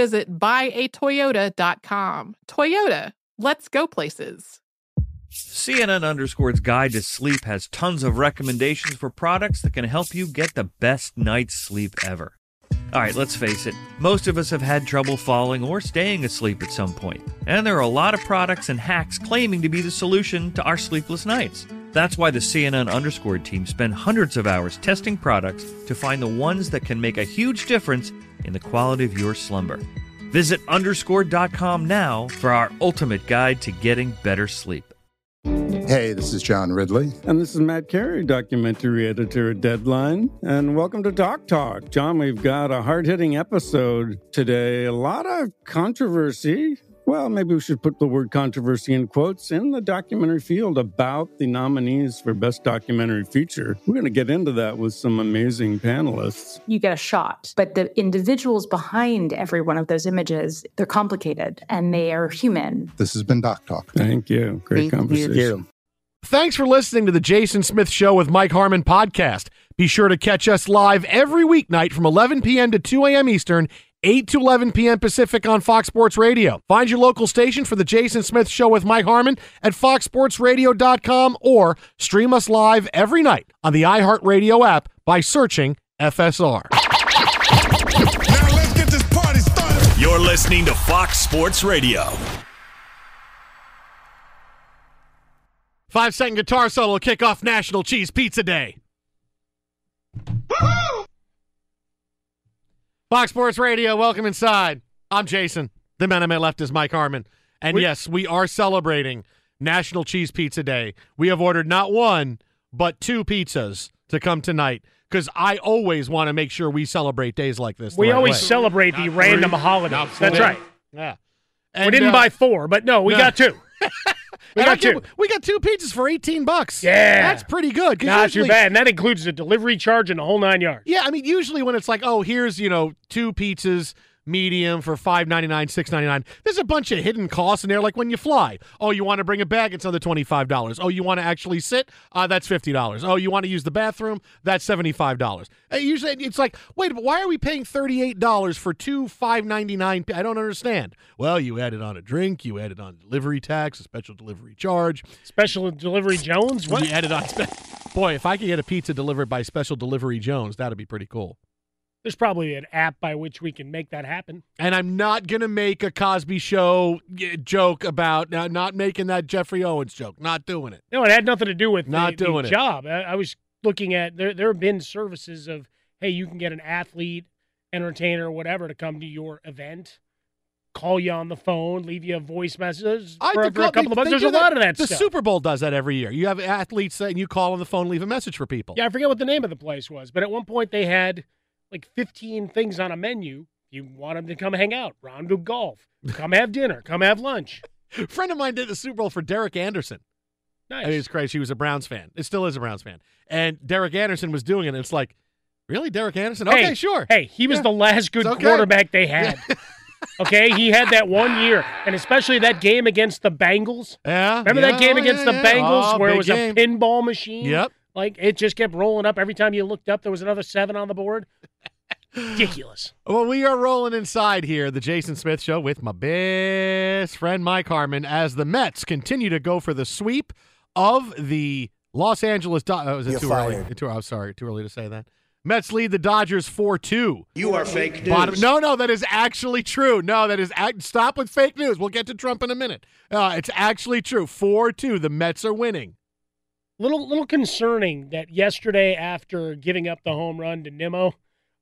visit buyatoyota.com. Toyota, let's go places. CNN Underscore's Guide to Sleep has tons of recommendations for products that can help you get the best night's sleep ever. All right, let's face it, most of us have had trouble falling or staying asleep at some point, and there are a lot of products and hacks claiming to be the solution to our sleepless nights. That's why the CNN Underscore team spend hundreds of hours testing products to find the ones that can make a huge difference in the quality of your slumber. Visit underscore.com now for our ultimate guide to getting better sleep. Hey, this is John Ridley. And this is Matt Carey, documentary editor at Deadline. And welcome to Doc Talk. John, we've got a hard hitting episode today. A lot of controversy. Well, maybe we should put the word controversy in quotes in the documentary field about the nominees for Best Documentary Feature. We're going to get into that with some amazing panelists. You get a shot, but the individuals behind every one of those images, they're complicated and they are human. This has been Doc Talk. Thank you. Great Thank conversation. you. Thanks for listening to the Jason Smith Show with Mike Harmon podcast. Be sure to catch us live every weeknight from 11 p.m. to 2 a.m. Eastern, 8 to 11 p.m. Pacific on Fox Sports Radio. Find your local station for the Jason Smith Show with Mike Harmon at foxsportsradio.com or stream us live every night on the iHeartRadio app by searching FSR. Now let's get this party started. You're listening to Fox Sports Radio. Five second guitar solo to kick off National Cheese Pizza Day. Fox Sports Radio, welcome inside. I'm Jason. The man on my left is Mike Harmon. And We- yes, we are celebrating National Cheese Pizza Day. We have ordered not one, but two pizzas to come tonight because I always want to make sure we celebrate days like this. We right always way. celebrate the random holidays. That's right. Yeah. we didn't uh, buy four, but no, we no. got two. we got two. We got two pizzas for 18 bucks. Yeah. That's pretty good. Not usually- too bad. And that includes the delivery charge and the whole nine yards. Yeah, I mean, usually when it's like, oh, here's you know two pizzas, medium for five ninety nine, six ninety nine. There's a bunch of hidden costs in there, like when you fly. Oh, you want to bring a bag? It's another twenty five dollars. Oh, you want to actually sit? Uh, that's fifty dollars. Oh, you want to use the bathroom? That's seventy five dollars. Usually, it's like, wait, but why are we paying thirty eight dollars for two five ninety nine? I don't understand. Well, you added on a drink, you added on delivery tax, a special delivery charge. Special delivery Jones? What? You added on. Spe- Boy, if I could get a pizza delivered by Special Delivery Jones, that'd be pretty cool. There's probably an app by which we can make that happen. And I'm not going to make a Cosby Show joke about uh, not making that Geoffrey Owens joke. Not doing it. No, it had nothing to do with Not the, doing the it. job. I, I was looking at there. There have been services of hey, you can get an athlete, entertainer, whatever to come to your event, call you on the phone, leave you a voice message for, think for a couple they- of bucks. There's a lot of that The stuff. Super Bowl does that every year. You have athletes that you call on the phone, leave a message for people. Yeah, I forget what the name of the place was, but at one point they had like 15 things on a menu you want them to come hang out, round to golf, come have dinner, come have lunch. A friend of mine did the Super Bowl for Derek Anderson. Nice. I mean, it's crazy. She was a Browns fan. It still is a Browns fan. And Derek Anderson was doing it. And it's like, really, Derek Anderson? Hey, okay, sure. Hey, he was Yeah. the last good okay. quarterback they had. okay, he had that one year, and especially that game against the Bengals. Yeah. Remember yeah, that game against the. Bengals Oh, where it was game. a pinball machine? Yep. Like it just kept rolling up every time you looked up. There was another seven on the board. Ridiculous. Well, we are rolling inside here, the Jason Smith Show, with my best friend Mike Harmon, as the Mets continue to go for the sweep of the Los Angeles. Do- oh, is it You're too early? Too, I'm sorry, too early to say that. Mets lead the Dodgers four two. You are fake news. Bottom, no, no, that is actually true. No, that is act, stop with fake news. We'll get to Trump in a minute. Uh, it's actually true. Four two. The Mets are winning. Little little concerning that yesterday after giving up the home run to Nimmo.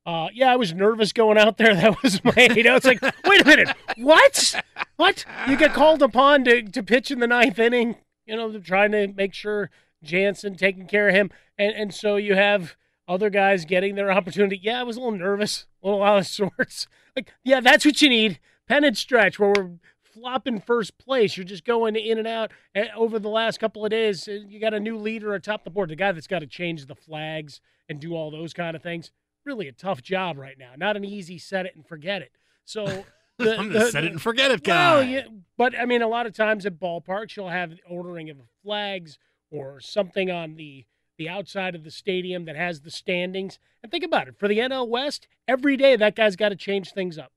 Uh, yeah, I was nervous going out there. That was my, you know, it's like, wait a minute, what? What? You get called upon to, to pitch in the ninth inning, you know, trying to make sure Jansen taking care of him. And, and so you have other guys getting their opportunity. Yeah, I was a little nervous, a little out of sorts. Like, yeah, that's what you need. Pennant stretch where we're flopping first place. You're just going in and out over the last couple of days. uh, You got a new leader atop the board, the guy that's got to change the flags and do all those kind of things. Really a tough job right now. Not an easy set it and forget it. So the, I'm the set it and forget it guy. Well, yeah, but I mean, a lot of times at ballparks, you'll have ordering of flags or something on the the outside of the stadium that has the standings. And think about it for the NL West, every day that guy's got to change things up.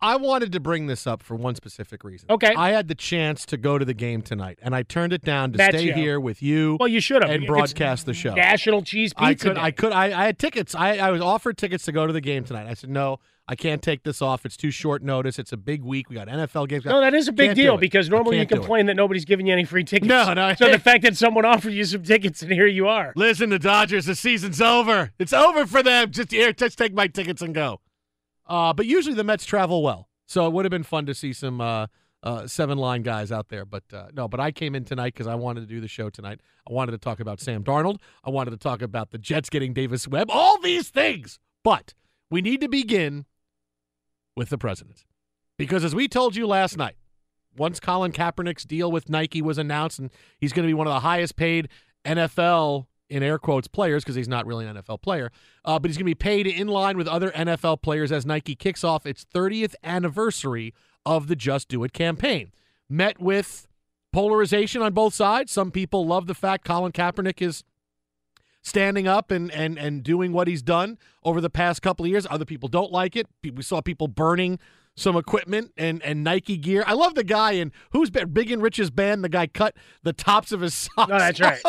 I wanted to bring this up for one specific reason. Okay. I had the chance to go to the game tonight, and I turned it down to That stay show. here with you. Well, you should have and It's broadcast the show. National Cheese Pizza. I could, Day. I could, I, I had tickets. I, I was offered tickets to go to the game tonight. I said no, I can't take this off. It's too short notice. It's a big week. We got NFL games. No, that is a big deal because normally you can't do it. complain that nobody's giving you any free tickets. No, no. So the fact that someone offered you some tickets and here you are. Listen, the Dodgers, the season's over. It's over for them. Just here, just take my tickets and go. Uh, but usually the Mets travel well, so it would have been fun to see some uh, uh, seven line guys out there. But uh, no, but I came in tonight because I wanted to do the show tonight. I wanted to talk about Sam Darnold. I wanted to talk about the Jets getting Davis Webb. All these things, but we need to begin with the president because, as we told you last night, once Colin Kaepernick's deal with Nike was announced, and he's going to be one of the highest paid NFL in air quotes players because he's not really an NFL player, uh, but he's going to be paid in line with other NFL players as Nike kicks off its 30th anniversary of the Just Do It campaign. Met with polarization on both sides. Some people love the fact Colin Kaepernick is standing up and and and doing what he's done over the past couple of years. Other people don't like it. We saw people burning some equipment and and Nike gear. I love the guy in who's been Big and Rich's band. The guy cut the tops of his socks. No, that's right.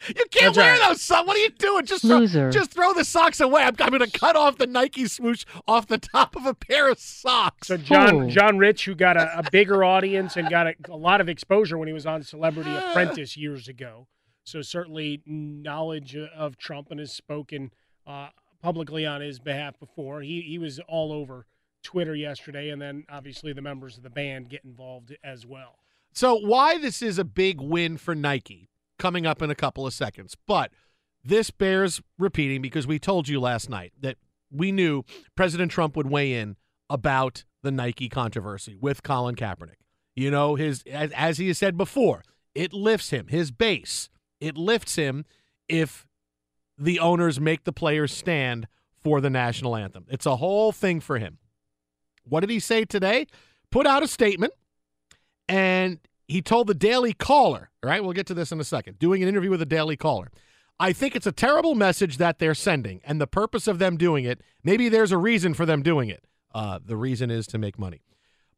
Off. You can't That's wear right. those socks. What are you doing? Just throw, Loser. just throw the socks away. I'm, I'm going to cut off the Nike swoosh off the top of a pair of socks. So John Fool. John Rich, who got a, a bigger audience and got a, a lot of exposure when he was on Celebrity Apprentice years ago. So certainly knowledge of Trump and has spoken uh, publicly on his behalf before. He he was all over Twitter yesterday, and then obviously the members of the band get involved as well. So, why this is a big win for Nike coming up in a couple of seconds. But this bears repeating because we told you last night that we knew President Trump would weigh in about the Nike controversy with Colin Kaepernick. You know, his as, as he has said before, it lifts him, his base. It lifts him if the owners make the players stand for the national anthem. It's a whole thing for him. What did he say today? Put out a statement and he told the Daily Caller, all right, we'll get to this in a second, doing an interview with the Daily Caller. I think it's a terrible message that they're sending, and the purpose of them doing it, maybe there's a reason for them doing it. Uh, the reason is to make money.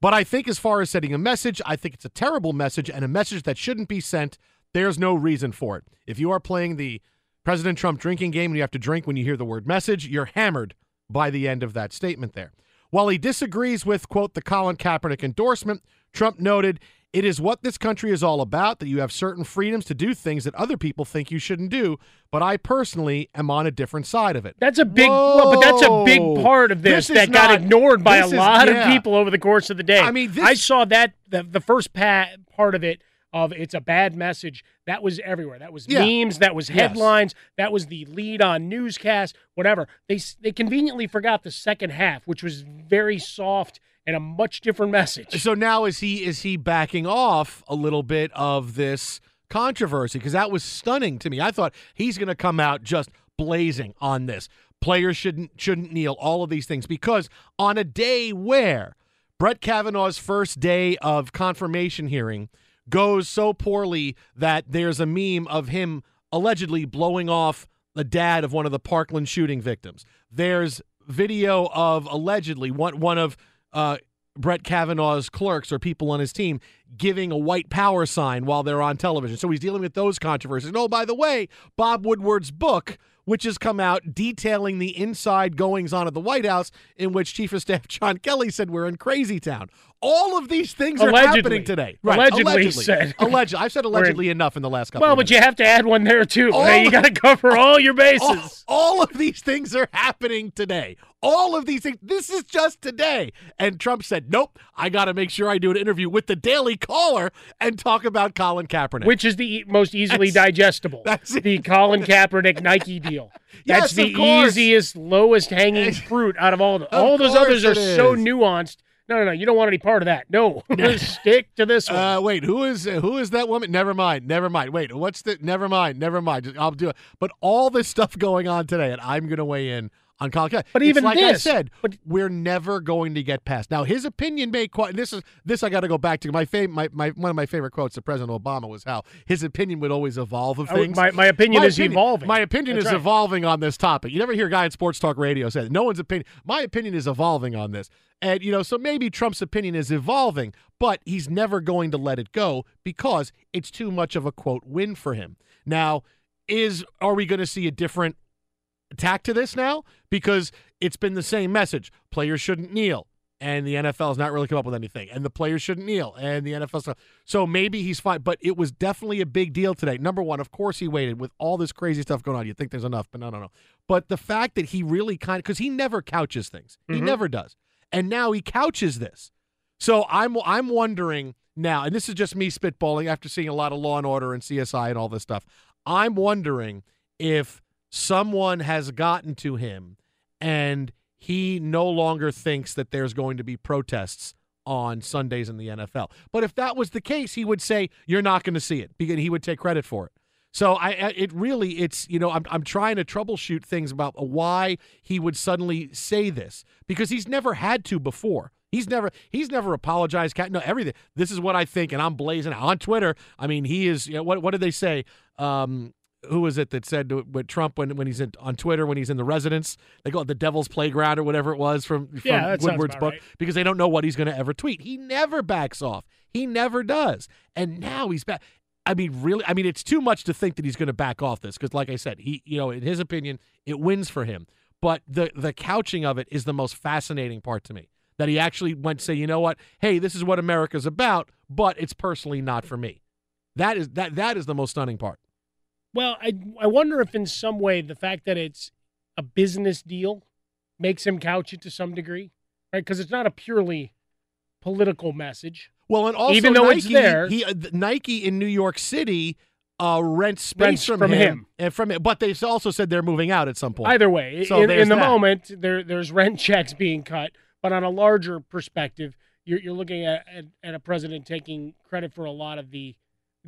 But I think, as far as sending a message, I think it's a terrible message and a message that shouldn't be sent. There's no reason for it. If you are playing the President Trump drinking game and you have to drink when you hear the word message, you're hammered by the end of that statement there. While he disagrees with, quote, the Colin Kaepernick endorsement, Trump noted, it is what this country is all about that you have certain freedoms to do things that other people think you shouldn't do, but I personally am on a different side of it. That's a big, well, but that's a big part of this, This is that got not- ignored by a is- lot yeah. of people over the course of the day. I mean, this- I saw that the, the first pa- part of it of it's a bad message. That was everywhere. That was Yeah. memes. That was Yes. headlines. That was the lead on newscast. Whatever. They they conveniently forgot the second half, which was very soft and a much different message. So now is he is he backing off a little bit of this controversy because that was stunning to me. I thought he's going to come out just blazing on this. Players shouldn't shouldn't kneel. All of these things because on a day where Brett Kavanaugh's first day of confirmation hearing goes so poorly that there's a meme of him allegedly blowing off the dad of one of the Parkland shooting victims. There's video of allegedly one one of uh, Brett Kavanaugh's clerks or people on his team giving a white power sign while they're on television. So he's dealing with those controversies. And oh, by the way, Bob Woodward's book, which has come out detailing the inside goings on of the White House, in which Chief of Staff John Kelly said we're in crazy town. All of these things are happening today. Allegedly said. Allegedly. I've said in- allegedly enough in the last couple of Well, but you have to add one there too. All okay? You got to cover all your bases. all, all of these things are happening today. All of these things. This is just today. And Trump said, nope, I got to make sure I do an interview with the Daily Caller and talk about Colin Kaepernick. Which is the e- most easily That's- digestible? that's it. the Colin Kaepernick Nike deal. That's Yes, the easiest, lowest hanging fruit out of all the. Of all those others are it so nuanced. No, no, no. You don't want any part of that. No, stick to this one. Uh, wait, who is who is that woman? Never mind, never mind. Wait, what's the? Never mind, never mind. Just- I'll do it. But all this stuff going on today, and I'm going to weigh in on Colin Kaepernick. But It's even like I said, but- we're never going to get past. Now, his opinion may quite. This is this. I got to go back to my favorite. My, my one of my favorite quotes of President Obama was how his opinion would always evolve of I things. my- my opinion is evolving. My opinion That's is right. evolving on this topic. You never hear a guy in sports talk radio say that. No one's opinion. My opinion is evolving on this. And, you know, so maybe Trump's opinion is evolving, but he's never going to let it go because it's too much of a quote win for him. Now, is are we going to see a different tack to this now? Because it's been the same message. Players shouldn't kneel. And the NFL has not really come up with anything. And the players shouldn't kneel. And the NFL. So maybe he's fine. But it was definitely a big deal today. Number one, of course he waited with all this crazy stuff going on. You think there's enough, but no, no, no. But the fact that he really kind of because he never couches things. He Mhm. never does. And now he couches this. So I'm I'm wondering now, and this is just me spitballing after seeing a lot of Law and Order and CSI and all this stuff. I'm wondering if someone has gotten to him and he no longer thinks that there's going to be protests on Sundays in the NFL. But if that was the case, he would say you're not going to see it because he would take credit for it. So I, it really it's you know I'm I'm trying to troubleshoot things about why he would suddenly say this because he's never had to before. He's never he's never apologized. No, everything. This is what I think, and I'm blazing on Twitter. I mean, he is. You know, what what did they say? Um, who was it that said to, with Trump when when he's in, on Twitter when he's in the residence? They call it the Devil's Playground or whatever it was from, from Yeah, Woodward's book right. because they don't know what he's going to ever tweet. He never backs off. He never does. And now he's back. I mean, really, I mean, it's too much to think that he's going to back off this because, like I said, he, you know, in his opinion, it wins for him. But the the couching of it is the most fascinating part to me. That he actually went say, you know what, hey, this is what America's about, but it's personally not for me. That is that that is the most stunning part. Well, I I wonder if in some way the fact that it's a business deal makes him couch it to some degree, right? Because it's not a purely political message. Well, and also Even though Nike, it's there- he uh, Nike in New York City uh, rents space Rents from, from him, him. and from it, but they also said they're moving out at some point. Either way, So in, in the that. moment, there there's rent checks being cut, but on a larger perspective, you're, you're looking at, at at a president taking credit for a lot of the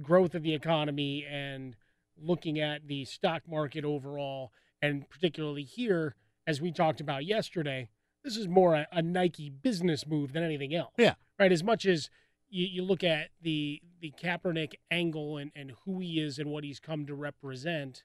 growth of the economy and looking at the stock market overall, and particularly here, as we talked about yesterday, this is more a, a Nike business move than anything else. Yeah. Right. As much as you, you look at the the Kaepernick angle and, and who he is and what he's come to represent,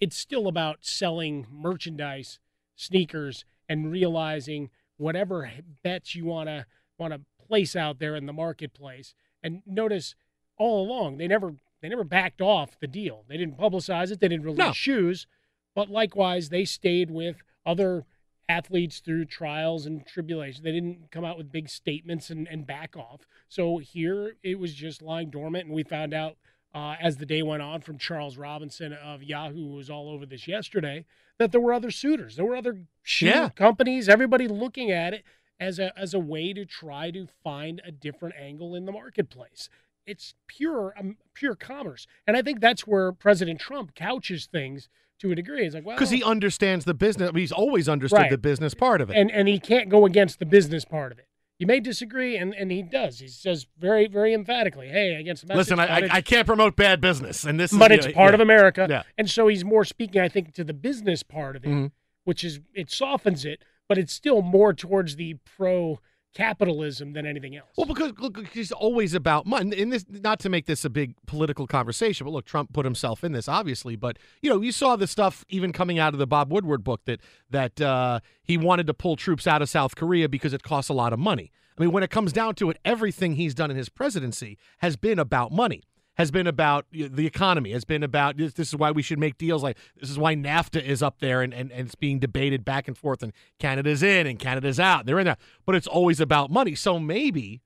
it's still about selling merchandise, sneakers, and realizing whatever bets you want to want to place out there in the marketplace. And notice all along they never they never backed off the deal. They didn't publicize it. They didn't release No. shoes, but likewise they stayed with other athletes through trials and tribulations. They didn't come out with big statements and, and back off. So here it was just lying dormant, and we found out uh, as the day went on from Charles Robinson of Yahoo, who was all over this yesterday, that there were other suitors. There were other shoe Yeah. companies, everybody looking at it as a as a way to try to find a different angle in the marketplace. It's pure um, pure commerce. And I think that's where President Trump couches things to a degree. It's like, well, Because he understands the business. I mean, he's always understood Right. the business part of it. and and he can't go against the business part of it. You may disagree, and, and he does. He says very very emphatically, "Hey, against the message, Listen, I, I, I can't promote bad business, and this is but you it's know, part yeah. of America. Yeah. And so he's more speaking, I think, to the business part of it, Mhm. which is it softens it, but it's still more towards the pro capitalism than anything else. Well, because look, he's always about money. In this, not to make this a big political conversation, but look, Trump put himself in this, obviously. But you know, you saw the stuff even coming out of the Bob Woodward book that that uh, he wanted to pull troops out of South Korea because it costs a lot of money. I mean, when it comes down to it, everything he's done in his presidency has been about money. Has been about the economy. Has been about this, this is why we should make deals like this is why NAFTA is up there and, and, and it's being debated back and forth and Canada's in and Canada's out. They're in there, but it's always about money. So maybe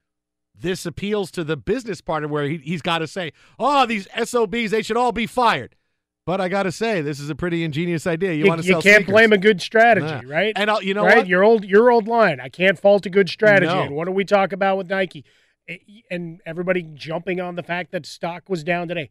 this appeals to the business part of where he, he's got to say, oh, these SOBs, they should all be fired. But I got to say, this is a pretty ingenious idea. You, you, want to you can't sneakers. blame a good strategy, Nah. right? And I'll, you know right? what? Your old your old line. I can't fault a good strategy. No. And what do we talk about with Nike? Eh, And everybody jumping on the fact that stock was down today.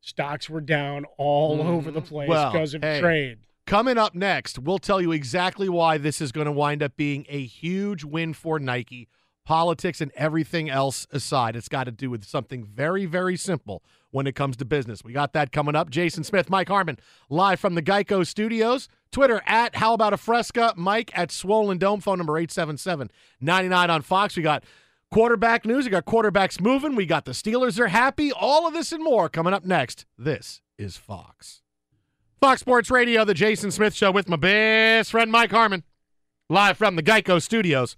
Stocks were down all over the place Mm, Well, because of hey, trade. Coming up next, we'll tell you exactly why this is going to wind up being a huge win for Nike. Politics and everything else aside, it's got to do with something very, very simple when it comes to business. We got that coming up. Jason Smith, Mike Harmon, live from the Geico Studios. Twitter at How About a Fresca, Mike at Swollen Dome, phone number 877 99 on Fox. We got quarterback news. We got quarterbacks moving. We got the Steelers are happy. All of this and more coming up next. This is Fox. Fox Sports Radio, the Jason Smith Show with my best friend Mike Harmon, live from the Geico Studios.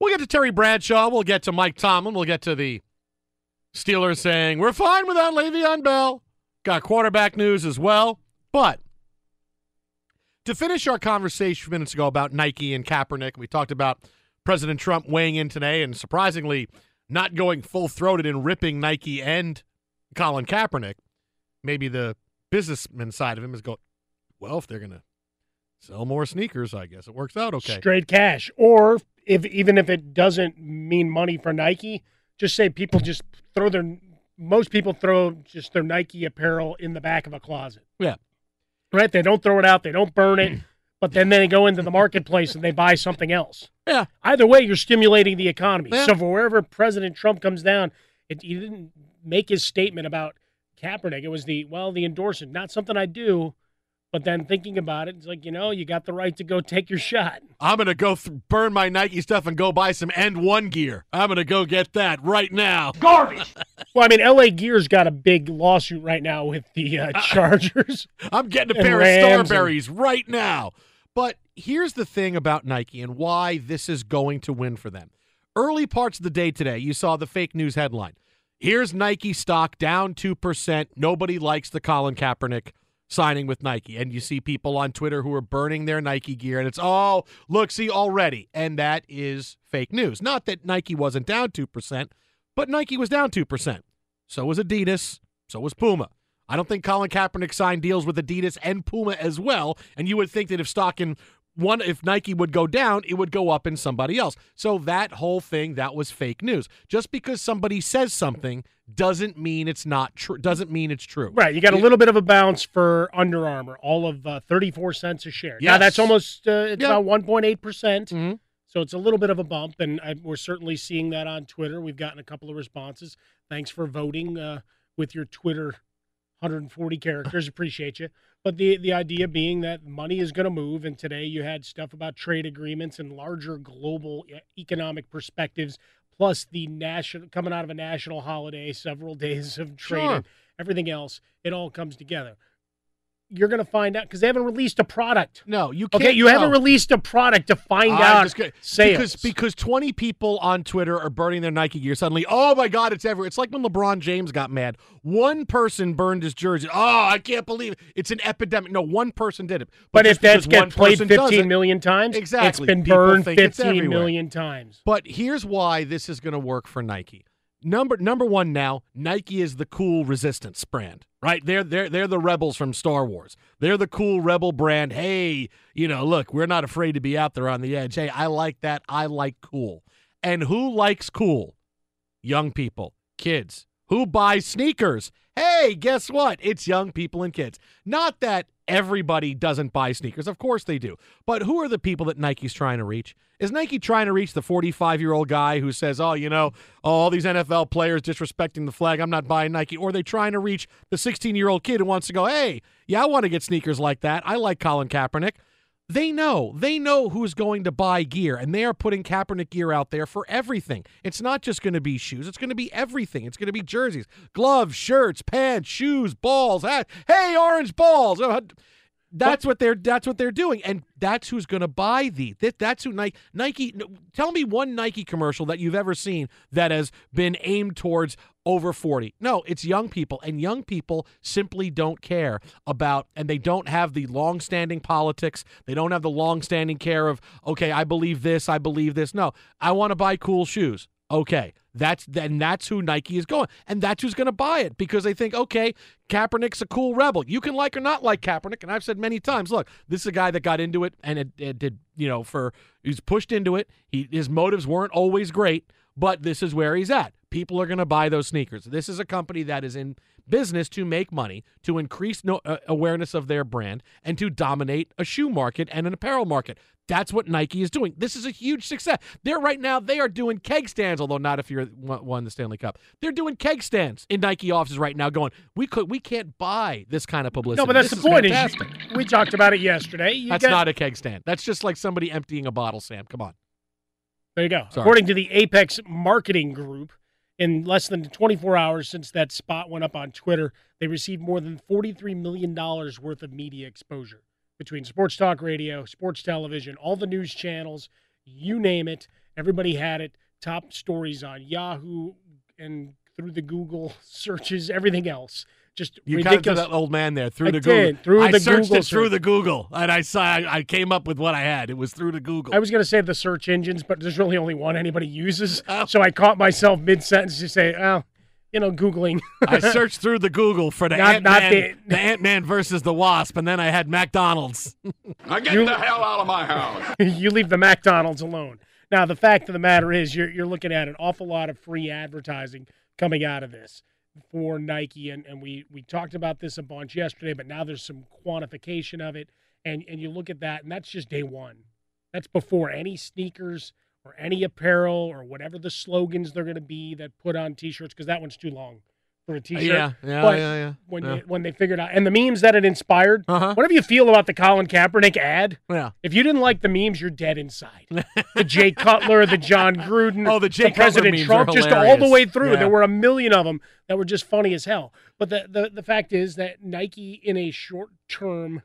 We'll get to Terry Bradshaw. We'll get to Mike Tomlin. We'll get to the Steelers saying, we're fine without Le'Veon Bell. Got quarterback news as well. But to finish our conversation minutes ago about Nike and Kaepernick, we talked about President Trump weighing in today and surprisingly not going full throated and ripping Nike and Colin Kaepernick. Maybe the businessman side of him is going, well, if they're going to sell more sneakers, I guess it works out okay. Straight cash. Or if even if it doesn't mean money for Nike, just say people just throw their most people throw just their Nike apparel in the back of a closet. Yeah. Right? They don't throw it out, they don't burn it, but then they go into the marketplace and they buy something else. Yeah. Either way, you're stimulating the economy. Yeah. So for wherever President Trump comes down, it, he didn't make his statement about Kaepernick. It was the well, the endorsement, not something I do, but then thinking about it, it's like you know, you got the right to go take your shot. I'm going to go th- burn my Nike stuff and go buy some AND1 gear. I'm going to go get that right now. Garbage. well, I mean, L.A. Gear's got a big lawsuit right now with the uh, Chargers. I'm getting a pair Rams of and- Starburys right now. But here's the thing about Nike and why this is going to win for them. Early parts of the day today, you saw the fake news headline. Here's Nike stock down 2%. Nobody likes the Colin Kaepernick signing with Nike. And you see people on Twitter who are burning their Nike gear. And it's, oh, look, see, already. And that is fake news. Not that Nike wasn't down 2%, but Nike was down 2%. So was Adidas. So was Puma. I don't think Colin Kaepernick signed deals with Adidas and Puma as well. And you would think that if stock in one, if Nike would go down, it would go up in somebody else. So that whole thing, that was fake news. Just because somebody says something doesn't mean it's not true. Doesn't mean it's true. Right, you got a little bit of a bounce for Under Armour, all of uh, thirty-four cents a share. Yeah, that's almost uh, it's Yeah. about one point eight percent. Mhm. So it's a little bit of a bump, and I, we're certainly seeing that on Twitter. We've gotten a couple of responses. Thanks for voting uh, with your Twitter 140 characters. Appreciate you. But the the idea being that money is going to move, and today you had stuff about trade agreements and larger global economic perspectives, plus the national coming out of a national holiday, several days of trading, Sure. everything else. It all comes together. You're going to find out because they haven't released a product. No, you can't. Okay, you haven't released a product to find I'm out gonna- sales. because because twenty people on Twitter are burning their Nike gear. Suddenly, oh my God, it's everywhere. It's like when LeBron James got mad. One person burned his jersey. Oh, I can't believe it. It's an epidemic. No, one person did it. but if just because that's get played person does 15 it- million times, exactly, it's been people burned think it's 15 everywhere. million times. But here's why this is going to work for Nike. Number number one now, Nike is the cool resistance brand, right? They're they're they're the rebels from Star Wars. They're the cool rebel brand. Hey, you know, look, we're not afraid to be out there on the edge. Hey, I like that. I like cool. And who likes cool? Young people, kids. Who buys sneakers? Hey, guess what? It's young people and kids. Not that everybody doesn't buy sneakers. Of course they do. But who are the people that Nike's trying to reach? Is Nike trying to reach the 45 year old guy who says, oh, you know, oh, all these NFL players disrespecting the flag, I'm not buying Nike? Or are they trying to reach the 16 year old kid who wants to go, hey, yeah, I want to get sneakers like that. I like Colin Kaepernick. They know. They know who's going to buy gear, and they are putting Kaepernick gear out there for everything. It's not just going to be shoes, it's going to be everything. It's going to be jerseys, gloves, shirts, pants, shoes, balls. Hats. Hey, orange balls. Uh, That's what they're that's what they're doing, and that's who's going to buy the. That, that's who Nike. Nike. Tell me one Nike commercial that you've ever seen that has been aimed towards over forty. No, it's young people, and young people simply don't care about, and they don't have the long-standing politics. They don't have the long-standing care of, okay, I believe this, I believe this. No, I want to buy cool shoes. Okay, that's then that's who Nike is going, and that's who's going to buy it because they think, okay, Kaepernick's a cool rebel. You can like or not like Kaepernick, and I've said many times, look, this is a guy that got into it and it, it did, you know, for he's pushed into it. He his motives weren't always great, but this is where he's at. People are going to buy those sneakers. This is a company that is in business to make money, to increase no, uh, awareness of their brand, and to dominate a shoe market and an apparel market. That's what Nike is doing. This is a huge success. They're right now, they are doing keg stands, although not if you're won the Stanley Cup. They're doing keg stands in Nike offices right now going, we could we can't buy this kind of publicity. No, but that's This the point. Is you- we talked about it yesterday. You that's got- not a keg stand. That's just like somebody emptying a bottle, Sam. Come on. There you go. Sorry. According to the Apex Marketing Group, in less than 24 hours since that spot went up on Twitter, they received more than $43 million worth of media exposure between sports talk radio, sports television, all the news channels, you name it. Everybody had it. Top stories on Yahoo and through the Google searches, everything else. Just You kind of that old man there through I the Google. through I the searched Google it through the Google, and I saw I, I came up with what I had. It was through the Google. I was going to say the search engines, but there's really only one anybody uses. Oh. So I caught myself mid sentence to say, "Oh, you know, googling." I searched through the Google for the Not- Ant Man, the- the Ant Man versus the Wasp, and then I had McDonald's. Now get You- the hell out of my house. you leave the McDonald's alone. Now, the fact of the matter is, you're you're looking at an awful lot of free advertising coming out of this for Nike, and, and we we talked about this a bunch yesterday, but now there's some quantification of it, and and you look at that, and that's just day one. That's before any sneakers or any apparel or whatever the slogans they're going to be that put on T-shirts, because that one's too long for a T-shirt. Yeah, yeah, But yeah, yeah. When Yeah. you, when they figured out, and the memes that it inspired. Uh-huh. Whatever you feel about the Colin Kaepernick ad, Yeah. if you didn't like the memes, you're dead inside. the Jay Cutler, the Jon Gruden, Oh, the Jay Cutler President Trump, just all the way through. Yeah. There were a million of them that were just funny as hell. But the, the, the fact is that Nike, in a short term,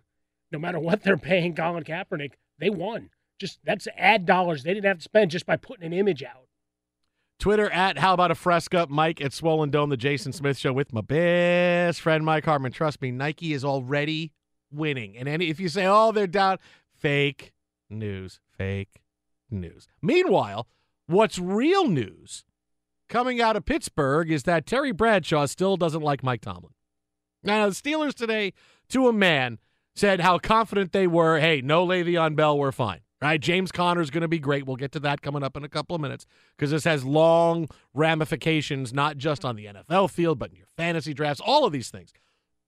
no matter what they're paying Colin Kaepernick, they won. Just that's ad dollars they didn't have to spend just by putting an image out. Twitter at How About a Fresca, Mike at Swollen Dome, the Jason Smith Show with my best friend Mike Harmon. Trust me, Nike is already winning. And any, if you say, oh, they're down, fake news, fake news. Meanwhile, what's real news coming out of Pittsburgh is that Terry Bradshaw still doesn't like Mike Tomlin. Now, the Steelers today, to a man, said how confident they were. Hey, no Le'Veon Bell, we're fine. Right? James Conner's going to be great. We'll get to that coming up in a couple of minutes because this has long ramifications, not just on the NFL field, but in your fantasy drafts, all of these things.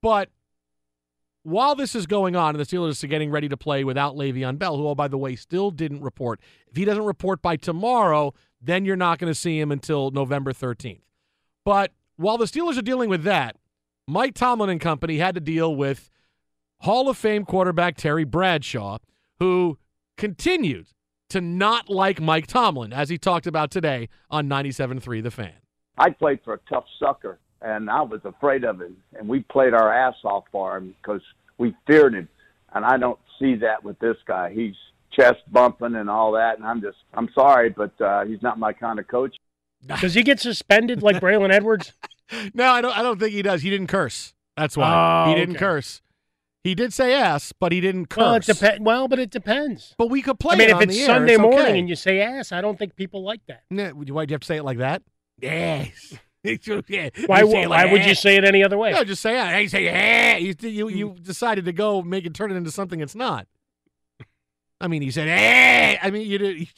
But while this is going on, and the Steelers are getting ready to play without Le'Veon Bell, who, oh, by the way, still didn't report. If he doesn't report by tomorrow, then you're not going to see him until November 13th. But while the Steelers are dealing with that, Mike Tomlin and company had to deal with Hall of Fame quarterback Terry Bradshaw, who continued to not like Mike Tomlin, as he talked about today on 97.3 The Fan. I played for a tough sucker, and I was afraid of him. And we played our ass off for him because we feared him. And I don't see that with this guy. He's chest bumping and all that. And I'm just, I'm sorry, but uh, he's not my kind of coach. Does he get suspended like Braylon Edwards? No, I don't. I don't think he does. He didn't curse. That's why Oh, he didn't okay. curse. He did say ass, but he didn't curse. Well, it depends. Well, but it depends. But we could play. I mean, it if on it's air. Sunday It's morning okay. and you say ass, I don't think people like that. Why do you have to say it like that? Yes. yeah. Why, You say why would you say it any other way? No, just say it. Hey, say yeah. You, you you decided to go make it turn it into something it's not. I mean, he said eh. I mean, you did.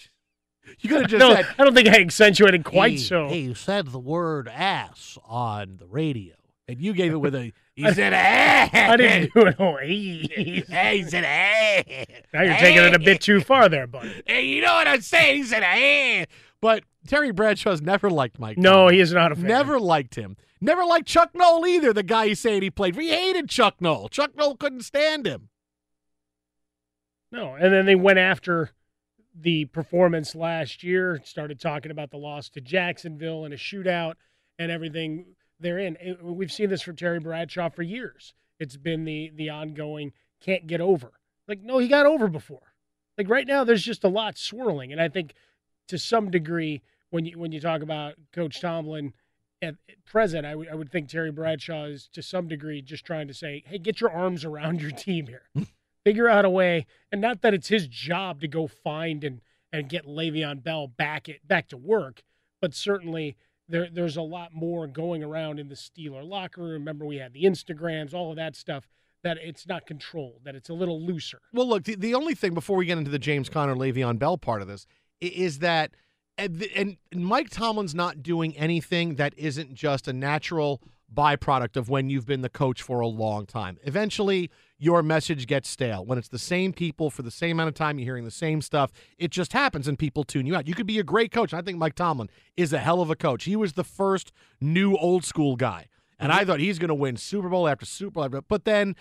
You could have just no, said, I don't think I accentuated quite he, so. He said the word ass on the radio, and you gave it with a. He said ass. I didn't do it. Oh. Hey, he said ass. Now you're taking it a bit too far there, buddy. Hey, you know what I'm saying? He said ass. But Terry Bradshaw's never liked Mike. No, Tomlin. he is not a fan. Never liked him. Never liked Chuck Noll either. The guy he's saying he played for. He hated Chuck Noll. Chuck Noll couldn't stand him. No, and then they went after the performance last year, started talking about the loss to Jacksonville and a shootout and everything therein. It- We've seen this from Terry Bradshaw for years. It's been the the ongoing can't get over. Like no, he got over before. Like right now, there's just a lot swirling, and I think to some degree, when you when you talk about Coach Tomlin at at present, I would would think Terry Bradshaw is to some degree just trying to say, hey, get your arms around your team here figure out a way, and not that it's his job to go find and and get Le'Veon Bell back it back to work, but certainly there there's a lot more going around in the Steeler locker room. Remember, we had the Instagrams, all of that stuff. That it's not controlled, that it's a little looser. Well, look, the, the only thing before we get into the James Conner, Le'Veon Bell part of this is that, and, and Mike Tomlin's not doing anything that isn't just a natural byproduct of when you've been the coach for a long time. Eventually, your message gets stale. When it's the same people for the same amount of time, you're hearing the same stuff. It just happens and people tune you out. You could be a great coach. I think Mike Tomlin is a hell of a coach. He was the first new old school guy. And mm-hmm. I thought he's going to win Super Bowl after Super Bowl. After, but then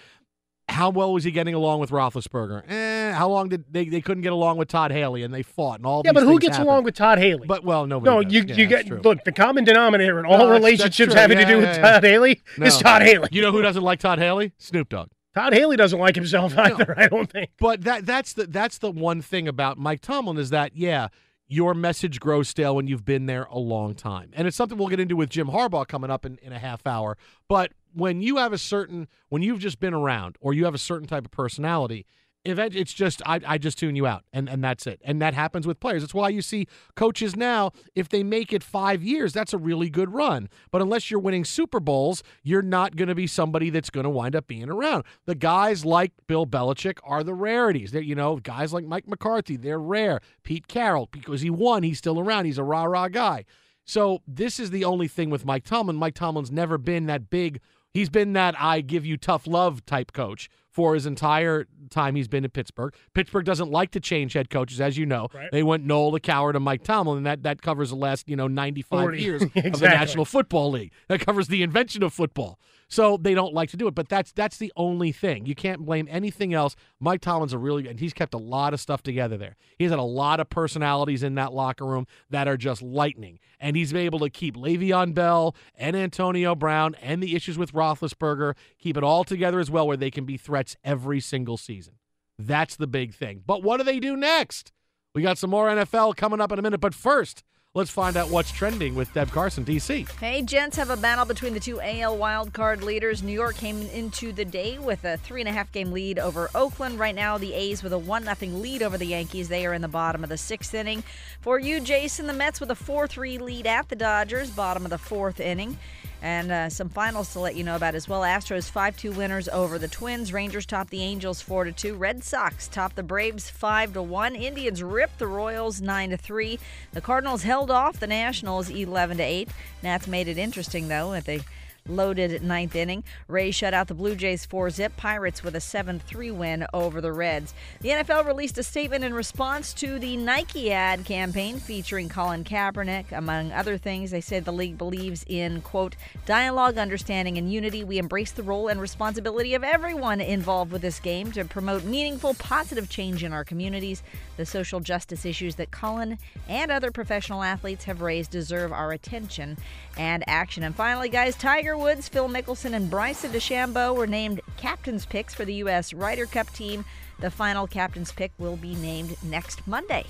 how well was he getting along with Roethlisberger? Eh, how long did they, they couldn't get along with Todd Haley and they fought and all Yeah, but who gets along with Todd Haley? But well, nobody. no, does. you Yeah, you get true. look the common denominator in all No, that's- that's relationships having to do with yeah, yeah. Todd Haley No. is Todd Haley. You know who doesn't like Todd Haley? Snoop Dogg. Todd Haley doesn't like himself either. I don't think. But that that's the that's the one thing about Mike Tomlin is that yeah, your message grows stale when you've been there a long time, and it's something we'll get into with Jim Harbaugh coming up in, in a half hour. But when you have a certain when you've just been around or you have a certain type of personality. It's just I, I just tune you out and, and that's it. And that happens with players. That's why you see coaches now if they make it five years that's a really good run. But unless you're winning super bowls you're not going to be somebody that's going to wind up being around. The guys like bill belichick are the rarities. They're, you know guys like mike mccarthy they're rare. Pete carroll because he won he's still around he's a rah-rah guy. So this is the only thing with mike tomlin. Mike tomlin's never been that big He's been that I give you tough love type coach for his entire time he's been in Pittsburgh. Pittsburgh doesn't like to change head coaches, as you know. Right. They went Noll the Cowher and Mike Tomlin, and that, that covers the last, you know, 95 40. years of the National Football League. That covers the invention of football. So they don't like to do it, but that's that's the only thing. You can't blame anything else. Mike Tomlin's a really and he's kept a lot of stuff together there. He's had a lot of personalities in that locker room that are just lightning, and he's been able to keep Le'Veon Bell and Antonio Brown and the issues with Roethlisberger keep it all together as well, where they can be threats every single season. That's the big thing. But what do they do next? We got some more NFL coming up in a minute, but first. Let's find out what's trending with Deb Carson, DC. Hey, gents, have a battle between the two AL wildcard leaders. New York came into the day with a three and a half game lead over Oakland. Right now, the A's with a one nothing lead over the Yankees. They are in the bottom of the sixth inning. For you, Jason, the Mets with a four three lead at the Dodgers, bottom of the fourth inning. And uh, some finals to let you know about as well. Astros 5 2 winners over the Twins. Rangers top the Angels 4 2. Red Sox top the Braves 5 1. Indians ripped the Royals 9 3. The Cardinals held off the Nationals 11 8. Nats made it interesting, though, at the loaded ninth inning. Rays shut out the Blue Jays 4 zip. Pirates with a 7 3 win over the Reds. The NFL released a statement in response to the Nike ad campaign featuring Colin Kaepernick. Among other things, they said the league believes in, quote, dialogue, understanding, and unity. We embrace the role and responsibility of everyone involved with this game to promote meaningful, positive change in our communities. The social justice issues that Colin and other professional athletes have raised deserve our attention and action. And finally, guys, Tiger Woods, Phil Mickelson, and Bryson DeChambeau were named captain's picks for the U.S. Ryder Cup team. The final captain's pick will be named next Monday.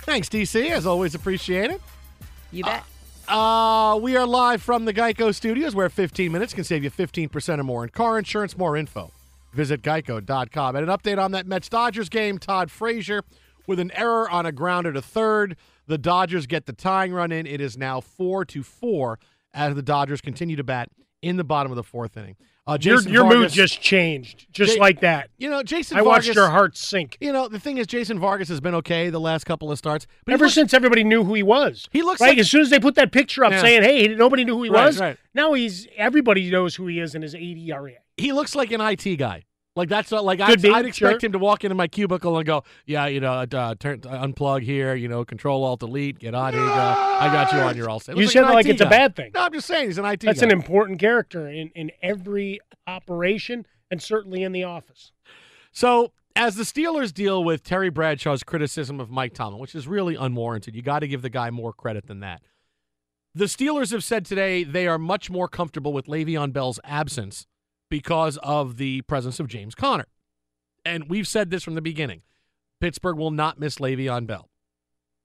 Thanks, DC. As always, appreciate it. You bet. Uh, we are live from the Geico Studios where 15 minutes can save you 15% or more in car insurance. More info. Visit geico.com. And an update on that Mets Dodgers game Todd Frazier with an error on a grounder to third. The Dodgers get the tying run in. It is now 4 to 4 as the Dodgers continue to bat in the bottom of the fourth inning. Uh, Your, Jason your mood Vargas- just changed, just Ja- like that. You know, Jason I watched your heart sink. You know, the thing is, Jason Vargas has been okay the last couple of starts. But Ever looks- since everybody knew who he was. He looks right like- as soon as they put that picture up Yeah. saying, "Hey, nobody knew who he Right, was." right. Now he's everybody knows who he is in his 80 ERA. he looks like an IT guy. Like that's not like I'd, be, I'd expect sure. him to walk into my cubicle and go, yeah, you know, uh, turn uh, unplug here, you know, control alt delete, get on here. I got you on your all set. You said like it's a bad thing. No, I'm just saying he's an IT. That's guy. an important character in in every operation and certainly in the office. So, as the Steelers deal with Terry Bradshaw's criticism of Mike Tomlin, which is really unwarranted, you got to give the guy more credit than that. The Steelers have said today they are much more comfortable with Le'Veon Bell's absence because of the presence of James Conner. And we've said this from the beginning. Pittsburgh will not miss Le'Veon Bell.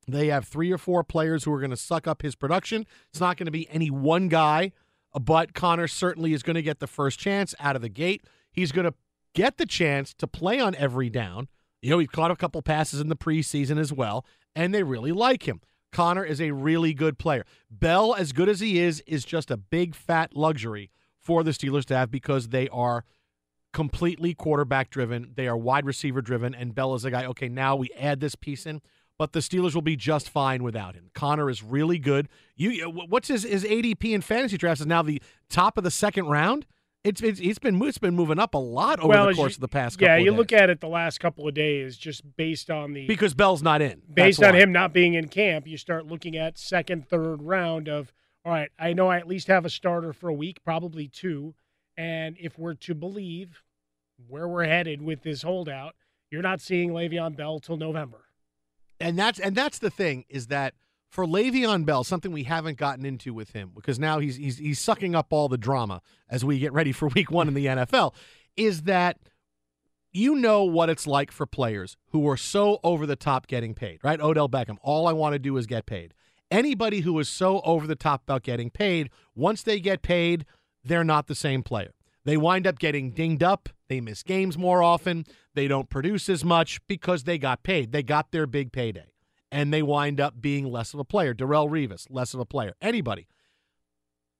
They have three or four players who are going to suck up his production. It's not going to be any one guy, but Conner certainly is going to get the first chance out of the gate. He's going to get the chance to play on every down. You know, he caught a couple passes in the preseason as well, and they really like him. Conner is a really good player. Bell, as good as he is, is just a big fat luxury for the Steelers to have because they are completely quarterback driven. They are wide receiver driven, and Bell is a guy. Okay, now we add this piece in, but the Steelers will be just fine without him. Conner is really good. You, what's his his ADP in fantasy drafts is now the top of the second round. It's it's, it's been it's been moving up a lot over well, the course you- of the past. Couple of years. Yeah, you look at it the last couple of days, just based on the because Bell's not in. based on why. him not being in camp, you start looking at second, third round of all right, I know I at least have a starter for a week, probably two. And if we're to believe where we're headed with this holdout, you're not seeing Le'Veon Bell till November. and that's and that's the thing is that for Le'Veon Bell, something we haven't gotten into with him because now he's he's he's sucking up all the drama as we get ready for Week One in the NFL, is that you know what it's like for players who are so over the top getting paid, right? Odell Beckham, all I want to do is get paid. Anybody who is so over the top about getting paid, once they get paid, they're not the same player. They wind up getting dinged up. They miss games more often. They don't produce as much because they got paid. They got their big payday. And they wind up being less of a player. Darrelle Revis, less of a player. Anybody.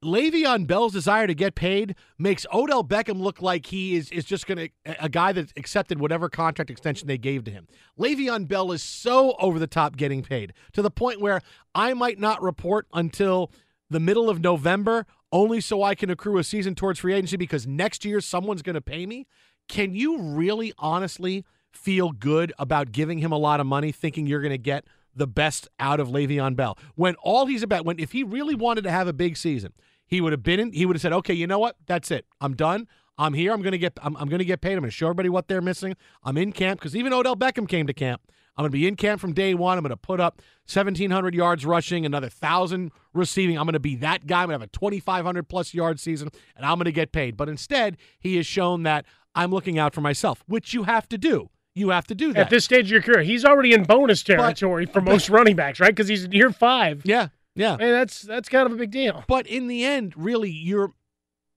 Le'Veon Bell's desire to get paid makes Odell Beckham look like he is, is just going to, a guy that accepted whatever contract extension they gave to him. Le'Veon Bell is so over the top getting paid to the point where I might not report until the middle of November only so I can accrue a season towards free agency because next year someone's going to pay me. Can you really honestly feel good about giving him a lot of money thinking you're going to get the best out of Le'Veon Bell when all he's about when if he really wanted to have a big season, he would have been in. He would have said, "Okay, you know what? That's it. I'm done. I'm here. I'm gonna get. I'm, I'm gonna get paid. I'm gonna show everybody what they're missing. I'm in camp because even Odell Beckham came to camp. I'm gonna be in camp from day one. I'm gonna put up 1,700 yards rushing, another thousand receiving. I'm gonna be that guy. I'm gonna have a 2,500 plus yard season, and I'm gonna get paid. But instead, he has shown that I'm looking out for myself, which you have to do. You have to do that At this stage of your career, he's already in bonus territory for most running backs, right? Because he's in year five. Yeah, yeah. That's that's kind of a big deal. But in the end, really, you're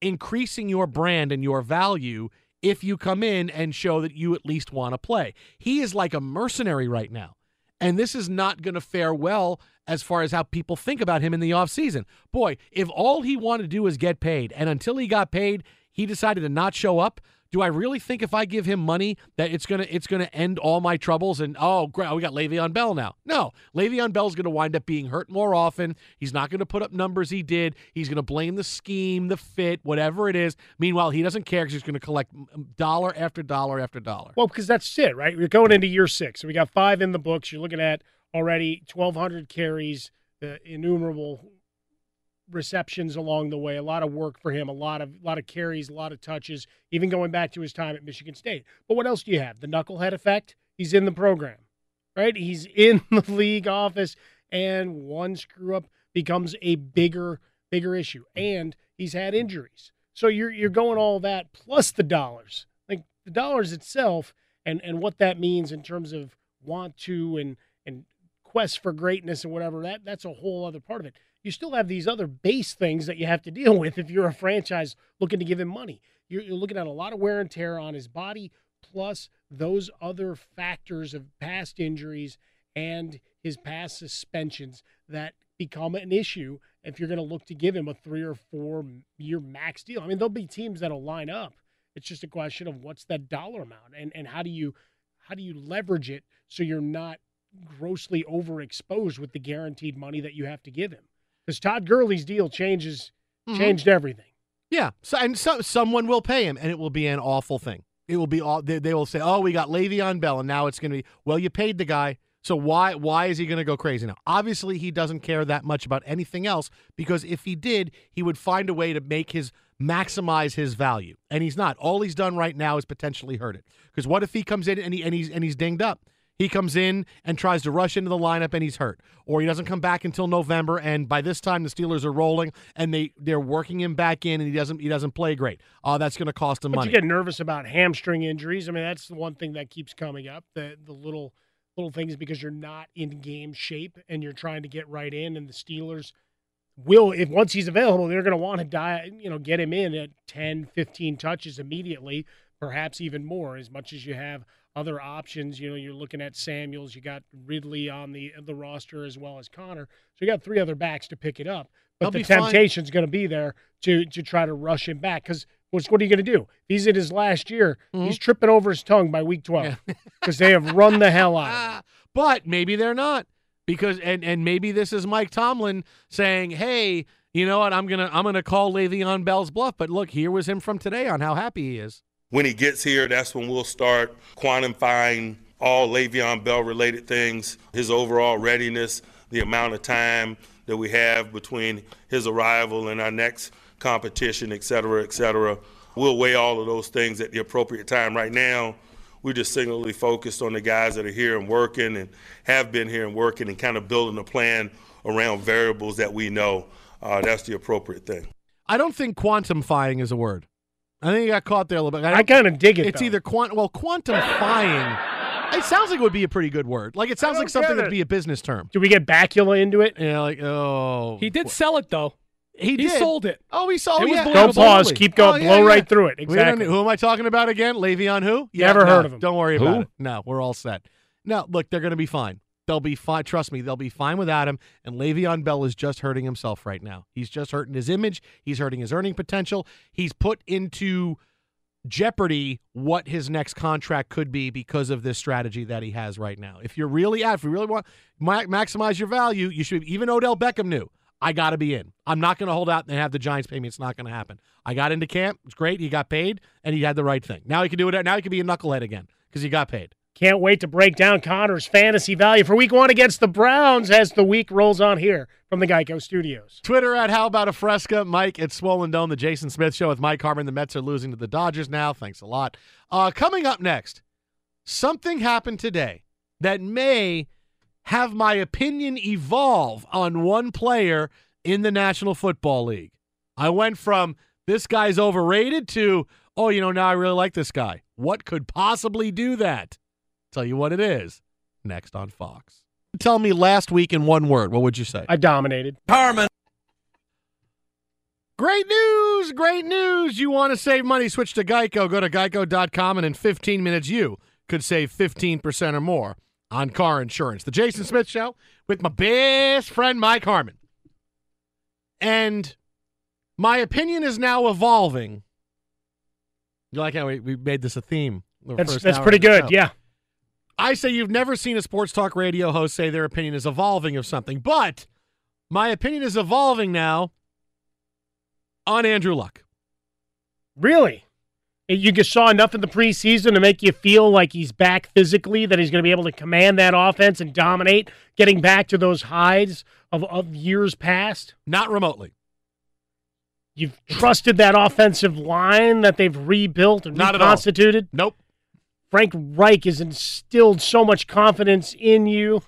increasing your brand and your value if you come in and show that you at least want to play. He is like a mercenary right now. And this is not going to fare well as far as how people think about him in the offseason. Boy, if all he wanted to do was get paid, and until he got paid, he decided to not show up. Do I really think if I give him money that it's gonna it's gonna end all my troubles and oh great we got Le'Veon Bell now? No, Le'Veon Bell's gonna wind up being hurt more often. He's not gonna put up numbers he did. He's gonna blame the scheme, the fit, whatever it is. Meanwhile, he doesn't care because he's gonna collect dollar after dollar after dollar. Well, because that's it, right? We're going into year six. So we got five in the books. You're looking at already 1,200 carries, the innumerable receptions along the way. A lot of work for him. A lot of a lot of carries, a lot of touches. Even going back to his time at Michigan State. But what else do you have? The knucklehead effect. He's in the program, right? He's in the league office, and one screw up becomes a bigger bigger issue. And he's had injuries. So you're you're going all that plus the dollars. Like the dollars itself and and what that means in terms of want to and and quest for greatness and whatever that that's a whole other part of it. You still have these other base things that you have to deal with if you're a franchise looking to give him money. You're, you're looking at a lot of wear and tear on his body, plus those other factors of past injuries and his past suspensions that become an issue if you're going to look to give him a three or four year max deal. I mean, there'll be teams that'll line up. It's just a question of what's that dollar amount and, and how do you how do you leverage it so you're not grossly overexposed with the guaranteed money that you have to give him. Because Todd Gurley's deal changes Mhm. changed everything. Yeah, so, and so, someone will pay him, and it will be an awful thing. It will be all they, they will say, "Oh, we got Le'Veon Bell, and now it's going to be well, you paid the guy, so why why is he going to go crazy now?" Obviously, he doesn't care that much about anything else because if he did, he would find a way to make his maximize his value, and he's not. All he's done right now is potentially hurt it. Because what if he comes in and he and he's and he's dinged up? He comes in and tries to rush into the lineup and he's hurt, or he doesn't come back until November. And by this time, the Steelers are rolling and they they're working him back in, and he doesn't he doesn't play great. Oh, that's going to cost him But money. you get nervous about hamstring injuries. I mean, that's the one thing that keeps coming up. The the little little things because you're not in game shape and you're trying to get right in, and the Steelers will if once he's available, they're going to want to die, you know, get him in at 10, 15 touches immediately, perhaps even more as much as you have other options. You know, you're looking at Samuels, you got Ridley on the the roster as well as Conner. So you got three other backs to pick it up. But They'll the temptation's going to be there to to try to rush him back because what are you going to do? He's in his last year, Mm-hmm. he's tripping over his tongue by week twelve because they have run the hell out of him. But maybe they're not because and and maybe this is Mike Tomlin saying, "Hey, you know what? I'm gonna I'm gonna call Le'Veon Bell's bluff." But look, here was him from today on how happy he is. When he gets here, that's when we'll start quantifying all Le'Veon Bell related things, his overall readiness, the amount of time that we have between his arrival and our next competition, et cetera, et cetera. We'll weigh all of those things at the appropriate time. Right now, we're just singularly focused on the guys that are here and working and have been here and working and kind of building a plan around variables that we know. Uh, that's the appropriate thing. I don't think quantifying is a word. I think you got caught there a little bit. I kind of dig it. It's though. either quant well quantifying. It sounds like it would be a pretty good word. Like it sounds like something that'd be a business term. Do we get Bacula into it? Yeah, like oh, He did sell it though. He, He did. sold it. Oh, he sold It it. was Yeah, believable. Don't pause. Keep going. Oh, yeah, Blow yeah. right through it. Exactly. who am I talking about again? Le'Veon who? Never no, heard of him. Don't worry Who? about it. No, we're all set. No, look, they're going to be fine. They'll be fine. Trust me, they'll be fine without him. And Le'Veon Bell is just hurting himself right now. He's just hurting his image. He's hurting his earning potential. He's put into jeopardy what his next contract could be because of this strategy that he has right now. If you're really at, if you really want ma- maximize your value, you should. Even Odell Beckham knew I got to be in. I'm not going to hold out and have the Giants pay me. It's not going to happen. I got into camp. It's great. He got paid and he had the right thing. Now he can do it. Now he can be a knucklehead again because he got paid. Can't wait to break down Conner's fantasy value for week one against the Browns as the week rolls on here from the Geico Studios. Twitter at How About a Fresca. Mike at Swollen Dome. The Jason Smith Show with Mike Harmon. The Mets are losing to the Dodgers now. Thanks a lot. Uh, coming up next, something happened today that may have my opinion evolve on one player in the National Football League. I went from this guy's overrated to, oh, you know, now I really like this guy. What could possibly do that? Tell you what it is next on Fox. Tell me last week in one word. What would you say? I dominated. Carmen. Great news! Great news! You want to save money? Switch to Geico. Go to geico.com, and in 15 minutes, you could save 15% or more on car insurance. The Jason Smith Show with my best friend, Mike Harmon. And my opinion is now evolving. You like how we, we made this a theme? the That's first that's pretty good. show. Yeah. I say you've never seen a sports talk radio host say their opinion is evolving of something, but my opinion is evolving now on Andrew Luck. Really? You just saw enough in the preseason to make you feel like he's back physically, that he's going to be able to command that offense and dominate, getting back to those highs of, of years past? Not remotely. You've trusted that offensive line that they've rebuilt and Not at all. reconstituted? Nope. Frank Reich has instilled so much confidence in you.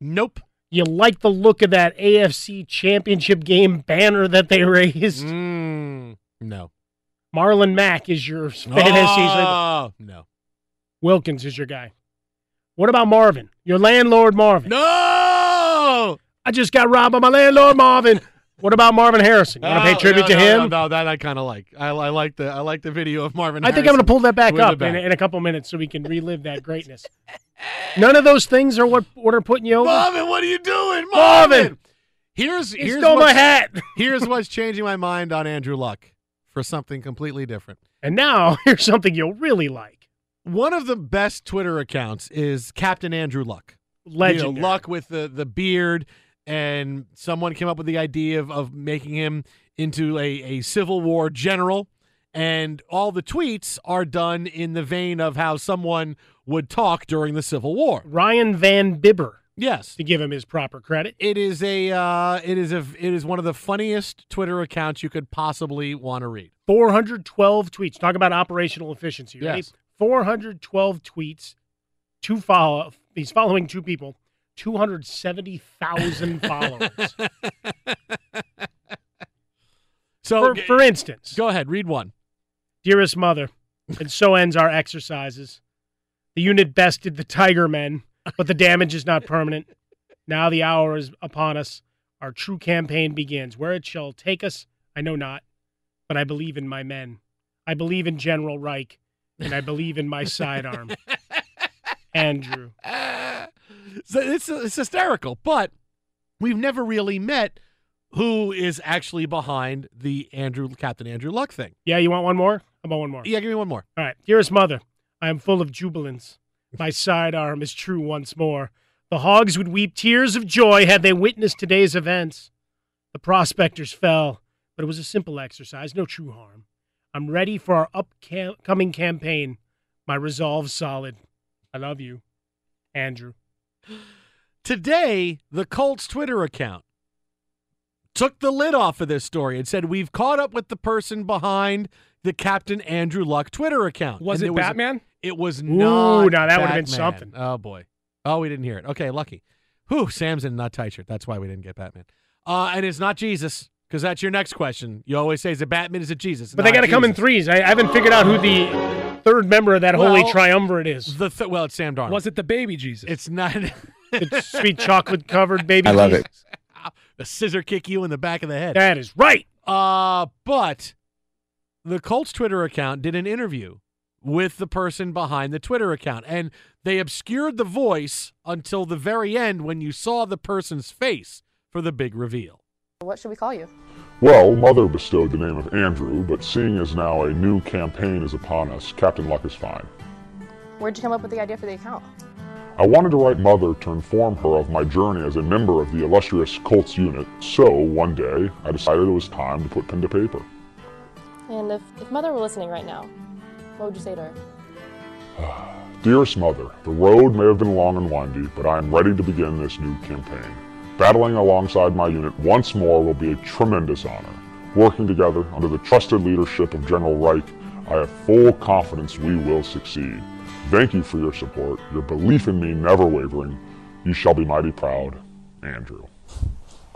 Nope. You like the look of that AFC championship game banner that they raised? Mm, no. Marlon Mack is your fantasy. Oh, no. Wilkins is your guy. What about Marvin? Your landlord Marvin. No! I just got robbed by my landlord Marvin. What about Marvin Harrison? You want to pay tribute no, to him? No, no, that I kind of like. I, I like the I like the video of Marvin. I think I'm going to pull that back up in, in a couple minutes so we can relive that greatness. None of those things are what, what are putting you over. Marvin, what are you doing, Marvin! Here's He here's stole my hat. here's what's changing my mind on Andrew Luck for something completely different. And now here's something you'll really like. One of the best Twitter accounts is Captain Andrew Luck. Legendary. You know, Luck with the the beard, and someone came up with the idea of of making him into a a Civil War general. And all the tweets are done in the vein of how someone would talk during the Civil War. Ryan Van Bibber. Yes, to give him his proper credit. It is a uh, it is a it is one of the funniest Twitter accounts you could possibly want to read. 412 tweets. Talk about operational efficiency. Right? Yes. 412 tweets. Two follow. He's following two people. 270,000 followers. So for, for instance, go ahead, read one. Dearest mother, and so ends our exercises. The unit bested the Tiger Men, but the damage is not permanent. Now the hour is upon us. Our true campaign begins. Where it shall take us, I know not, but I believe in my men. I believe in General Reich, and I believe in my sidearm. Andrew. So it's it's hysterical, but we've never really met who is actually behind the Andrew Captain Andrew Luck thing. Yeah, you want one more? How about one more? Yeah, give me one more. All right. Dearest mother, I am full of jubilance. My sidearm is true once more. The hogs would weep tears of joy had they witnessed today's events. The prospectors fell, but it was a simple exercise, no true harm. I'm ready for our upcoming campaign. My resolve solid. I love you, Andrew. Today, the Colts Twitter account took the lid off of this story and said we've caught up with the person behind the Captain Andrew Luck Twitter account. Was And it Batman? it was Ooh, not. now that would've been something. Oh boy. Oh, we didn't hear it. Okay, lucky. Whew, Sam's in a not tight shirt. That's why we didn't get Batman. Uh, and it's not Jesus because that's your next question. You always say, "Is it Batman? Is it Jesus?" But they got to come in threes. I, I haven't figured out who the third member of that holy triumvirate is. The th- well, it's Sam Darnold. Was it the baby Jesus? It's not. it's sweet chocolate covered baby. I love Jesus. it. a scissor kick you in the back of the head. That is right. Uh, but the Colts Twitter account did an interview with the person behind the Twitter account, and they obscured the voice until the very end when you saw the person's face for the big reveal. What should we call you? Well, Mother bestowed the name of Andrew, but seeing as now a new campaign is upon us, Captain Luck is fine. Where'd you come up with the idea for the account? I wanted to write Mother to inform her of my journey as a member of the illustrious Colts unit, so one day I decided it was time to put pen to paper. And if, if Mother were listening right now, what would you say to her? Dearest Mother, the road may have been long and windy, but I am ready to begin this new campaign. Battling alongside my unit once more will be a tremendous honor. Working together under the trusted leadership of General Reich, I have full confidence we will succeed. Thank you for your support, your belief in me never wavering. You shall be mighty proud, Andrew.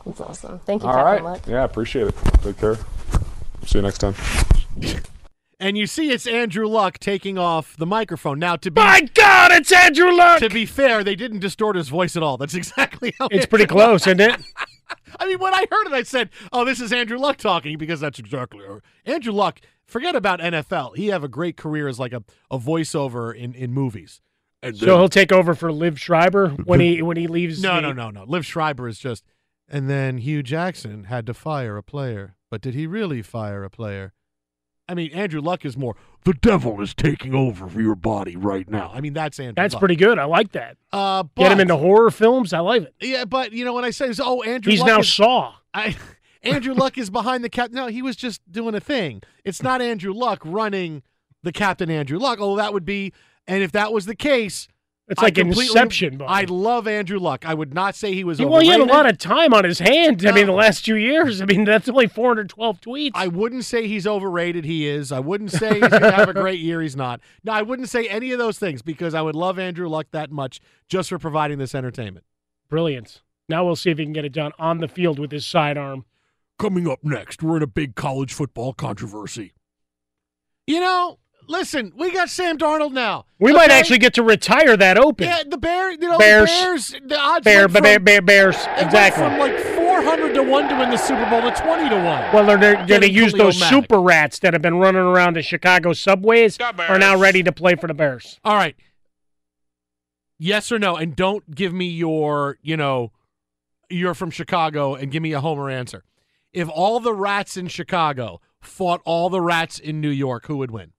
That's awesome. Thank you, All Captain right. Luck. Yeah, appreciate it. Take care. See you next time. And you see it's Andrew Luck taking off the microphone. Now, to be My God, it's Andrew Luck. To be fair, they didn't distort his voice at all. That's exactly how It's pretty close, isn't it? I mean, when I heard it, I said, "Oh, this is Andrew Luck talking," because that's exactly Andrew Luck. Forget about NFL. He have a great career as like a, a voiceover in, in movies. And So he'll take over for Liev Schreiber when he when he leaves. no, the- no, no, no. Liev Schreiber is just. And then Hue Jackson had to fire a player, but did he really fire a player? I mean, Andrew Luck is more. The devil is taking over for your body right now. I mean, that's Andrew. That's Luck. pretty good. I like that. Uh, Get him into horror films. I like it. Yeah, but you know when I say, "Oh, Andrew," He's Luck now is- Saw. I, Andrew Luck is behind the cap. No, he was just doing a thing. It's not Andrew Luck running the Captain Andrew Luck. Oh, that would be. And if that was the case, It's like Inception, buddy. I love Andrew Luck. I would not say he was. He, well, he had a lot of time on his hands. I mean, the last two years. I mean, that's only 412 tweets. I wouldn't say he's overrated. He is. I wouldn't say he's going to have a great year. He's not. No, I wouldn't say any of those things because I would love Andrew Luck that much just for providing this entertainment. Brilliant. Now we'll see if he can get it done on the field with his sidearm. Coming up next, we're in a big college football controversy. You know, listen, we got Sam Darnold now. We might okay? actually get to retire that open. Yeah, the Bear, you know, Bears. the Bears, the odds Bear, went bear, bear, Bears. Exactly. from like 400 to 1 to win the Super Bowl to 20 to 1. Well, they're, they're going to use Khalil those Mack. super rats that have been running around the Chicago subways are now ready to play for the Bears. All right. Yes or no? And don't give me your, you know, you're from Chicago and give me a Homer answer. If all the rats in Chicago fought all the rats in New York, who would win?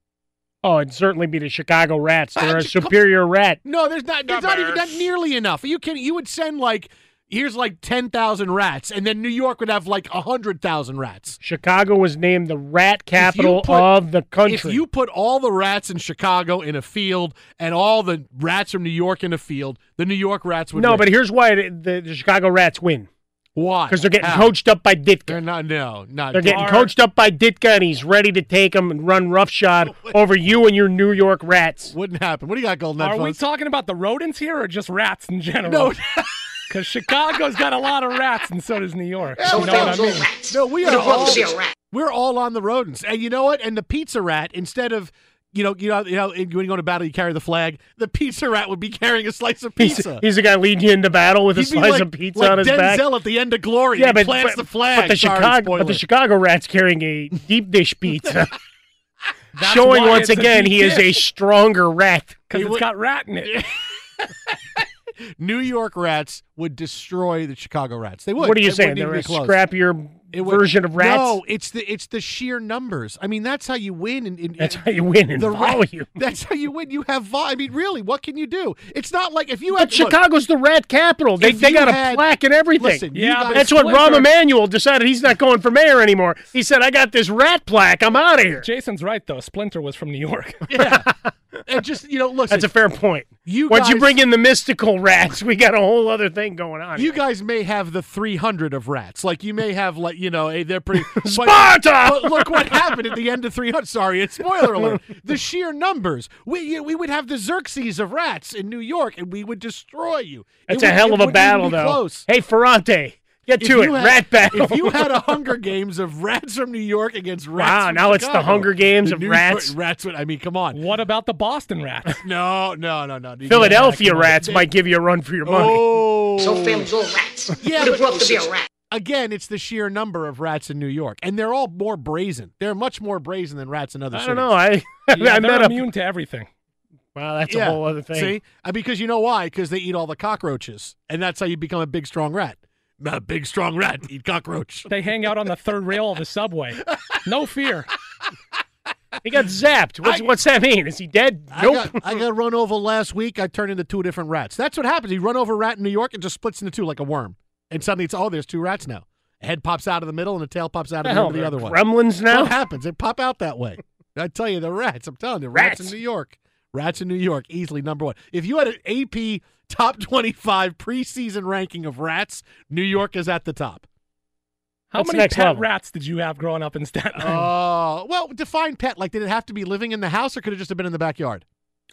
Oh, it'd certainly be the Chicago Rats. They're Ah, a j- come- superior rat. No, there's not. There's not even not nearly enough. Are you kidding? You would send like here's like ten thousand rats, and then New York would have like hundred thousand rats. Chicago was named the rat capital put- of the country. If you put all the rats in Chicago in a field and all the rats from New York in a field, the New York rats would no, win. but here's why the, the, the Chicago Rats win. Why? Because they're getting How? coached up by Ditka. They're not. No, not. They're getting Are- coached up by Ditka, and he's ready to take them and run roughshod over you and your New York Rats. Wouldn't happen. What do you got, Golden Are we Headphones? talking about the rodents here or just rats in general? No. Because Chicago's got a lot of rats, and so does New York. So you know what I mean? No, we are all to see a rat. we're all on the rodents, and you know what? And the pizza rat, instead of you know, you know, you know, when you go to battle, you carry the flag. The pizza rat would be carrying a slice of pizza. he's the guy leading you into battle with a He'd be slice like- of pizza like on his Denzel back. at the end of Glory. Yeah, he but plants but, the flag. But the Sorry, Chicago, but the. Chicago Rats carrying a deep dish pizza, showing once again he is a stronger rat. Because it's got rat in it. New York rats would destroy the Chicago rats. They would. What are you It saying? They're a close. scrappier It would- version of rats. No, it's the it's the sheer numbers. I mean, that's how you win. In, in, That's how you win in the ra- volume. That's how you win. You have vol. I mean, really, what can you do? It's not like if you But look, Chicago's the rat capital. They, they you got a had- plaque and everything. Listen, you guys- that's what Rahm Emanuel decided he's not going for mayor anymore. He said, "I got this rat plaque. I'm out of here." Jason's right, though. Splinter was from New York. and just you know, look. That's a fair point. You Once you bring in the mystical rats, we got a whole other thing going on. You guys may have the 300 of rats. Like you may have like you know, they're pretty but- Sparta! But look what happened at the end of 300. Sorry, it's spoiler alert. The sheer numbers. We you- we would have the Xerxes of rats in New York, and we would destroy you. That's It a would- hell of a battle, though. Close. Hey, Ferrante, get If to it. you had- rat battle. If you had a Hunger Games of rats from New York against rats, Wow, from now it's the Hunger Games the of New rats. York Rats. would- I mean, come on. What about the Boston rats? No, no, no, no. Philadelphia Yeah, rats might give you a run for your money. Oh, So famous all rats. Yeah, Would have but loved to be a rat. Again, it's the sheer number of rats in New York, and they're all more brazen. They're much more brazen than rats in other I cities. don't know. I Yeah, I they're met a immune to everything. Well, that's Yeah. a whole other thing. See, Uh, because you know why? Because they eat all the cockroaches, and that's how you become a big, strong rat. A big, strong rat eat cockroach. They hang out on the third rail of the subway. No fear. He got zapped. What's, what's that mean? Is he dead? I Nope. got, I got run over last week. I turned into two different rats. That's what happens. You run over a rat in New York and just splits into two like a worm. And suddenly it's, oh, there's two rats now. A head pops out of the middle and the tail pops out of the, hell, the they're other one. gremlins now? What happens? They pop out that way. I tell you, the rats. I'm telling you, rats, Rats. in New York. Rats in New York, easily number one. If you had an AP top 25 preseason ranking of rats, New York is at the top. How What's many pet level? rats did you have growing up in Staten Island? Oh, well, define pet. Like, did it have to be living in the house or could it just have been in the backyard?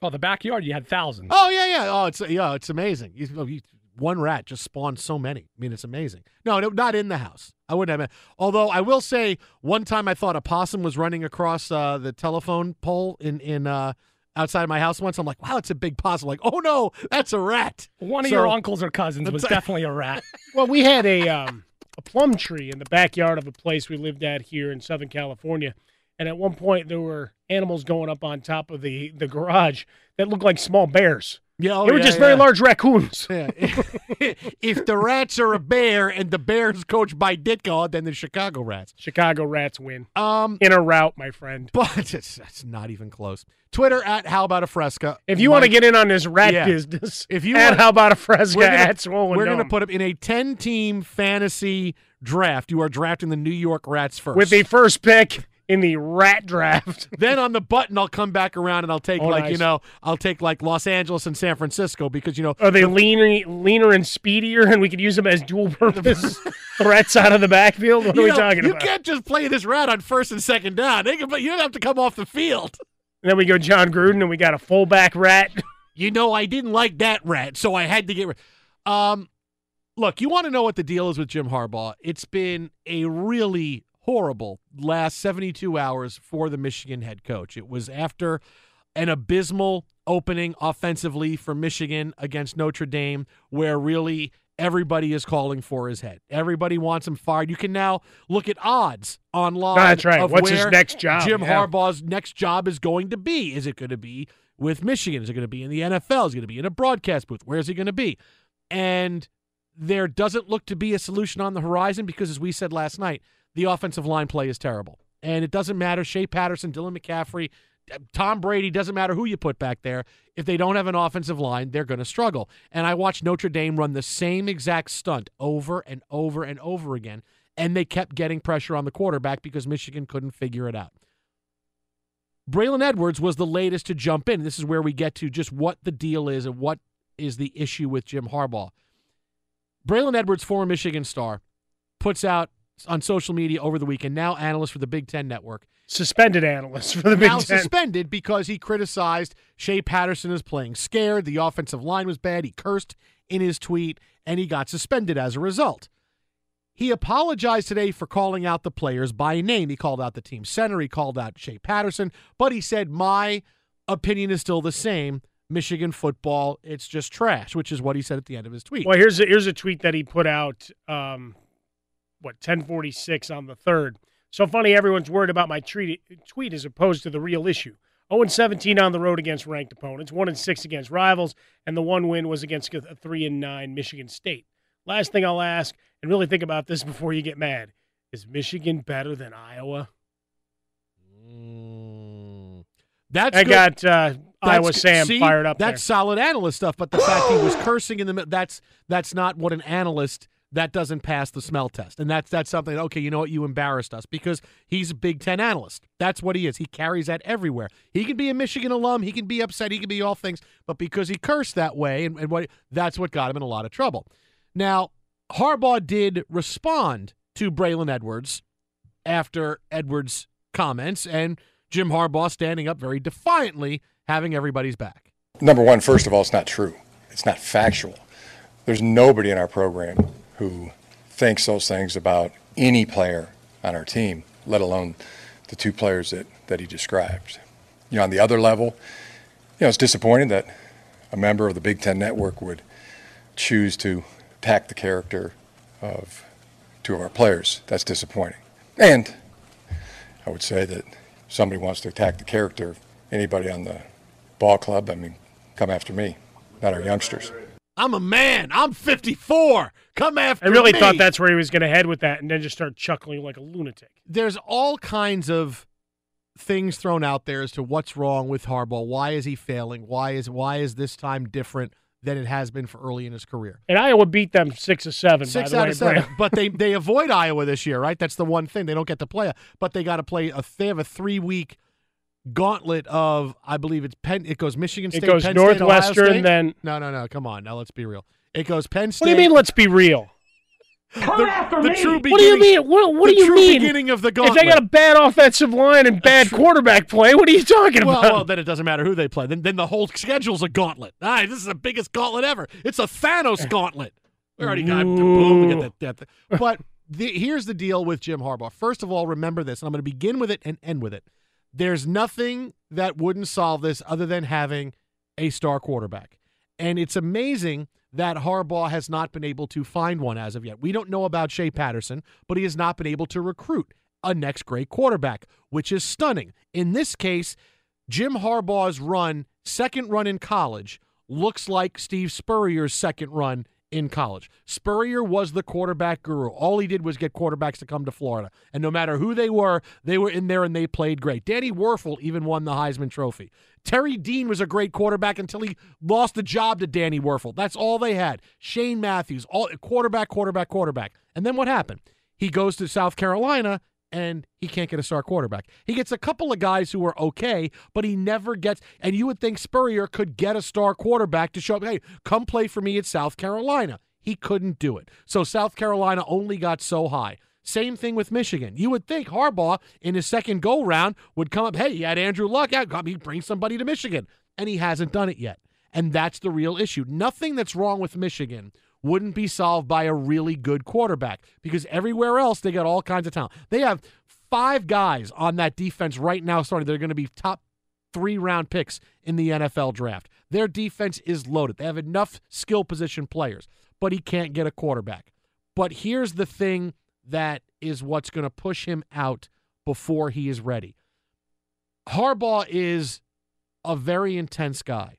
oh, the backyard, you had thousands. Oh yeah, yeah. Oh, it's yeah, it's amazing. You, oh, you, one rat just spawned so many. I mean, it's amazing. No, no, not in the house. I wouldn't have. Although I will say, one time I thought a possum was running across uh, the telephone pole in in uh, outside my house once. I'm like, wow, it's a big possum. Like, oh no, that's a rat. One of So- your uncles or cousins was definitely a rat. Well, we had a um, a plum tree in the backyard of a place we lived at here in Southern California, and at one point there were animals going up on top of the the garage that looked like small bears. Yeah, oh, they were yeah, just very large raccoons. Yeah. if the rats are a bear and the bear's coached by Ditka, then the Chicago Rats. Chicago Rats win Um, in a rout, my friend. but it's, it's not even close. Twitter at How About a Fresca. If you want to get in on this rat Yeah. business, If you and want- how about a Fresca we're gonna, at Swollen we're gonna put up in a 10 team fantasy draft. You are drafting the New York Rats first. with the first pick in the rat draft. then on the button, I'll come back around and I'll take Oh, like you know I'll take like Los Angeles and San Francisco because you know Are they leaner, leaner and speedier, and we could use them as dual purpose threats out of the backfield? What are you we know, talking you about? You can't just play this rat on first and second down. They can, but you don't have to come off the field. And then we go Jon Gruden, and we got a fullback rat. You know, I didn't like that rat, so I had to get rid. Um, look, you want to know what the deal is with Jim Harbaugh? It's been a really horrible last 72 hours for the Michigan head coach. It was after an abysmal opening offensively for Michigan against Notre Dame, where really everybody is calling for his head. Everybody wants him fired. You can now look at odds online. That's right. What's his next job? Jim Yeah. Harbaugh's next job is going to be. Is it going to be with Michigan? Is it going to be in the NFL? Is it going to be in a broadcast booth? Where is he going to be? And there doesn't look to be a solution on the horizon because, as we said last night, the offensive line play is terrible. And it doesn't matter. Shea Patterson, Dylan McCaffrey, Tom Brady, doesn't matter who you put back there. If they don't have an offensive line, they're going to struggle. And I watched Notre Dame run the same exact stunt over and over and over again. And they kept getting pressure on the quarterback because Michigan couldn't figure it out. Braylon Edwards was the latest to jump in. This is where we get to just what the deal is and what is the issue with Jim Harbaugh. Braylon Edwards, former Michigan star, puts out on social media over the weekend, now analyst for the Big Ten Network. Suspended analyst for the Big now Ten. suspended because he criticized Shea Patterson as playing scared. The offensive line was bad. He cursed in his tweet, and he got suspended as a result. He apologized today for calling out the players by name. He called out the team center. He called out Shea Patterson, but he said, My opinion is still the same. Michigan football, it's just trash, which is what he said at the end of his tweet. Well, here's a, here's a tweet that he put out. Um, what 1046 on the third. So funny, everyone's worried about my tweet, tweet as opposed to the real issue. 0 17 on the road against ranked opponents, 1 and 6 against rivals, and the one win was against a 3 and 9 Michigan State. Last thing I'll ask, and really think about this before you get mad: Is Michigan better than Iowa? That's I good. got uh, That's Iowa good. Sam See, fired up. That's there. solid analyst stuff, but the fact he was cursing in the middle, that's that's not what an analyst that doesn't pass the smell test. And that's that's something okay, you know what, you embarrassed us because he's a Big Ten analyst. That's what he is. He carries that everywhere. He can be a Michigan alum, he can be upset, he can be all things, but because he cursed that way and, and what that's what got him in a lot of trouble. Now, Harbaugh did respond to Braylon Edwards after Edwards' comments, and Jim Harbaugh standing up very defiantly, having everybody's back. Number one, first of all, it's not true. It's not factual. There's nobody in our program who thinks those things about any player on our team, let alone the two players that, that he described. You know, on the other level, you know, it's disappointing that a member of the Big Ten Network would choose to attack the character of two of our players. That's disappointing. And I would say that somebody wants to attack the character of anybody on the ball club, I mean, come after me, not our youngsters. I'm a man. I'm 54. Come after I really me. thought that's where he was going to head with that, and then just start chuckling like a lunatic. There's all kinds of things thrown out there as to what's wrong with Harbaugh. Why is he failing? Why is why is this time different than it has been for early in his career? And Iowa beat them six or seven. Six by the out way, of seven. Brad. but they they avoid Iowa this year, right? That's the one thing they don't get to play. But they got to play a. They have a three week gauntlet of I believe it's Penn. It goes Michigan State. It goes Penn Northwestern, State. then- no, no, no. Come on, now let's be real. It goes Penn State. What do you mean? Let's be real. the, the true What do you beginning- mean? What, what the do you true mean? Beginning of the gauntlet. If they got a bad offensive line and bad quarterback play, what are you talking well, about? well, then it doesn't matter who they play. Then, then the whole schedule's a gauntlet. All right, this is the biggest gauntlet ever. It's a Thanos gauntlet. We already got boom. We get that, that, that. But the, here's the deal with Jim Harbaugh. First of all, remember this, and I'm going to begin with it and end with it. There's nothing that wouldn't solve this other than having a star quarterback, and it's amazing that Harbaugh has not been able to find one as of yet. We don't know about Shea Patterson, but he has not been able to recruit a next great quarterback, which is stunning. In this case, Jim Harbaugh's run, second run in college, looks like Steve Spurrier's second run in college. Spurrier was the quarterback guru. All he did was get quarterbacks to come to Florida. And no matter who they were, they were in there and they played great. Danny Wuerffel even won the Heisman Trophy. Terry Dean was a great quarterback until he lost the job to Danny Wuerffel. That's all they had. Shane Matthews, all quarterback, quarterback, quarterback. And then what happened? He goes to South Carolina and he can't get a star quarterback. He gets a couple of guys who are okay, but he never gets. And you would think Spurrier could get a star quarterback to show up, hey, come play for me at South Carolina. He couldn't do it. So South Carolina only got so high. Same thing with Michigan. You would think Harbaugh in his second go round would come up, hey, he had Andrew Luck out, got me bring somebody to Michigan. And he hasn't done it yet. And that's the real issue. Nothing that's wrong with Michigan wouldn't be solved by a really good quarterback because everywhere else they got all kinds of talent. They have five guys on that defense right now starting. They're going to be top three round picks in the NFL draft. Their defense is loaded. They have enough skill position players, but he can't get a quarterback. But here's the thing that is what's going to push him out before he is ready. Harbaugh is a very intense guy.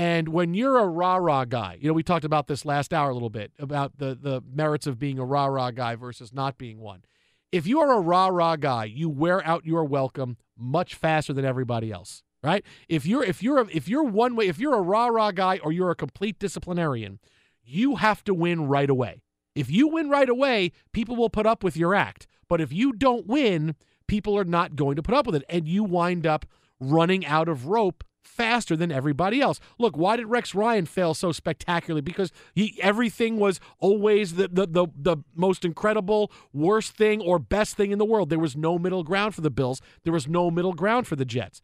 And when you're a rah rah guy, you know, we talked about this last hour a little bit about the the merits of being a rah rah guy versus not being one. If you are a rah rah guy, you wear out your welcome much faster than everybody else, right? If you're if you're a, if you're one way, if you're a rah rah guy or you're a complete disciplinarian, you have to win right away. If you win right away, people will put up with your act. But if you don't win, people are not going to put up with it, and you wind up running out of rope faster than everybody else. Look, why did Rex Ryan fail so spectacularly? Because he, everything was always the, the the the most incredible, worst thing or best thing in the world. There was no middle ground for the Bills. There was no middle ground for the Jets.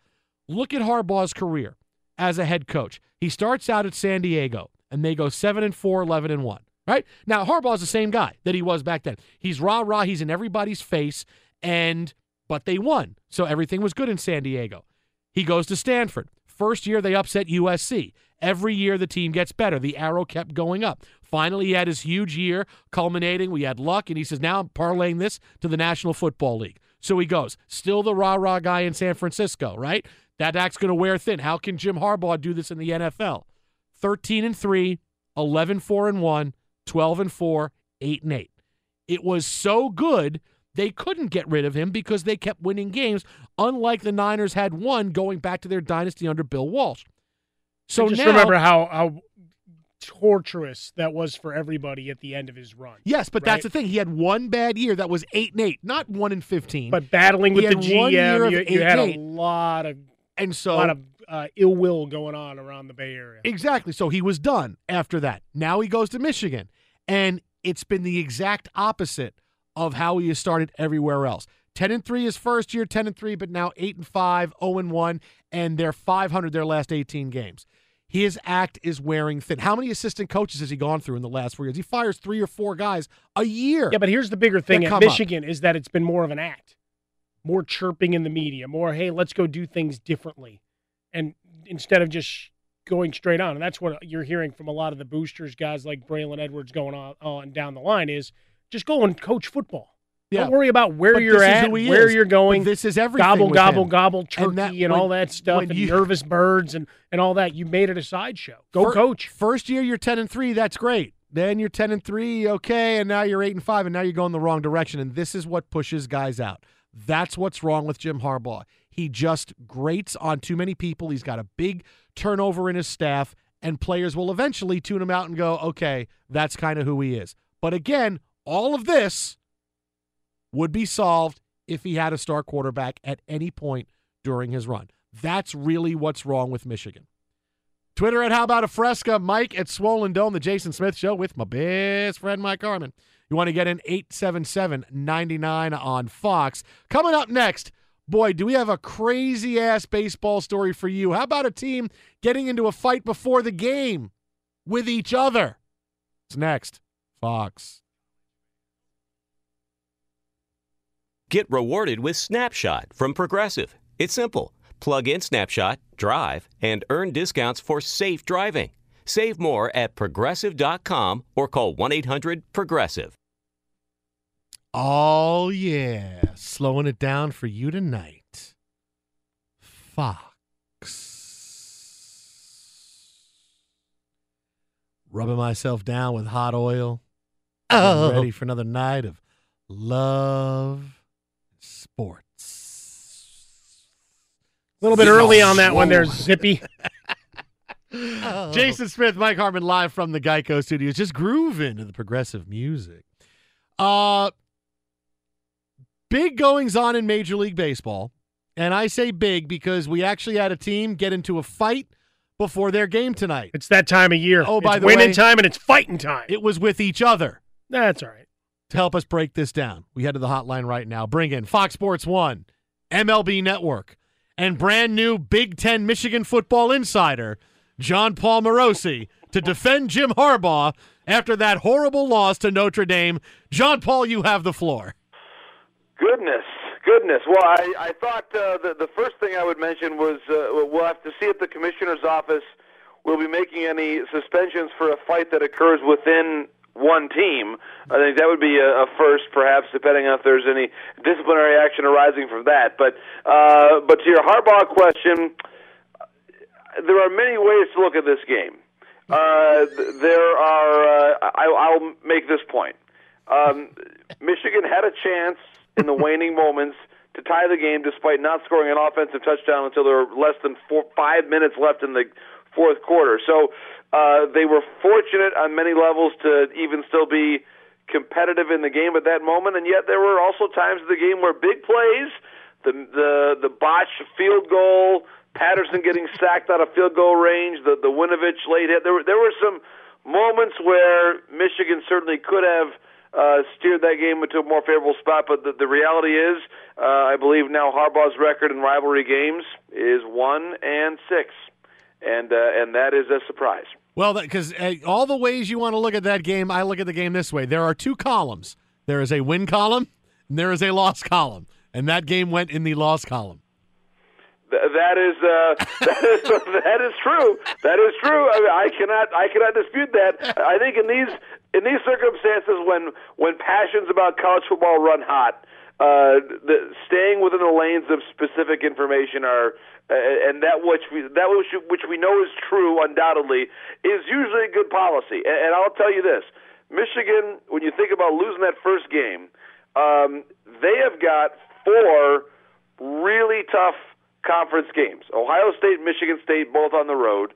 Look at Harbaugh's career as a head coach. He starts out at San Diego and they go 7 and 4, 11 and 1. Right? Now Harbaugh's the same guy that he was back then. He's rah rah, he's in everybody's face and but they won. So everything was good in San Diego. He goes to Stanford. First year, they upset USC. Every year, the team gets better. The arrow kept going up. Finally, he had his huge year culminating. We had luck, and he says, Now I'm parlaying this to the National Football League. So he goes, still the rah rah guy in San Francisco, right? That act's going to wear thin. How can Jim Harbaugh do this in the NFL? 13 and 3, 11 4 and 1, 12 and 4, 8 and 8. It was so good they couldn't get rid of him because they kept winning games, unlike the Niners had won going back to their dynasty under Bill Walsh. So I just now, remember how how torturous that was for everybody at the end of his run. Yes, but right? that's the thing. He had one bad year that was eight and eight, not one and fifteen. But battling with the one GM, you, you had a lot of and so a lot of uh, ill will going on around the Bay Area. Exactly. So he was done after that. Now he goes to Michigan. And it's been the exact opposite of how he has started everywhere else. 10 and 3 his first year, 10 and 3, but now 8 and 5, 0 and 1, and they're 500 their last 18 games. His act is wearing thin. How many assistant coaches has he gone through in the last four years? He fires three or four guys a year. Yeah, but here's the bigger thing at come up. Michigan is that it's been more of an act, more chirping in the media, more hey, let's go do things differently, and instead of just going straight on. And that's what you're hearing from a lot of the boosters, guys like Braylon Edwards going on, on down the line is just go and coach football. Yeah. Don't worry about where But you're at, where is. you're going. But this is everything Gobble, gobble, him. gobble, And turkey, that- and, when- all that stuff, and you- nervous birds, and and all that. You made it a sideshow. Go coach. First year you're 10 and 3, that's great. Then you're 10 and 3, okay, and now you're 8 and 5 and now you're going the wrong direction and this is what pushes guys out. That's what's wrong with Jim Harbaugh. He just grates on too many people. He's got a big turnover in his staff and players will eventually tune him out and go, "Okay, that's kind of who he is." But again, all of this would be solved if he had a star quarterback at any point during his run. That's really what's wrong with Michigan. Twitter at How About a Fresca, Mike at Swollen Dome, the Jason Smith Show with my best friend Mike Harmon. You want to get in 877 99 on Fox. Coming up next, boy, do we have a crazy ass baseball story for you. How about a team getting into a fight before the game with each other? It's next. Fox. Get rewarded with Snapshot from Progressive. It's simple. Plug in Snapshot, drive, and earn discounts for safe driving. Save more at progressive.com or call 1 800 Progressive. Oh, yeah. Slowing it down for you tonight. Fox. Rubbing myself down with hot oil. Oh. Getting Ready for another night of love sports. A little bit early on that one there, Zippy. Jason Smith, Mike Harmon, live from the Geico Studios, just grooving to the progressive music. Uh, big goings on in Major League Baseball, and I say big because we actually had a team get into a fight before their game tonight. It's that time of year. Oh, by It's the winning way, time and it's fighting time. It was with each other. That's all right. To help us break this down, we head to the hotline right now. Bring in Fox Sports One, MLB Network, and brand new Big Ten Michigan football insider, Jon Paul Morosi, to defend Jim Harbaugh after that horrible loss to Notre Dame. John Paul, you have the floor. Goodness, goodness. Well, I, I thought uh, the, the first thing I would mention was uh, we'll have to see if the commissioner's office will be making any suspensions for a fight that occurs within one team. I think that would be a, a first, perhaps, depending on if there's any disciplinary action arising from that. But uh, but to your Harbaugh question, there are many ways to look at this game. Uh, there are. Uh, I, I'll make this point. Um, Michigan had a chance in the waning moments to tie the game, despite not scoring an offensive touchdown until there were less than four, five minutes left in the fourth quarter. So uh, they were fortunate on many levels to even still be competitive in the game at that moment, and yet there were also times in the game where big plays, the the the botched field goal, Patterson getting sacked out of field goal range, the the Winovich late hit. There were there were some moments where Michigan certainly could have uh, steered that game into a more favorable spot. But the, the reality is, uh, I believe now Harbaugh's record in rivalry games is one and six, and uh, and that is a surprise. Well, because uh, all the ways you want to look at that game, I look at the game this way. There are two columns. There is a win column, and there is a loss column, and that game went in the loss column. Th- that is uh, that is that is true. That is true. I, mean, I cannot I cannot dispute that. I think in these in these circumstances, when when passions about college football run hot, uh, the, staying within the lanes of specific information are and that which we that which which we know is true undoubtedly is usually a good policy. And, and I'll tell you this: Michigan, when you think about losing that first game, um, they have got four really tough conference games. Ohio State, Michigan State, both on the road.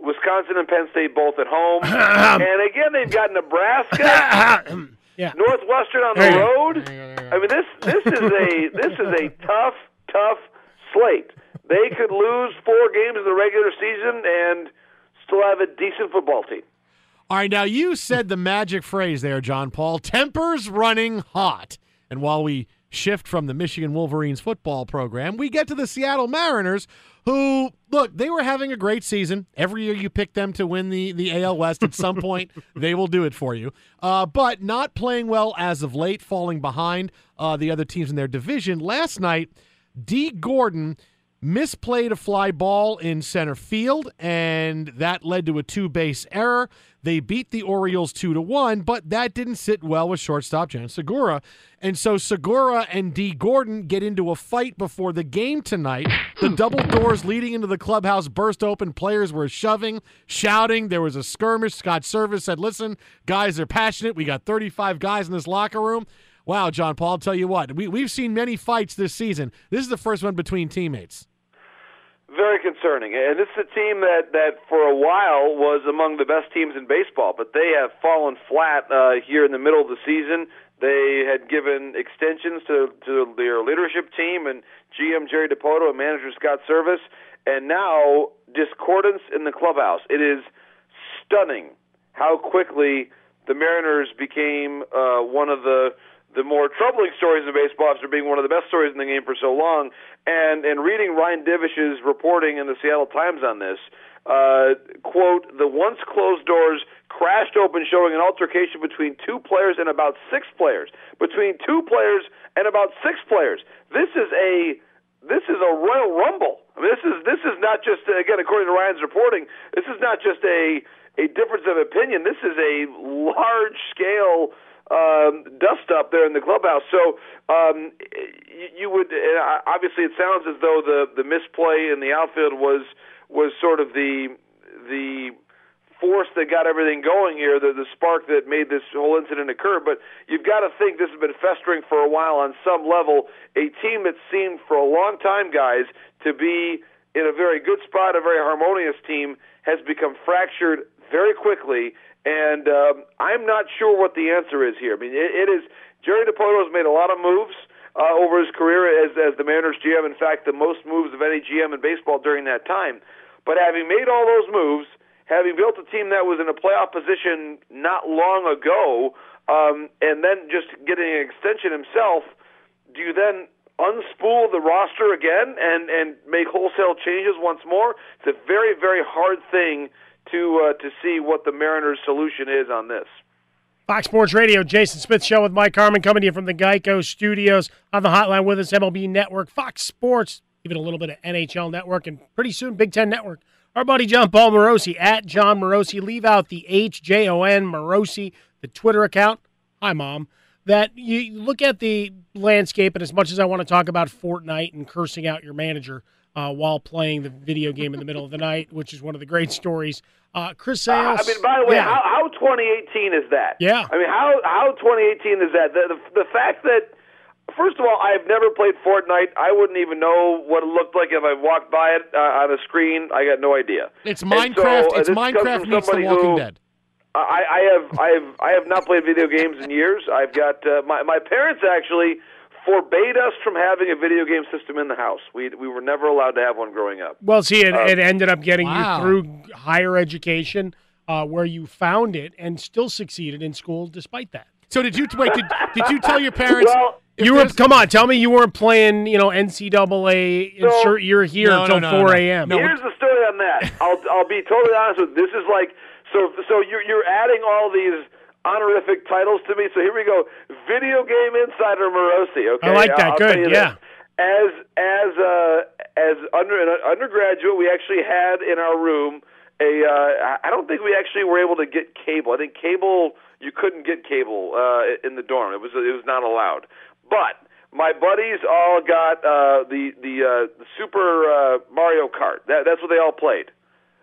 Wisconsin and Penn State both at home. and again, they've got Nebraska, yeah. Northwestern on the road. I mean, this this is a this is a tough, tough slate. They could lose four games in the regular season and still have a decent football team. All right, now you said the magic phrase there, Jon Paul. Tempers running hot. And while we shift from the Michigan Wolverines football program, we get to the Seattle Mariners, who, look, they were having a great season. Every year you pick them to win the, the AL West. At some point, they will do it for you. Uh, but not playing well as of late, falling behind uh, the other teams in their division. Last night, Dee Gordon misplayed a fly ball in center field, and that led to a two base error. They beat the Orioles two to one, but that didn't sit well with shortstop Jean Segura. And so Segura and Dee Gordon get into a fight before the game tonight. The hmm. double doors leading into the clubhouse burst open. Players were shoving, shouting. There was a skirmish. Scott Servais said, Listen, guys are passionate. We got 35 guys in this locker room. Wow, Jon Paul, I'll tell you what, we, we've seen many fights this season. This is the first one between teammates. Very concerning. And this is a team that, that for a while was among the best teams in baseball, but they have fallen flat uh, here in the middle of the season. They had given extensions to, to their leadership team and GM Jerry Dipoto and manager Scott Servais, and now discordance in the clubhouse. It is stunning how quickly the Mariners became uh, one of the the more troubling stories in baseball after being one of the best stories in the game for so long. And and reading Ryan Divish's reporting in the Seattle Times on this, uh, quote, the once closed doors crashed open, showing an altercation between two players and about six players. Between two players and about six players. This is a this is a royal rumble. I mean, this is this is not just again according to Ryan's reporting. This is not just a a difference of opinion. This is a large scale um, dust up there in the clubhouse. So um, you, you would obviously it sounds as though the the misplay in the outfield was was sort of the the force that got everything going here, the the spark that made this whole incident occur. But you've got to think this has been festering for a while on some level. A team that seemed for a long time, guys, to be in a very good spot, a very harmonious team, has become fractured very quickly and um, I'm not sure what the answer is here. I mean, it, it is Jerry Dipoto has made a lot of moves uh, over his career as as the Mariners GM. In fact, the most moves of any GM in baseball during that time. But having made all those moves, having built a team that was in a playoff position not long ago, um, and then just getting an extension himself, do you then unspool the roster again and and make wholesale changes once more? It's a very very hard thing to uh, to see what the Mariners' solution is on this. Fox Sports Radio, Jason Smith Show with Mike Harmon coming to you from the Geico Studios on the hotline with us, MLB Network, Fox Sports, even a little bit of NHL Network, and pretty soon Big Ten Network. Our buddy Jon Paul Morosi at Jon Morosi. Leave out the H J O N Morosi, the Twitter account. Hi, Mom. That you look at the landscape, and as much as I want to talk about Fortnite and cursing out your manager, uh, while playing the video game in the middle of the night, which is one of the great stories. Uh, Chris Uh, Sales. I mean, by the way, yeah. how, how 2018 is that? Yeah. I mean, how how 2018 is that? The, the the fact that first of all, I've never played Fortnite. I wouldn't even know what it looked like if I walked by it uh, on a screen. I got no idea. It's And so, Minecraft. uh, it's Minecraft meets The somebody Walking who- Dead. I, I have I have I have not played video games in years. I've got uh, my my parents actually forbade us from having a video game system in the house. We we were never allowed to have one growing up. Well, see, it, Uh, it ended up getting Wow. you through higher education, uh, where you found it and still succeeded in school despite that. So did you wait? Did, did you tell your parents? Well, You were come on, tell me you weren't playing, you know, NCAA insert year here No, no, until no, four no. a.m. Here's the story on that. I'll I'll be totally honest with you. This is like so so you're you're adding all these honorific titles to me. So here we go. Video game insider Morosi. Okay, I like that. I'll Good, yeah. this. As as uh, as under an undergraduate, we actually had in our room a. Uh, I don't think we actually were able to get cable. I think cable you couldn't get cable uh, in the dorm. It was it was not allowed. But my buddies all got uh, the the, uh, the Super uh, Mario Kart. That, that's what they all played,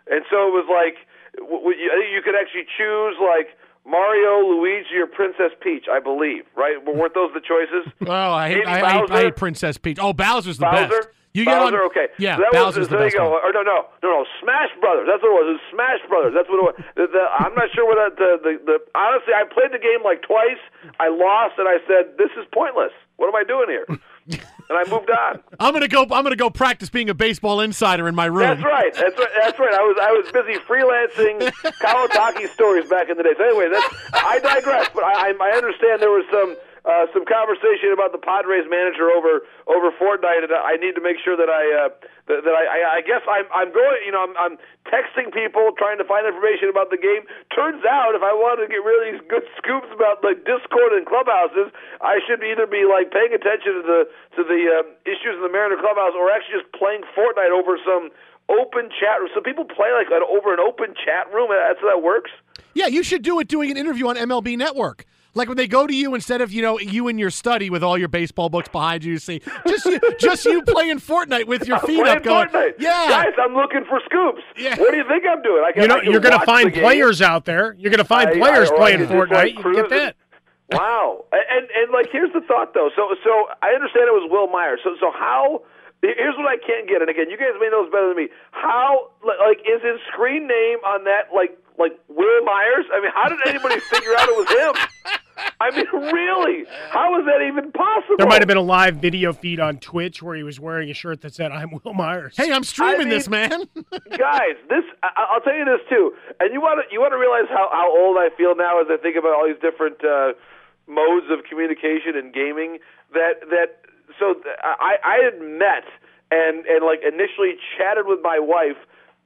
and so it was like w- w- you, you could actually choose like Mario, Luigi, or Princess Peach. I believe, right? Weren't those the choices? Oh, I hate, I, hate, I hate Princess Peach. Oh, Bowser's the Bowser? best. You get on, okay. Yeah, so that Bowser's was, the there best you go. one. Or no, no, no, no. Smash Brothers. That's what it was. It was Smash Brothers. That's what it was. The, the, I'm not sure what that, the, the the. Honestly, I played the game like twice. I lost, and I said, "This is pointless. What am I doing here?" and I moved on. I'm gonna go. I'm gonna go practice being a baseball insider in my room. That's right. That's right. That's right. I was I was busy freelancing Kawasaki stories back in the day. So anyway, that's I digress. But I I I understand there was some uh, some conversation about the Padres manager over over Fortnite, and I need to make sure that I uh, that, that I, I I guess I'm I'm going. You know, I'm I'm texting people trying to find information about the game. Turns out, if I wanted to get really good scoops about like Discord and clubhouses, I should either be like paying attention to the to the um, issues in the Mariner clubhouse, or actually just playing Fortnite over some open chat room. So people play like an, over an open chat room. That's how that works. Yeah, you should do it doing an interview on MLB Network. Like when they go to you instead of you know you in your study with all your baseball books behind you, you see just you, just you playing Fortnite with your I'm feet up, going, Fortnite. yeah, guys, I'm looking for scoops. What do you think I'm doing? I can, You know, I can you're going to find players out there. You're going to find I- players I- I playing could like, Fortnite. You can get that. Wow. And and like here's the thought though. So so I understand it was Wil Myers. So so how here's what I can't get. And again, you guys may know this better than me. How like is his screen name on that like like Wil Myers? I mean, how did anybody figure out it was him? I mean, really? How is that even possible? There might have been a live video feed on Twitch where he was wearing a shirt that said "I'm Wil Myers." Hey, I'm streaming I mean, this, man. guys, this I, I'll tell you this too, and you want to you want to realize how how old I feel now as I think about all these different uh, modes of communication and gaming. That that so th- I I had met and and like initially chatted with my wife.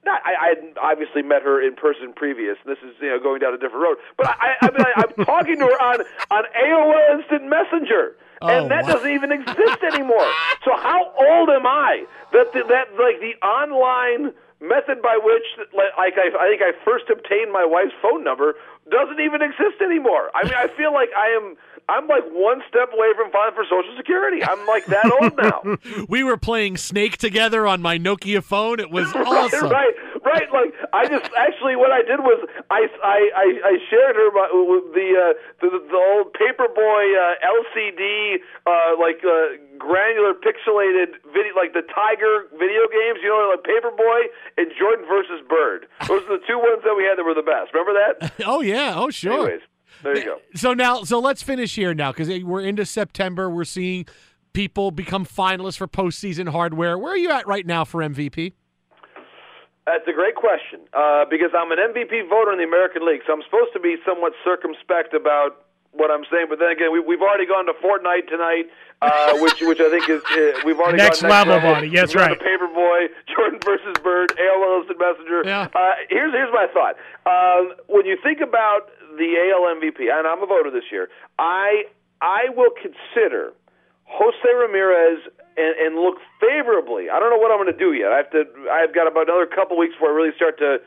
Not, I, I hadn't obviously met her in person previous. This is you know going down a different road, but I, I mean I, I'm talking to her on on AOL Instant Messenger, and Oh, that wow. doesn't even exist anymore. So how old am I that the, that like the online method by which like, like I, I think I first obtained my wife's phone number doesn't even exist anymore. I mean I feel like I am I'm like one step away from filing for Social Security. I'm like that old now. we were playing Snake together on my Nokia phone. It was awesome. right, right. Like I just actually what I did was I I I, I shared her my, with the, uh, the the old Paperboy uh, LCD uh, like uh, granular pixelated video like the Tiger video games. You know, like Paperboy and Jordan versus Bird. Those are the two ones that we had that were the best. Remember that? oh yeah. Oh sure. Anyways, there you go. So now, so let's finish here now because we're into September. We're seeing people become finalists for postseason hardware. Where are you at right now for MVP? That's a great question uh, because I'm an MVP voter in the American League, so I'm supposed to be somewhat circumspect about what I'm saying. But then again, we, we've already gone to Fortnite tonight, uh, which which I think is uh, we've already Next gone level, buddy. Yes, We've gone right. to Paperboy, Jordan versus Bird, AOL Instant Messenger. Yeah. Uh, here's here's my thought. Um, when you think about the AL MVP, and I'm a voter this year, I I will consider Jose Ramirez and, and look favorably. I don't know what I'm going to do yet. I have to. I've got about another couple weeks before I really start to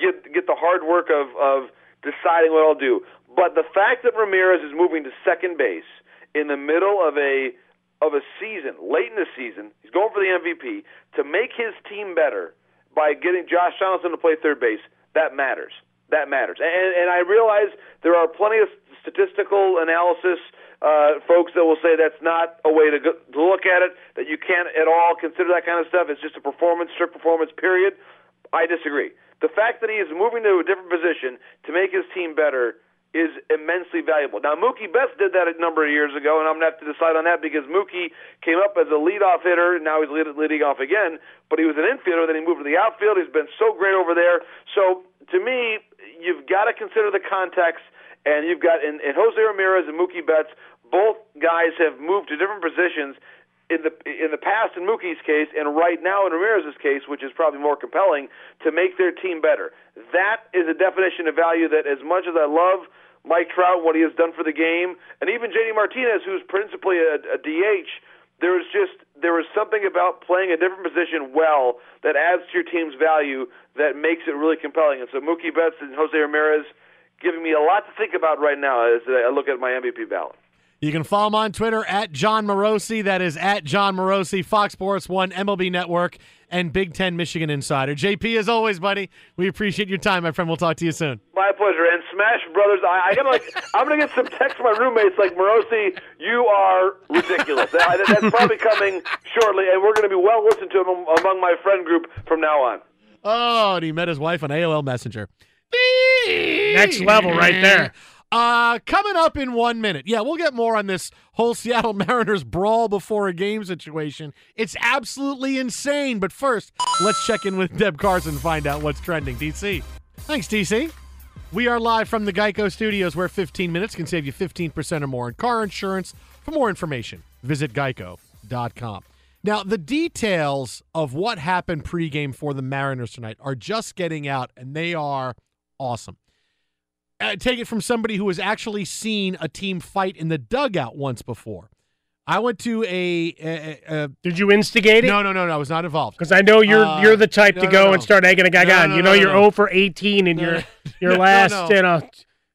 get get the hard work of of deciding what I'll do. But the fact that Ramirez is moving to second base in the middle of a of a season, late in the season, he's going for the MVP, to make his team better by getting Josh Donaldson to play third base, that matters. That matters. And, and I realize there are plenty of statistical analysis uh, folks that will say that's not a way to, go, to look at it, that you can't at all consider that kind of stuff. It's just a performance, strict performance, period. I disagree. The fact that he is moving to a different position to make his team better is immensely valuable. Now, Mookie Betts did that a number of years ago, and I'm going to have to decide on that because Mookie came up as a leadoff hitter, and now he's lead, leading off again, but he was an infielder, then he moved to the outfield. He's been so great over there. So, to me, you've got to consider the context, and you've got, in, Jose Ramirez and Mookie Betts, both guys have moved to different positions in the in the past in Mookie's case and right now in Ramirez's case, which is probably more compelling, to make their team better. That is a definition of value that as much as I love Mike Trout, what he has done for the game, and even JD Martinez, who's principally a, a DH. there is just there was something about playing a different position well that adds to your team's value that makes it really compelling. And so Mookie Betts and Jose Ramirez giving me a lot to think about right now as I look at my MVP ballot. You can follow him on Twitter at Jon Morosi. That is at Jon Morosi, Fox Sports One, MLB Network, and Big Ten Michigan Insider. JP, as always, buddy, we appreciate your time, my friend. We'll talk to you soon. My pleasure. And Smash Brothers, I, I gotta like, I'm gonna get some texts from my roommates like Morosi, you are ridiculous. that, that's probably coming shortly, and we're gonna be well listened to among my friend group from now on. Oh, and he met his wife on AOL Messenger. Next level, right there. Uh, coming up in one minute. Yeah, we'll get more on this whole Seattle Mariners brawl before a game situation. It's absolutely insane. But first, let's check in with Deb Carson and find out what's trending. DC. Thanks, DC. We are live from the Geico Studios where 15 minutes can save you 15% or more in car insurance. For more information, visit geico.com. Now, the details of what happened pregame for the Mariners tonight are just getting out, and they are awesome uh, take it from somebody who has actually seen a team fight in the dugout once before. I went to a. a, a Did you instigate it? No, no, no, no. I was not involved. Because I know you're Uh, you're the type no, to go no. and start egging a guy on. no, you know no, you're no. 0 for 18 in No, your no. your No, no, last no. you know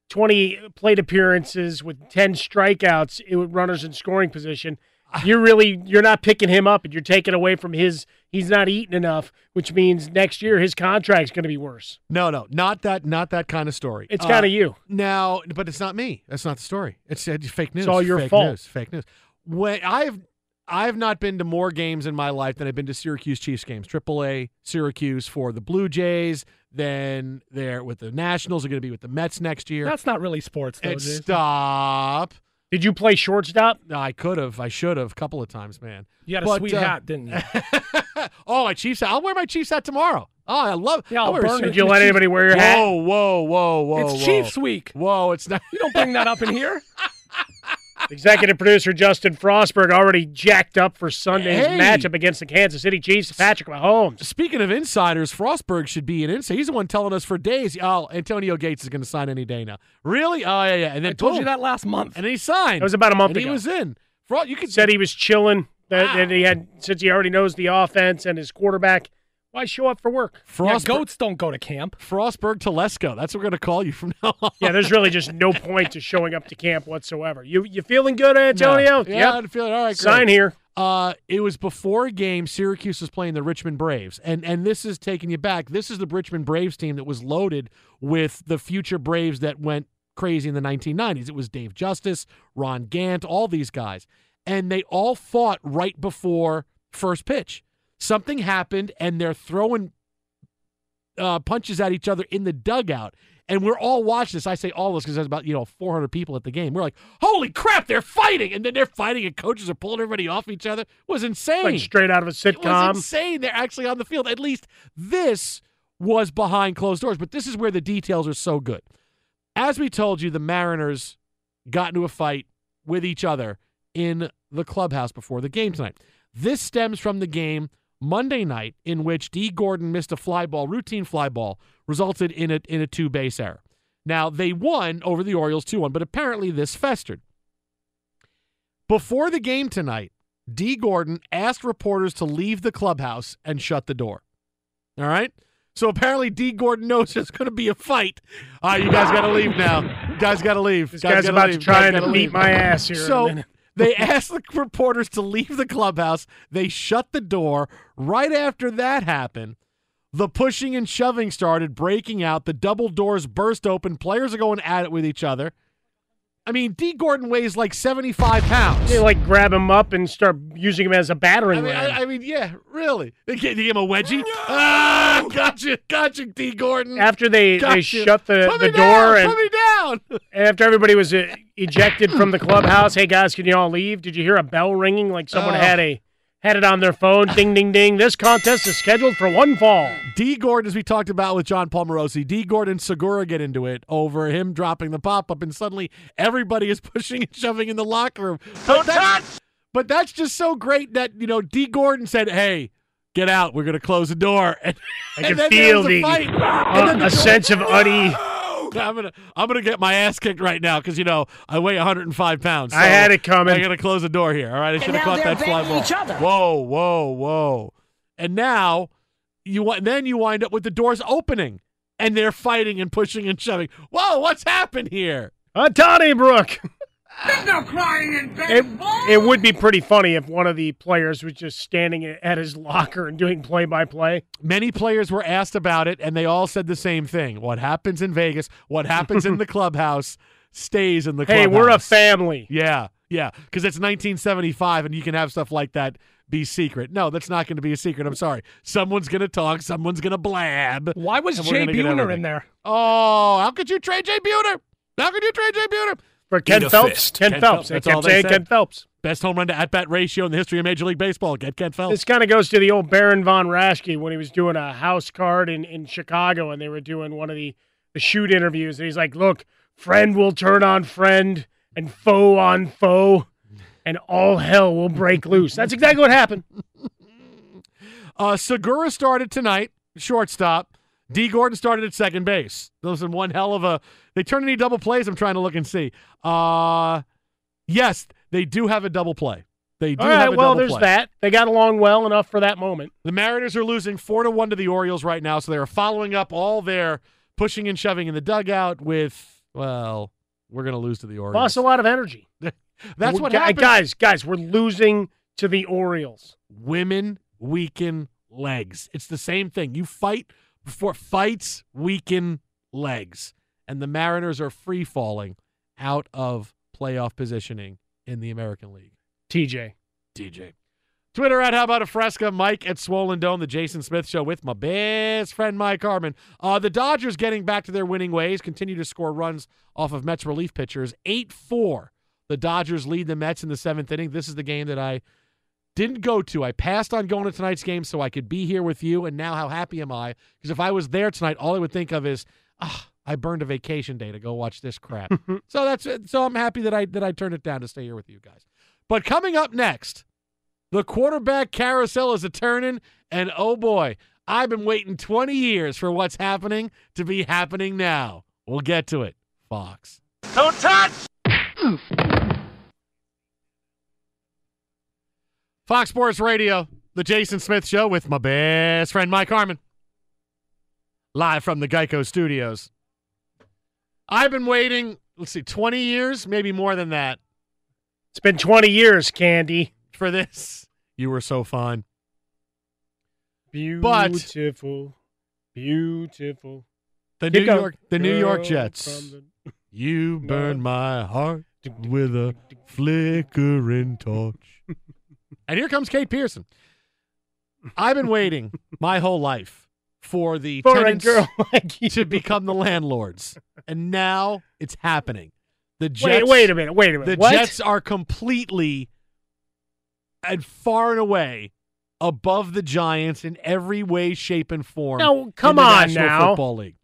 20 plate appearances with 10 strikeouts it- runners in scoring position. You're really you're not picking him up and you're taking away from his. He's not eating enough, which means next year his contract's going to be worse. No, no, not that, not that kind of story. It's Uh, kinda you. Now, but it's not me. That's not the story. It's, uh, fake news. It's all your fake fault. News, fake news. When I've I've not been to more games in my life than I've been to Syracuse Chiefs games. AAA Syracuse for the Blue Jays. Then they're with the Nationals. Are going to be with the Mets next year. That's not really sports, though. And Jason. Stop. Did you play shortstop? I could have. I should have. A couple of times, man. You had a But, sweet uh, hat, didn't you? oh, my Chiefs hat. I'll wear my Chiefs hat tomorrow. Oh, I love. Yeah, I'll wear a burn it. Did you let anybody wear your whoa, hat? Whoa, whoa, whoa, whoa, it's whoa. Chiefs week. Whoa, it's not. You don't bring that up in here. Executive producer Justin Frostberg already jacked up for Sunday's Hey. matchup against the Kansas City Chiefs. Patrick Mahomes. Speaking of insiders, Frostberg should be an insider. He's the one telling us for days. Oh, Antonio Gates is going to sign any day now. Really? Oh yeah, yeah. And then I told boom. you that last month. and then he signed. It was about a month and ago. He was in. Fro- you could Said he was chilling. That, Wow. that he had since he already knows the offense and his quarterback. Why show up for work? Yeah, goats don't go to camp. Frostberg Telesco. That's what we're going to call you from now on. Yeah, there's really just no point to showing up to camp whatsoever. You you feeling good, Antonio? No. Yeah, Yep. I'm feeling all right. Sign here. Uh, it was before a game. Syracuse was playing the Richmond Braves, and and this is taking you back. This is the Richmond Braves team that was loaded with the future Braves that went crazy in the 1990s. It was Dave Justice, Ron Gant, all these guys, and they all fought right before first pitch. Something happened, and they're throwing uh, punches at each other in the dugout. And we're all watching this. I say all this because there's about you know 400 people at the game. We're like, "Holy crap, they're fighting!" And then they're fighting, and coaches are pulling everybody off each other. It was insane. Like straight out of a It was sitcom. insane. They're actually on the field. At least this was behind closed doors. But this is where the details are so good. As we told you, the Mariners got into a fight with each other in the clubhouse before the game tonight. This stems from the game Monday night in which Dee Gordon missed a fly ball, routine fly ball, resulted in a in a two base error. Now they won over the Orioles 2-1, but apparently this festered. Before the game tonight, Dee Gordon asked reporters to leave the clubhouse and shut the door. All right? So apparently Dee Gordon knows there's going to be a fight. All right, you guys got to leave now. You guys got to leave. This Guys guy's about leave. to try and beat leave. my ass here. in a So minute. They asked the reporters to leave the clubhouse. They shut the door. Right after that happened, the pushing and shoving started breaking out. The double doors burst open. Players are going at it with each other. I mean, Dee Gordon weighs like 75 pounds. They like grab him up and start using him as a battering I mean, ram. I, I mean, yeah, really. They gave him a wedgie. Ah, gotcha, gotcha, Dee Gordon. after they, they shut the, Put the me door down, and put me down. after everybody was uh, ejected from the clubhouse, hey guys, can you all leave? Did you hear a bell ringing like someone Oh. had a had it on their phone? ding ding ding. This contest is scheduled for one fall. Dee Gordon, as we talked about with John Palmerosi, Dee Gordon Segura get into it over him dropping the pop up, and suddenly everybody is pushing and shoving in the locker room. But that's, but that's just so great that you know Dee Gordon said, "Hey, get out. We're going to close the door." And, I can feel the fight. And uh, a sense of unease. I'm gonna I'm gonna get my ass kicked right now because you know I weigh 105 pounds. I had it coming. I gotta close the door here. All right, I should have caught that fly banging ball. each other. Whoa, whoa, whoa! And now you wa- then you wind up with the doors opening and they're fighting and pushing and shoving. Whoa, what's happened here? Uh, Donnybrook. no crying in bed. It, it would be pretty funny if one of the players was just standing at his locker and doing play by play. Many players were asked about it, and they all said the same thing. What happens in Vegas, what happens in the clubhouse, stays in the Hey, clubhouse. we're a family. Yeah, yeah, because it's 1975, and you can have stuff like that be secret. No, that's not going to be a secret. I'm sorry. Someone's going to talk. Someone's going to blab. Why was Jay gonna Buhner in there? Oh, how could you trade Jay Buhner? How could you trade Jay Buhner? For Ken Phelps. Ken, Phelps. They That's all kept they saying said. Ken Phelps. Best home run to at bat ratio in the history of Major League Baseball. Get Ken Phelps. This kind of goes to the old Baron von Raschke when he was doing a house card in, in Chicago and they were doing one of the, the shoot interviews. And he's like, look, friend will turn on friend and foe on foe, and all hell will break loose. That's exactly what happened. Uh, Segura started tonight, shortstop. Dee Gordon started at second base. Those are one hell of a. They turn any double plays. I'm trying to look and see. Uh, yes, they do have a double play. They do All have right, a well, there's play. that. They got along well enough for that moment. The Mariners are losing four to one to the Orioles right now, so they are following up all their pushing and shoving in the dugout with. Well, we're going to lose to the Orioles. Lost a lot of energy. That's We're- what happens. Guys, guys, we're losing to the Orioles. women weaken legs. It's the same thing. You fight before fights weaken legs. And the Mariners are free falling out of playoff positioning in the American League. TJ. DJ. Twitter at How About a Fresca, Mike at Swollen Dome, the Jason Smith Show with my best friend Mike Harmon. Uh, the Dodgers getting back to their winning ways, continue to score runs off of Mets relief pitchers. 8 4. The Dodgers lead the Mets in the seventh inning. This is the game that I didn't go to. I passed on going to tonight's game so I could be here with you. And now, how happy am I? Because if I was there tonight, all I would think of is, ah, I burned a vacation day to go watch this crap. so that's so I'm happy that I that I turned it down to stay here with you guys. But coming up next, the quarterback carousel is a turning, and oh boy, I've been waiting 20 years for what's happening to be happening now. We'll get to it. Fox. Don't touch! Fox Sports Radio, the Jason Smith Show with my best friend Mike Harmon. Live from the Geico Studios. I've been waiting, let's see, 20 years, maybe more than that, It's been 20 years, Candy. for this. You were so fun. But- Beautiful. Beautiful. The New. York the New York Jets. the- You burn my heart with a flickering torch. And here comes Kate Pearson. I've been waiting my whole life for the For tenants girl like to become the landlords. And now it's happening. The Wait, Jets wait a minute. Wait a minute. the what? Jets are completely and far and away above the Giants in every way, shape, and form. Now, come in the on National now. Football League.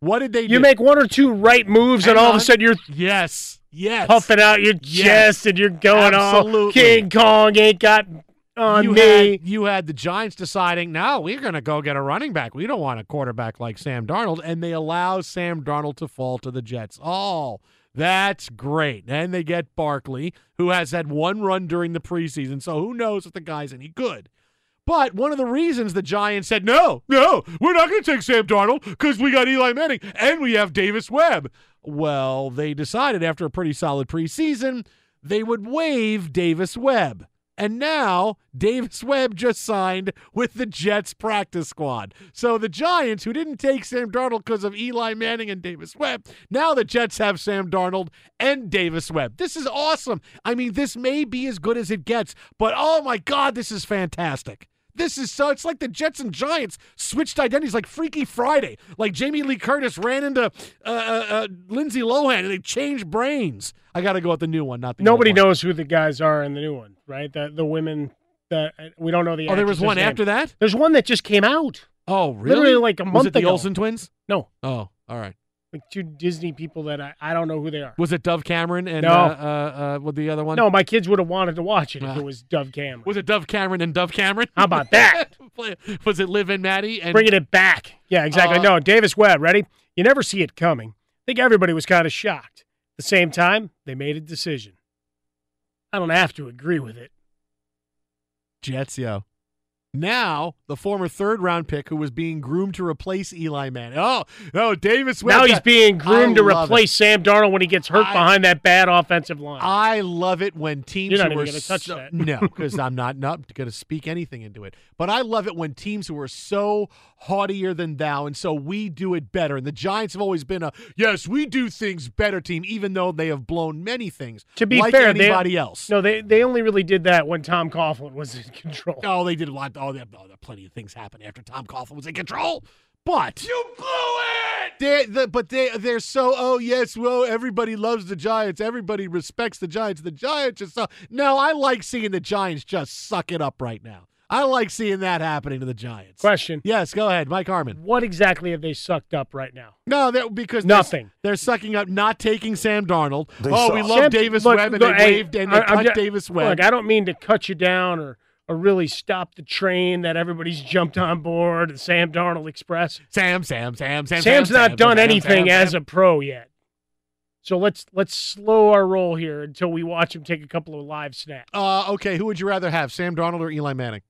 What did they do? You make one or two right moves, and Hang all of a sudden you're yes, yes, puffing out your Yes. chest, and you're going, "Oh, Absolutely. King Kong ain't got on you me." Had, you had the Giants deciding, no, we're going to go get a running back. We don't want a quarterback like Sam Darnold. And they allow Sam Darnold to fall to the Jets. Oh, that's great. And they get Barkley, who has had one run during the preseason. So who knows if the guy's any good. But one of the reasons the Giants said, no, no, we're not going to take Sam Darnold because we got Eli Manning and we have Davis Webb. Well, they decided after a pretty solid preseason they would waive Davis Webb. And now Davis Webb just signed with the Jets practice squad. So the Giants, who didn't take Sam Darnold because of Eli Manning and Davis Webb, now the Jets have Sam Darnold and Davis Webb. This is awesome. I mean, this may be as good as it gets, but oh my God, this is fantastic. This is so, it's like the Jets and Giants switched identities like Freaky Friday. Like Jamie Lee Curtis ran into uh, uh, uh, Lindsay Lohan and they changed brains. I got to go with the new one, not the Nobody old one. knows who the guys are in the new one, right? The the women that we don't know the. Oh, there was one name. after that? There's one that just came out. Oh, really? Literally like a Was month it the. Olsen twins? No, Oh, all right. Like two Disney people that I, I don't know who they are. Was it Dove Cameron and No. uh, uh, uh, what the other one? No, my kids would have wanted to watch it if Ah. it was Dove Cameron. Was it Dove Cameron and Dove Cameron? How about that? was it Liv and Maddie? And Bringing it back. Yeah, exactly. Uh, no, Davis Webb, ready? You never see it coming. I think everybody was kind of shocked. At the same time, they made a decision. I don't have to agree with it. Jets, yo. Now, the former third round pick who was being groomed to replace Eli Manning. Oh, no, Davis Webb. now he's being groomed to I love replace it. Sam Darnold when he gets hurt I- behind that bad offensive line. I love it when teams You're not who are gonna touch that. no, because I'm not not going to speak anything into it. But I love it when teams who are so haughtier than thou, and so we do it better. And the Giants have always been a yes, we do things better team, even though they have blown many things. to be like fair, anybody they, else. No, they they only really did that when Tom Coughlin was in control. Oh, they did a lot. Oh, there, oh, there plenty of things happened after Tom Coughlin was in control. But you blew it. They, the, but they, they're so. Oh yes, well, everybody loves the Giants. Everybody respects the Giants. The Giants are so. No, I like seeing the Giants just suck it up right now. I like seeing that happening to the Giants. Question: Yes, go ahead, Mike Harmon. What exactly have they sucked up right now? No, they're, because they're- Nothing. They're, sucking up not taking Sam Darnold. They oh, we love Sam- Davis look, Webb, and look, they hey, waved and they I- I'm cut ju- Davis Webb. Look, I don't mean to cut you down or really stop the train that everybody's jumped on board, the Sam Darnold Express. Sam, Sam, Sam, Sam. Sam's Sam, not Sam, done Sam, anything as a pro yet. So let's let's slow our roll here until we watch him take a couple of live snaps. Uh, okay, who would you rather have, Sam Darnold or Eli Manning?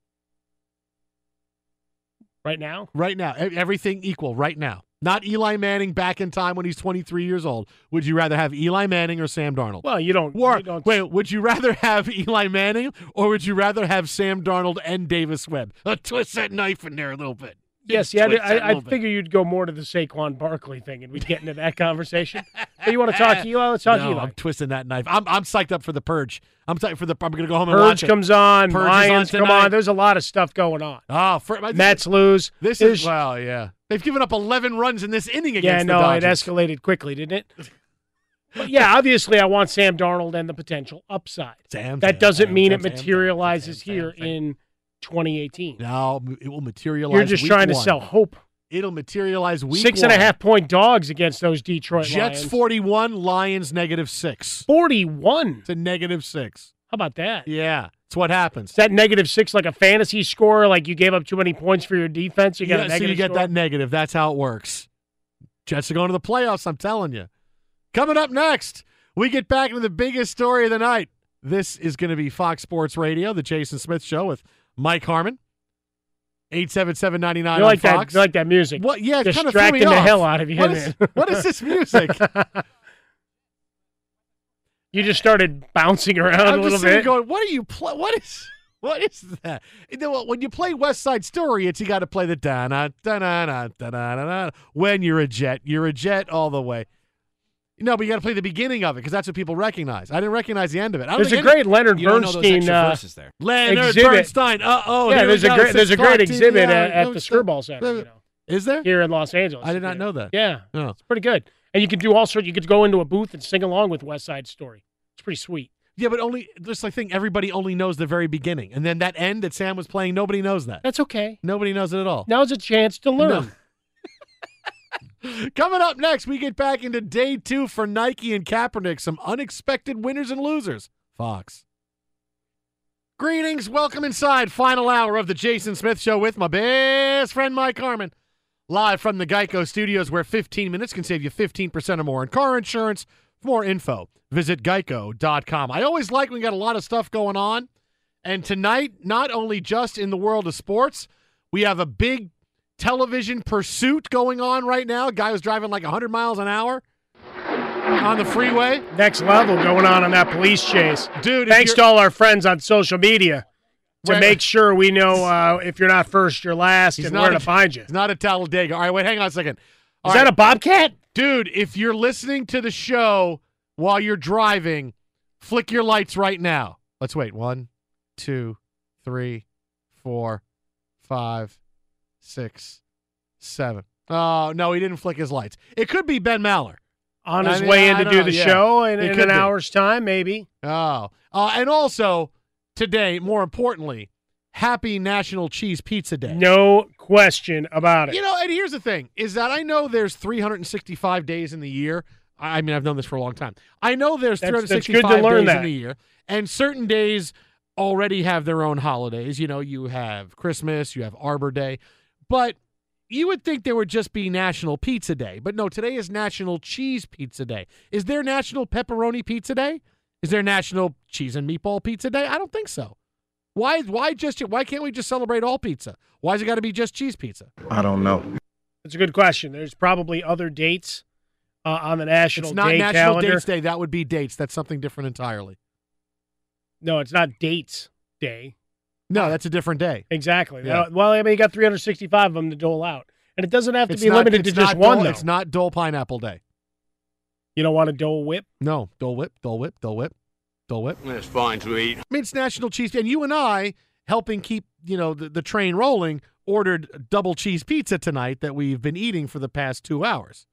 Right now, Right now, everything equal. Right now, not Eli Manning back in time when he's 23 years old. Would you rather have Eli Manning or Sam Darnold? well, you don't. Or, you don't wait, would you rather have Eli Manning or would you rather have Sam Darnold and Davis Webb? Uh, twist that knife in there a little bit. Yes, yeah, I, I, I figure you'd go more to the Saquon Barkley thing, and we'd get into that conversation. But you want to talk to Eli? Let's talk no, Eli. I'm twisting that knife. I'm I'm psyched up for the purge. I'm psyched for the. I'm gonna go home and watch Purge it. comes on. Purge Lions on come on. There's a lot of stuff going on. Oh, for, this Mets lose. This is well, yeah. They've given up 11 runs in this inning against yeah, the no, it escalated quickly, didn't it? But yeah, obviously, I want Sam Darnold and the potential upside. Sam, that Sam, doesn't Sam, mean Sam, it materializes Sam, here Sam. in 2018. No, it will materialize. You're just week trying to sell hope. It'll materialize week Six and a half point dogs against those Detroit Jets Lions. 41, Lions negative six. 41. It's a negative six. How about that? Yeah, it's what happens. Is that negative six like a fantasy score? Like you gave up too many points for your defense? You got yeah, a so you get score? that negative. That's how it works. Jets are going to the playoffs. I'm telling you. Coming up next, we get back into the biggest story of the night. This is going to be Fox Sports Radio, the Jason Smith Show with Mike Harmon. Eight seven seven ninety nine You like that? Fox. You like that music? What? Yeah, it kind of distracting the off. hell out of you. What is, what is this music? you just started bouncing around I'm a little just sitting bit. going, what are you play? What is what is that? You know, When you play West Side Story, it's you got to play the da na da na na da na na na. When you're a jet, you're a jet all the way. No, but you got to play the beginning of it because that's what people recognize. I didn't recognize the end of it. I There's a think great Leonard You don't know those Bernstein extra uh, there. Leonard exhibit. Bernstein. Uh oh. yeah, there's a great there's a great exhibit hour. at, at the stop. Skirball Center. You know, Is there? here in Los Angeles. I did not know that. Yeah, Oh. it's pretty good. And you can do all sorts. You could go into a booth and sing along with West Side Story. It's pretty sweet. Yeah, but only just I think everybody only knows the very beginning, and then that end that Sam was playing, nobody knows that. That's okay. Nobody knows it at all. Now's a chance to learn. Coming up next, we get back into day two for Nike and Kaepernick. Some unexpected winners and losers. Fox. Greetings, welcome inside. Final hour of the Jason Smith Show with my best friend Mike Harmon. Live from the Geico Studios, where 15 minutes can save you 15% or more in car insurance. For more info, visit geico.com. I always like when we got a lot of stuff going on. And tonight, not only just in the world of sports, we have a big television pursuit going on right now. A guy was driving like 100 miles an hour. on the freeway. Next level going on on that police chase. Dude, Thanks to all our friends on social media to Where- make sure we know uh, if you're not first, you're last, He's and where a- to find you. He's not a Talladega. All right, wait, hang on a second. Is that a bobcat? Dude, if you're listening to the show while you're driving, flick your lights right now. Let's wait. One, two, three, four, five, six, seven. Oh, no, he didn't flick his lights. It could be Ben Maller. On I his mean, way in I to don't know, the yeah. show in, in an be. hour's time, maybe. Oh. Uh, and also, today, more importantly, happy National Cheese Pizza Day. No question about it. You know, and here's the thing is that I know there's 365 days in the year. I mean, I've known this for a long time. I know there's That's- that's 365 good to learn days that. in the year, and certain days already have their own holidays. You know, you have Christmas, you have Arbor Day, but you would think there would just be National Pizza Day. But no, today is National Cheese Pizza Day. Is there National Pepperoni Pizza Day? Is there National Cheese and Meatball Pizza Day? I don't think so. Why? Why just? Why can't we just celebrate all pizza? Why has it got to be just cheese pizza? I don't know. That's a good question. There's probably other dates uh, on the National It's not Day National calendar. Dates Day. That would be dates. That's something different entirely. No, it's not Dates Day. No, that's a different day. Exactly. Yeah. Well, I mean, you got 365 of them to dole out, and it doesn't have to It's be not- limited to just not one. Dole, though. It's not Dole Pineapple Day. You don't want a Dole Whip? No, Dole Whip, Dole Whip, Dole Whip, Dole Whip. It's fine to eat. I mean, it's National Cheese Day, and you and I helping keep you know the, the train rolling. Ordered double cheese pizza tonight that we've been eating for the past two hours.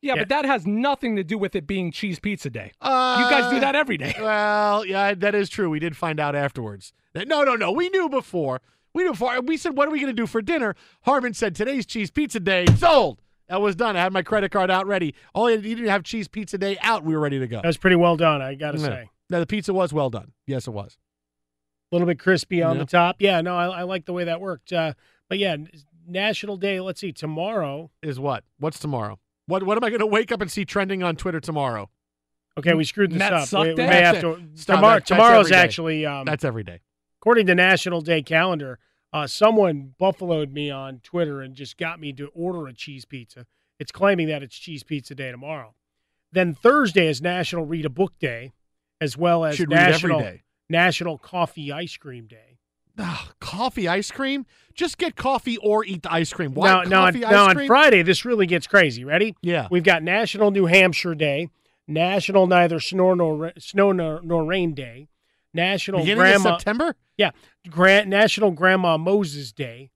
Yeah, but that has nothing to do with it being Cheese Pizza Day. Uh, you guys do that every day. Well, yeah, that is true. We did find out afterwards. That, no, no, no. We knew before. We knew before. We said, "What are we going to do for dinner?" Harmon said, "Today's Cheese Pizza Day." Sold. That was done. I had my credit card out ready. All you didn't have Cheese Pizza Day out. We were ready to go. That was pretty well done, I got to Yeah. say. Now, the pizza was well done. Yes, it was. A little bit crispy on Yeah. the top. Yeah, no, I, I like the way that worked. Uh, but yeah, National Day. Let's see, tomorrow. Is what? What's tomorrow? What? What am I going to wake up and see trending on Twitter tomorrow? Okay, we screwed this Matt up. Suck We, we may have to. Stop. tomorrow, That- tomorrow's actually. Um, That's every day. according to National Day calendar, uh, someone buffaloed me on Twitter and just got me to order a cheese pizza. It's claiming that it's Cheese Pizza Day tomorrow. Then Thursday is National Read a Book Day, as well as Should National. National Coffee Ice Cream Day. Ah, coffee ice cream? Just get coffee or eat the ice cream. Why now, now, on, coffee now ice on cream? Friday, this really gets crazy. Ready? Yeah. We've got National New Hampshire Day, National Neither Snow nor Snow nor, nor Rain Day, National Beginning Grandma September? Yeah, Grant National Grandma Moses Day,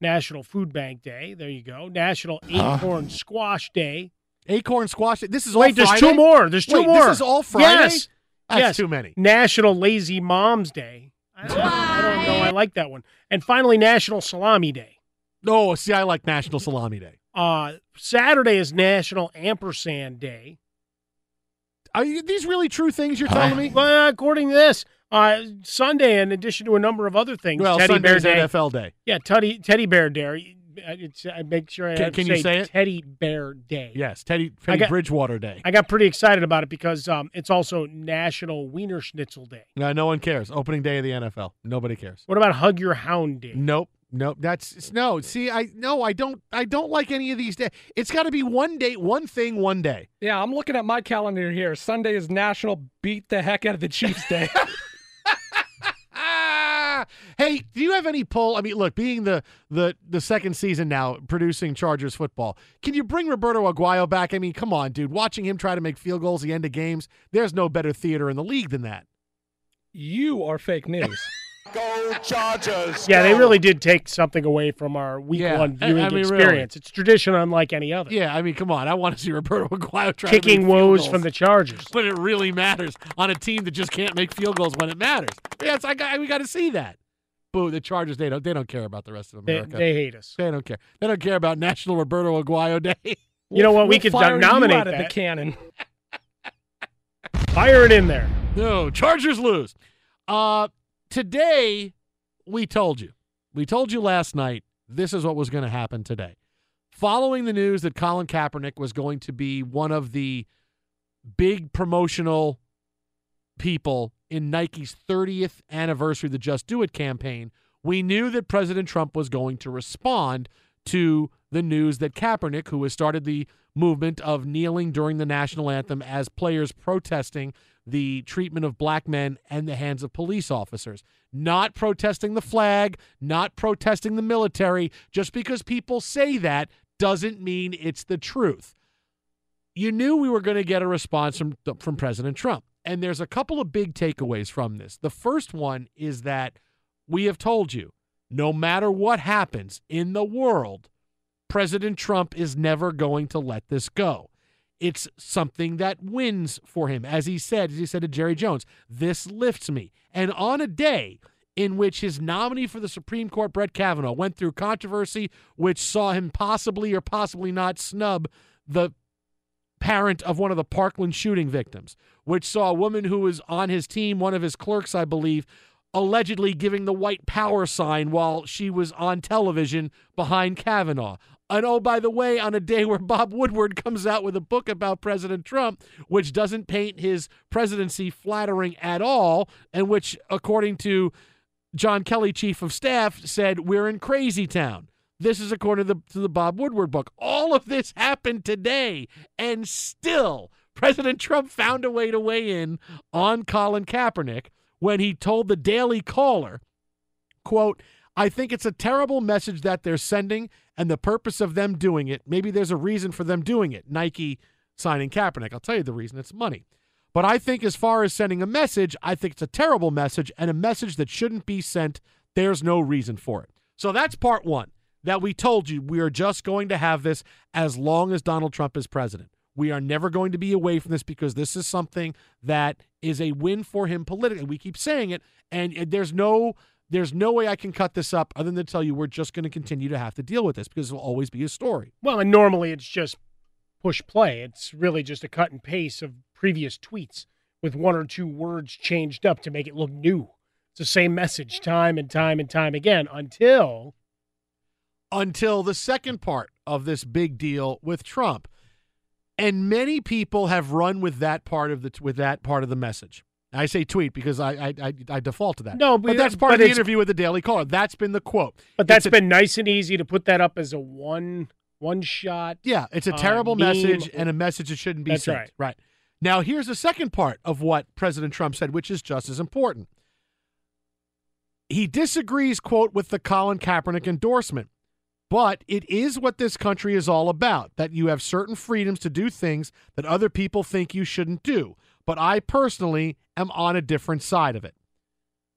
National Food Bank Day. There you go. National? Acorn Squash Day. Acorn squash. This is all Wait, there's Friday? two more. There's two Wait, more. This is all Friday. Yes. That's yes. too many. National Lazy Moms Day. I, I don't know. I like that one. And finally, National Salami Day. No, see, I like National Salami Day. Uh, Saturday is National Ampersand Day. Are you, these really true things you're telling me? Well, according to this, uh, Sunday, in addition to a number of other things, Well, Teddy Sunday's Bear Day. NFL Day. Yeah, Teddy Teddy Bear Day. Uh, It's, I make sure I Can- can to you say it? Teddy Bear Day. Yes, Teddy, Teddy got- Bridgewater Day. I got pretty excited about it because um, it's also National Wiener Schnitzel Day. No, no one cares. Opening day of the NFL. Nobody cares. What about Hug Your Hound Day? Nope. Nope. That's no. See, I no, I don't. I don't like any of these days. It's got to be one day, one thing, one day. Yeah, I'm looking at my calendar here. Sunday is National Beat the Heck Out of the Chiefs Day. Hey, do you have any pull? I mean, look, being the the the second season now producing Chargers football, can you bring Roberto Aguayo back? I mean, come on, dude. Watching him try to make field goals at the end of games, there's no better theater in the league than that. you are fake news. Go Chargers! Yeah, they really did take something away from our week Yeah, one viewing I mean, really. experience. It's tradition unlike any other. Yeah, I mean, come on. I want to see Roberto Aguayo try Kicking to make field woes goals from the Chargers. when it really matters on a team that just can't make field goals when it matters. Yes, I got, we got to see that. Boo, the Chargers they don't they don't care about the rest of America. they hate us. They don't care. They don't care about National Roberto Aguayo Day. You know what? We We'll could you nominate out of the cannon. Fire it in there. No, Chargers lose. Uh today we told you. We told you last night this is what was going to happen today. Following the news that Colin Kaepernick was going to be one of the big promotional people in Nike's 30th anniversary of the Just Do It campaign, we knew that President Trump was going to respond to the news that Kaepernick, who has started the movement of kneeling during the national anthem as players protesting the treatment of black men and the hands of police officers, not protesting the flag, not protesting the military. Just because people say that doesn't mean it's the truth. You knew we were going to get a response from from President Trump. And there's a couple of big takeaways from this. The first one is that we have told you no matter what happens in the world, President Trump is never going to let this go. It's something that wins for him. As he said, as he said to Jerry Jones, this lifts me. And on a day in which his nominee for the Supreme Court, Brett Kavanaugh, went through controversy which saw him possibly or possibly not snub the parent of one of the Parkland shooting victims, which saw a woman who was on his team, one of his clerks, I believe, allegedly giving the white power sign while she was on television behind Kavanaugh. And oh, by the way, on a day where Bob Woodward comes out with a book about President Trump, which doesn't paint his presidency flattering at all, and which, according to John Kelly, chief of staff, said, We're in crazy town. This is according to the, to the Bob Woodward book. All of this happened today, and still, President Trump found a way to weigh in on Colin Kaepernick when he told the Daily Caller, quote, I think it's a terrible message that they're sending and the purpose of them doing it. Maybe there's a reason for them doing it. Nike signing Kaepernick. I'll tell you the reason it's money. But I think, as far as sending a message, I think it's a terrible message and a message that shouldn't be sent. There's no reason for it. So that's part one that we told you we are just going to have this as long as Donald Trump is president. We are never going to be away from this because this is something that is a win for him politically. We keep saying it, and there's no there's no way I can cut this up other than to tell you we're just going to continue to have to deal with this because it'll always be a story. Well, and normally it's just push play. It's really just a cut and paste of previous tweets with one or two words changed up to make it look new. It's the same message time and time and time again until until the second part of this big deal with Trump. And many people have run with that part of the with that part of the message. I say tweet because I I, I, I default to that. No, but, but that's part but of the interview with the Daily Caller. That's been the quote. But that's has been nice and easy to put that up as a one one shot. Yeah, it's a terrible uh, message and a message that shouldn't be that's sent. Right. right. Now here's the second part of what President Trump said, which is just as important. He disagrees, quote, with the Colin Kaepernick endorsement. But it is what this country is all about that you have certain freedoms to do things that other people think you shouldn't do. But I personally am on a different side of it.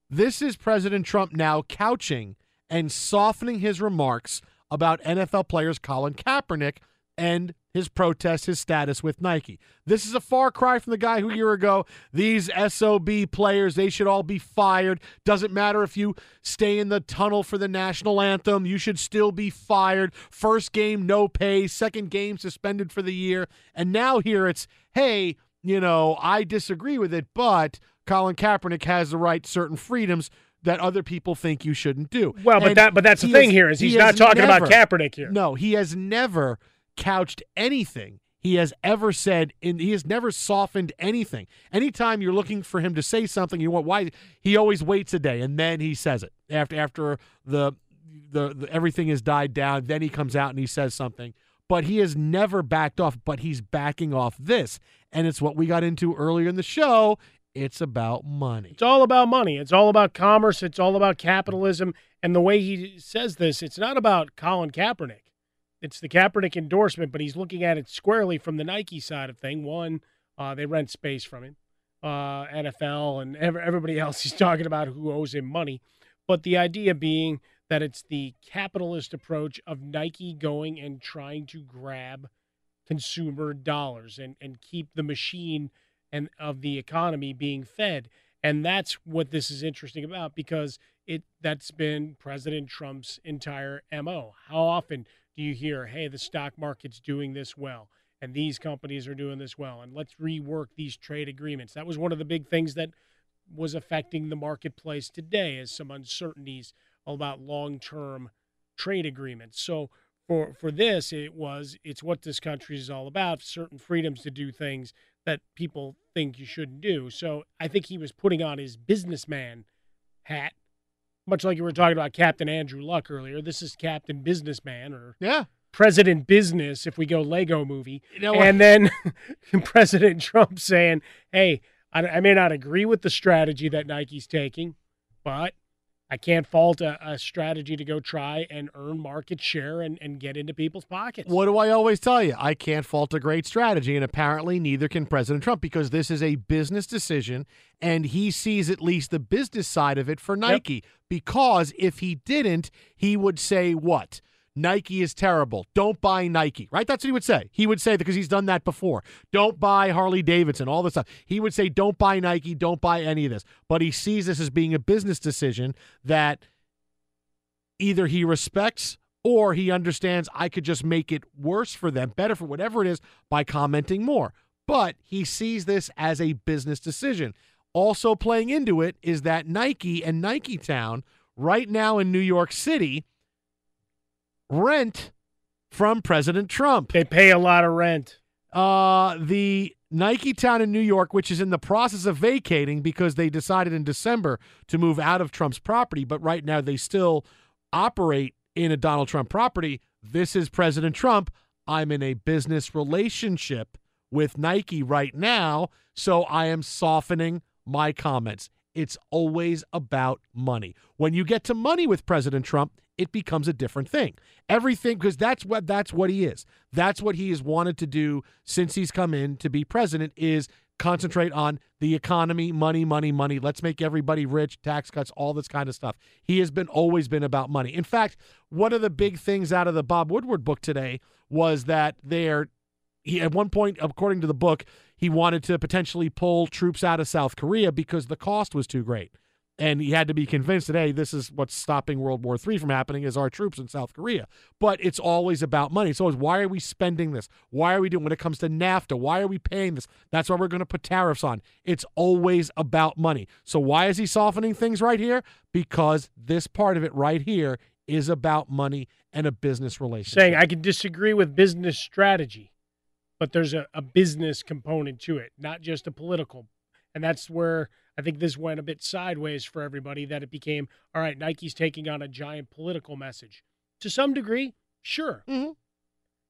This is President Trump now couching and softening his remarks about NFL players Colin Kaepernick and his protest, his status with Nike. This is a far cry from the guy who a year ago, these SOB players, they should all be fired. Doesn't matter if you stay in the tunnel for the national anthem, you should still be fired. First game, no pay. Second game, suspended for the year. And now here it's, hey, you know, I disagree with it, but Colin Kaepernick has the right certain freedoms that other people think you shouldn't do. Well, but and that but that's the thing here is he's he not talking never, about Kaepernick here. No, he has never couched anything he has ever said in he has never softened anything anytime you're looking for him to say something you want why he always waits a day and then he says it after after the the, the everything has died down then he comes out and he says something but he has never backed off but he's backing off this and it's what we got into earlier in the show it's about money It's all about money. It's all about commerce. It's all about capitalism. And the way he says this, it's not about Colin Kaepernick. It's the Kaepernick endorsement, but he's looking at it squarely from the Nike side of thing. One, uh, they rent space from him. Uh, NFL and ev- everybody else he's talking about who owes him money. But the idea being that it's the capitalist approach of Nike going and trying to grab consumer dollars and, and keep the machine and of the economy being fed. And that's what this is interesting about because it that's been President Trump's entire MO. How often do you hear, hey, the stock market's doing this well and these companies are doing this well and let's rework these trade agreements? That was one of the big things that was affecting the marketplace today is some uncertainties about long-term trade agreements. So for for this it was it's what this country is all about, certain freedoms to do things that people think you shouldn't do. So I think he was putting on his businessman hat much like you were talking about Captain Andrew Luck earlier, this is Captain Businessman or yeah. President Business if we go Lego movie. You know and then President Trump saying, hey, I, I may not agree with the strategy that Nike's taking, but I can't fault a, a, strategy to go try and earn market share and, and get into people's pockets. What do I always tell you? I can't fault a great strategy, and apparently neither can President Trump because this is a business decision, and he sees at least the business side of it for Nike. Yep. Because if he didn't, he would say what? Nike is terrible. Don't buy Nike, right? That's what he would say. He would say because he's done that before. Don't buy Harley Davidson, all this stuff. He would say, don't buy Nike, don't buy any of this. But he sees this as being a business decision that either he respects or he understands I could just make it worse for them, better for whatever it is, by commenting more. But he sees this as a business decision. Also, playing into it is that Nike and Nike Town right now in New York City rent from President Trump. They pay a lot of rent. Uh, the Nike Town in New York, which is in the process of vacating because they decided in December to move out of Trump's property, but right now they still operate in a Donald Trump property. This is President Trump. I'm in a business relationship with Nike right now, so I am softening my comments. It's always about money. When you get to money with President Trump, it becomes a different thing. Everything because that's what that's what he is. That's what he has wanted to do since he's come in to be president is concentrate on the economy, money, money, money. Let's make everybody rich, tax cuts, all this kind of stuff. He has been always been about money. In fact, one of the big things out of the Bob Woodward book today was that they're he at one point according to the book, he wanted to potentially pull troops out of South Korea because the cost was too great and he had to be convinced that hey this is what's stopping world war iii from happening is our troops in south korea. But it's always about money. So why are we spending this? Why are we doing when it comes to nafta why are we paying this? That's why we're going to put tariffs on. It's always about money. So why is he softening things right here? Because this part of it right here is about money and a business relationship. Saying i can disagree with business strategy but there's a, a business component to it not just a political. And that's where I think this went a bit sideways for everybody that it became all right, Nike's taking on a giant political message. To some degree, sure. Mm-hmm.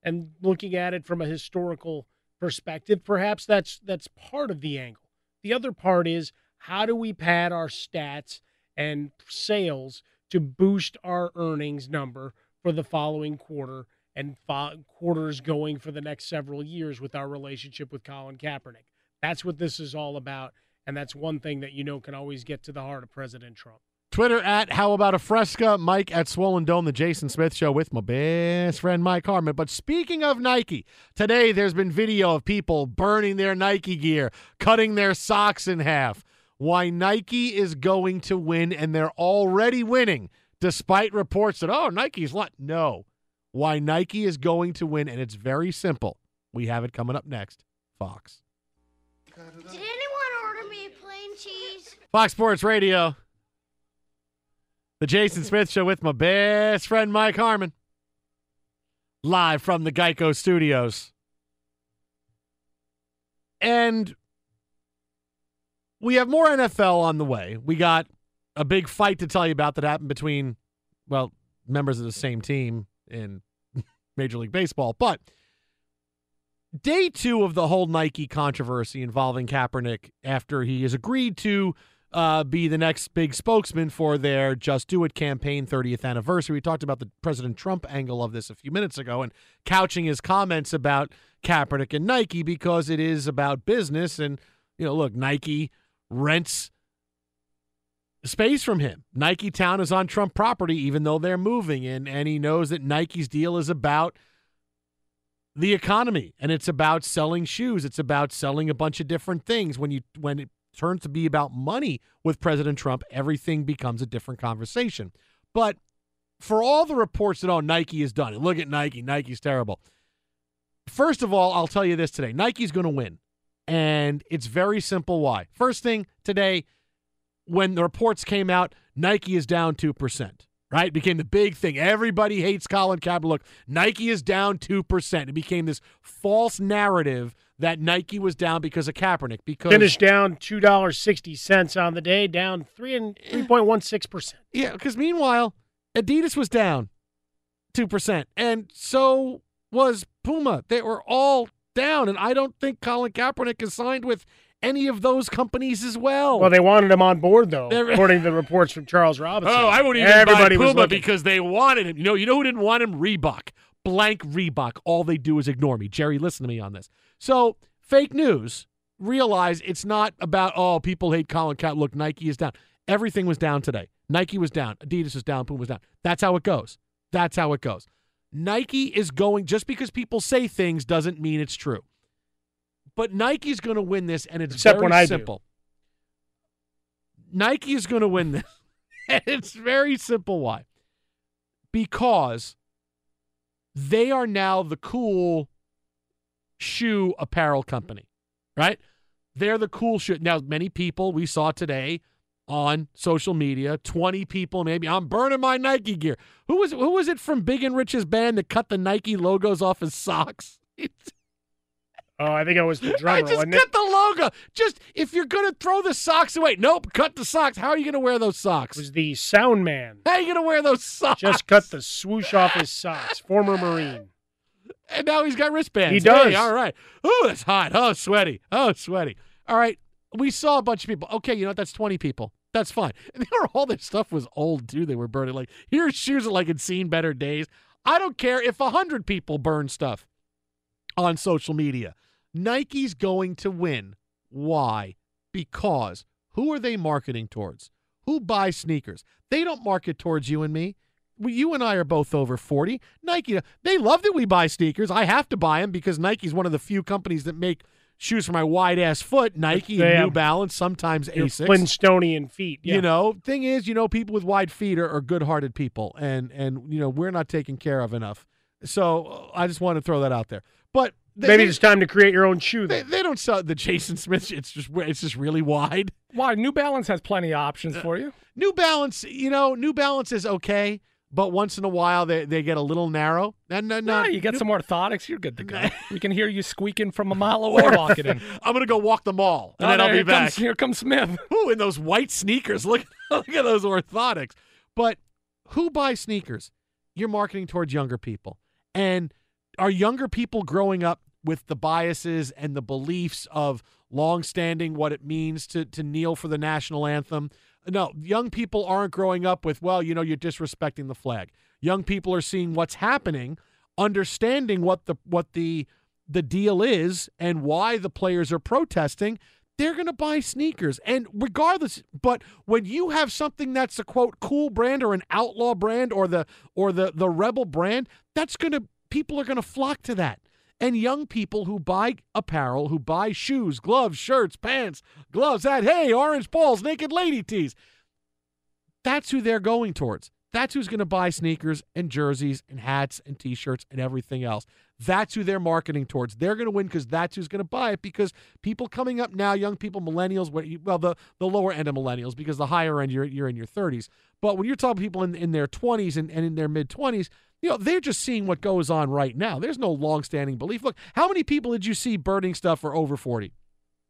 And looking at it from a historical perspective, perhaps that's that's part of the angle. The other part is how do we pad our stats and sales to boost our earnings number for the following quarter and fo- quarters going for the next several years with our relationship with Colin Kaepernick. That's what this is all about. And that's one thing that you know can always get to the heart of President Trump. Twitter at How About a Fresca, Mike at Swollen Dome, the Jason Smith Show with my best friend Mike Harmon. But speaking of Nike, today there's been video of people burning their Nike gear, cutting their socks in half. Why Nike is going to win, and they're already winning, despite reports that, oh, Nike's what? No. Why Nike is going to win, and it's very simple. We have it coming up next. Fox. Plain cheese? Fox Sports Radio. The Jason Smith Show with my best friend Mike Harmon. Live from the Geico Studios. And we have more NFL on the way. We got a big fight to tell you about that happened between, well, members of the same team in Major League Baseball. But day two of the whole Nike controversy involving Kaepernick after he has agreed to uh, be the next big spokesman for their Just Do It campaign 30th anniversary. We talked about the President Trump angle of this a few minutes ago and couching his comments about Kaepernick and Nike because it is about business. And, you know, look, Nike rents space from him. Nike Town is on Trump property, even though they're moving in, and he knows that Nike's deal is about – the economy and it's about selling shoes. It's about selling a bunch of different things. When you when it turns to be about money with president trump everything becomes a different conversation. But for all the reports that oh nike is done look at nike. Nike's terrible. First of all i'll tell you this today. Nike's going to win and it's very simple why. First thing today when the reports came out nike is down 2% right? It became the big thing. Everybody hates Colin Kaepernick. Look, Nike is down 2%. It became this false narrative that Nike was down because of Kaepernick. Because Finished down two dollars sixty cents on the day, down three and three point one six percent. Yeah, because meanwhile, Adidas was down 2%. And so was Puma. They were all down. And I don't think Colin Kaepernick is signed with any of those companies as well. Well, they wanted him on board though, They're- according to the reports from Charles oh, Robinson. Oh, I wouldn't even Everybody buy Puma because they wanted him. You know, you know who didn't want him? Reebok. Blank Reebok. All they do is ignore me. Jerry, listen to me on this. So, fake news. Realize it's not about oh people hate Colin Kaepernick. Look, Nike is down. Everything was down today. Nike was down. Adidas was down. Puma was down. That's how it goes. That's how it goes. Nike is going just because people say things doesn't mean it's true. But Nike's going to win this, and it's Except very I do. simple. Nike is going to win this. and it's very simple why. Because they are now the cool shoe apparel company, right? They're the cool shoe. Now, many people we saw today on social media, 20 people maybe, I'm burning my Nike gear. Who was who was it from Big and Rich's band that cut the Nike logos off his socks? Oh, I think it was the drummer. I just cut it? the logo. Just if you're gonna throw the socks away, nope, cut the socks. How are you gonna wear those socks? It was the sound man. How are you gonna wear those socks? Just cut the swoosh off his socks. Former Marine. and now he's got wristbands. He does. Hey, all right. Oh, it's hot. Oh, sweaty. Oh, sweaty. All right. We saw a bunch of people. Okay, you know what? That's 20 people. That's fine. And they were, all their stuff was old, too. They were burning. Like, here's shoes that like had seen better days. I don't care if a 100 people burn stuff on social media. Nike's going to win. Why? Because who are they marketing towards? Who buys sneakers? They don't market towards you and me. You and I are both over 40. Nike, they love that we buy sneakers. I have to buy them because Nike's one of the few companies that make shoes for my wide ass foot. Nike and New Balance, sometimes Asics. Flintstonian feet. Yeah. You know, thing is, you know, people with wide feet are, are good-hearted people, and and you know we're not taken care of enough. So uh, I just want to throw that out there. But they, Maybe they- it's time to create your own shoe. they, they don't sell the Jason Smith. It's just it's just really wide. Why? New Balance has plenty of options uh, for you. New Balance, you know, New Balance is okay, but once in a while they, they get a little narrow. And no, No, no, you get some orthotics, you're good to go. we can hear you squeaking from a mile away walking in. I'm gonna go walk the mall and Oh, then I'll be here back. Comes, here comes Smith. Ooh, in those white sneakers. Look, look at those orthotics. But who buys sneakers? You're marketing towards younger people. And are younger people growing up with the biases and the beliefs of long-standing what it means to to kneel for the national anthem? No, young people aren't growing up with, well, you know, you're disrespecting the flag. Young people are seeing what's happening, understanding what the what the the deal is and why the players are protesting, they're going to buy sneakers. And regardless, but when you have something that's a quote cool brand or an outlaw brand or the or the the rebel brand, that's going to people are going to flock to that. And young people who buy apparel, who buy shoes, gloves, shirts, pants, gloves, that hey, orange balls, naked lady tees. That's who they're going towards. That's who's going to buy sneakers and jerseys and hats and t-shirts and everything else. That's who they're marketing towards. They're going to win because that's who's going to buy it. Because people coming up now, young people, millennials, well, the, the lower end of millennials, because the higher end you're you're in your 30s. But when you're talking people in, in their 20s and, and in their mid 20s, you know they're just seeing what goes on right now. There's no long-standing belief. Look, how many people did you see burning stuff for over 40?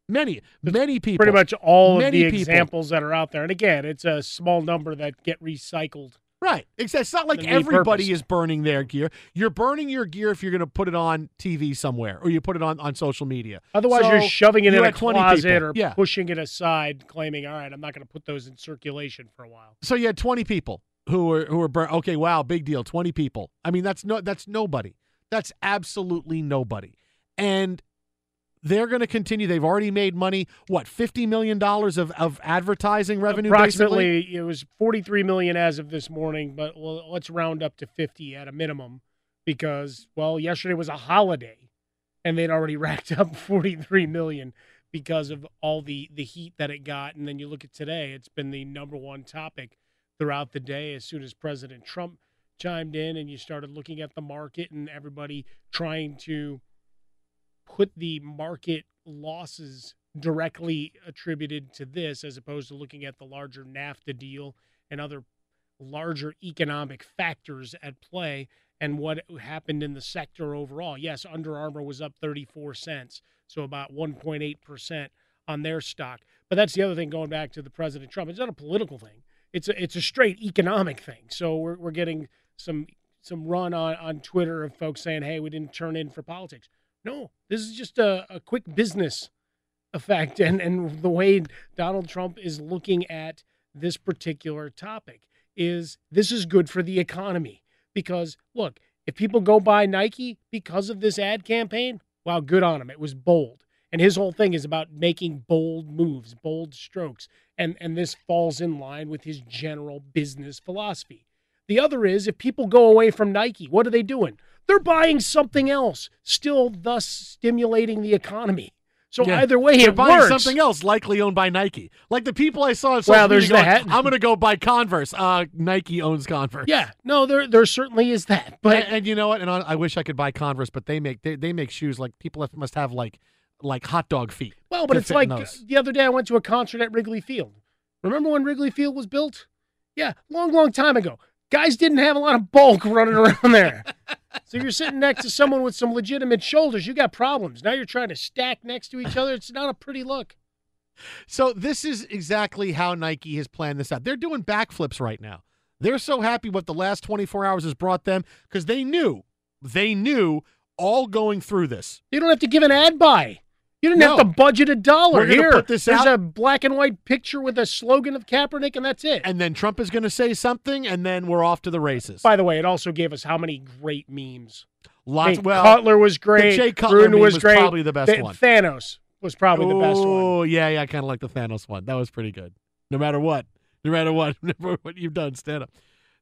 Many, many people. Pretty much all of Many the people. examples that are out there. And again, it's a small number that get recycled. Right. It's, it's not like everybody purpose. is burning their gear. You're burning your gear if you're going to put it on TV somewhere or you put it on, on social media. Otherwise, So, you're shoving it you in a closet people. or yeah. pushing it aside, claiming, all right, I'm not going to put those in circulation for a while. So you had 20 people who were who were burnt. Okay, wow, big deal. 20 people. I mean, that's no that's nobody. That's absolutely nobody. And they're going to continue. They've already made money. What, 50 million dollars of of advertising revenue Approximately, basically? it was 43 million as of this morning, but well, let's round up to 50 at a minimum because, well, yesterday was a holiday, and they'd already racked up 43 million because of all the the heat that it got. And then you look at today; it's been the number one topic throughout the day. As soon as President Trump chimed in, and you started looking at the market and everybody trying to put the market losses directly attributed to this as opposed to looking at the larger NAFTA deal and other larger economic factors at play and what happened in the sector overall. Yes, Under Armour was up 34 cents, so about 1.8% on their stock. But that's the other thing going back to the President Trump. It's not a political thing. It's a, it's a straight economic thing. So we're, we're getting some some run on, on Twitter of folks saying, hey, we didn't turn in for politics. No, this is just a, a quick business effect and, and the way Donald Trump is looking at this particular topic is this is good for the economy because look, if people go buy Nike because of this ad campaign, wow, good on him. It was bold. And his whole thing is about making bold moves, bold strokes. And and this falls in line with his general business philosophy. The other is if people go away from Nike, what are they doing? They're buying something else, still thus stimulating the economy. So Yeah. either way, They're it buying works. something else, likely owned by Nike. Like the people I saw. At Well, there's going, that. I'm going to go buy Converse. Uh, Nike owns Converse. Yeah, no, there there certainly is that. But and, and you know what? And I, I wish I could buy Converse, but they make they, they make shoes like people have, must have like like hot dog feet. well, but it's like those. the other day I went to a concert at Wrigley Field. Remember when Wrigley Field was built? Yeah, long, long time ago. Guys didn't have a lot of bulk running around there. so you're sitting next to someone with some legitimate shoulders. You got problems. Now you're trying to stack next to each other. It's not a pretty look. So this is exactly how Nike has planned this out. They're doing backflips right now. They're so happy what the last 24 hours has brought them because they knew, they knew all going through this. You don't have to give an ad buy. You didn't No. have to budget a dollar. We're Here, put this there's out- a black and white picture with a slogan of Kaepernick, and that's it. And then Trump is going to say something, and then we're off to the races. By the way, it also gave us how many great memes. Lots. Mean, well, Cutler was great. The Jay Cutler was, was great. probably the best Th- one. Thanos was probably the best one. Oh yeah, yeah. I kind of like the Thanos one. That was pretty good. No matter what, no matter what, no matter what you've done, stand up.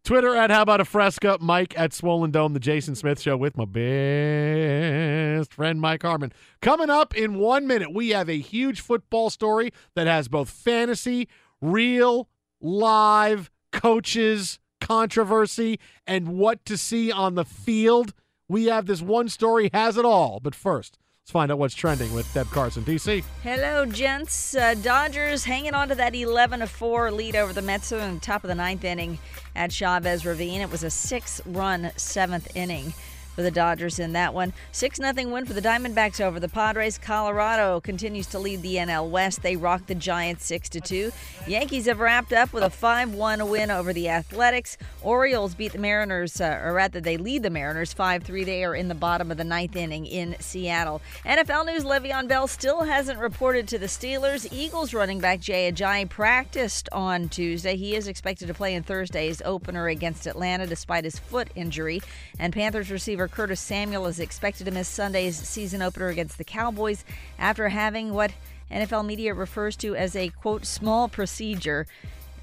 Twitter at How About a Fresca, Mike at Swollen Dome, the Jason Smith Show with my best friend Mike Harmon. Coming up in one minute, we have a huge football story that has both fantasy, real, live, coaches, controversy, and what to see on the field. We have this one story, has it all. But first, let's find out what's trending with Deb Carson, DC. Hello, gents. Uh, Dodgers hanging on to that 11 4 lead over the Mets in the top of the ninth inning at Chavez Ravine. It was a six run seventh inning for the Dodgers in that one. 6 0 win for the Diamondbacks over the Padres. Colorado continues to lead the NL West. They rock the Giants 6 2. Yankees have wrapped up with a 5 1 win over the Athletics. Orioles beat the Mariners, uh, or rather, they lead the Mariners 5 3. They are in the bottom of the ninth inning in Seattle. NFL news Le'Veon Bell still hasn't reported to the Steelers. Eagles running back Jay Ajayi practiced on Tuesday. He is expected to play in Thursday's opener against Atlanta despite his foot injury. And Panthers receiver Curtis Samuel is expected to miss Sunday's season opener against the Cowboys after having what NFL media refers to as a quote small procedure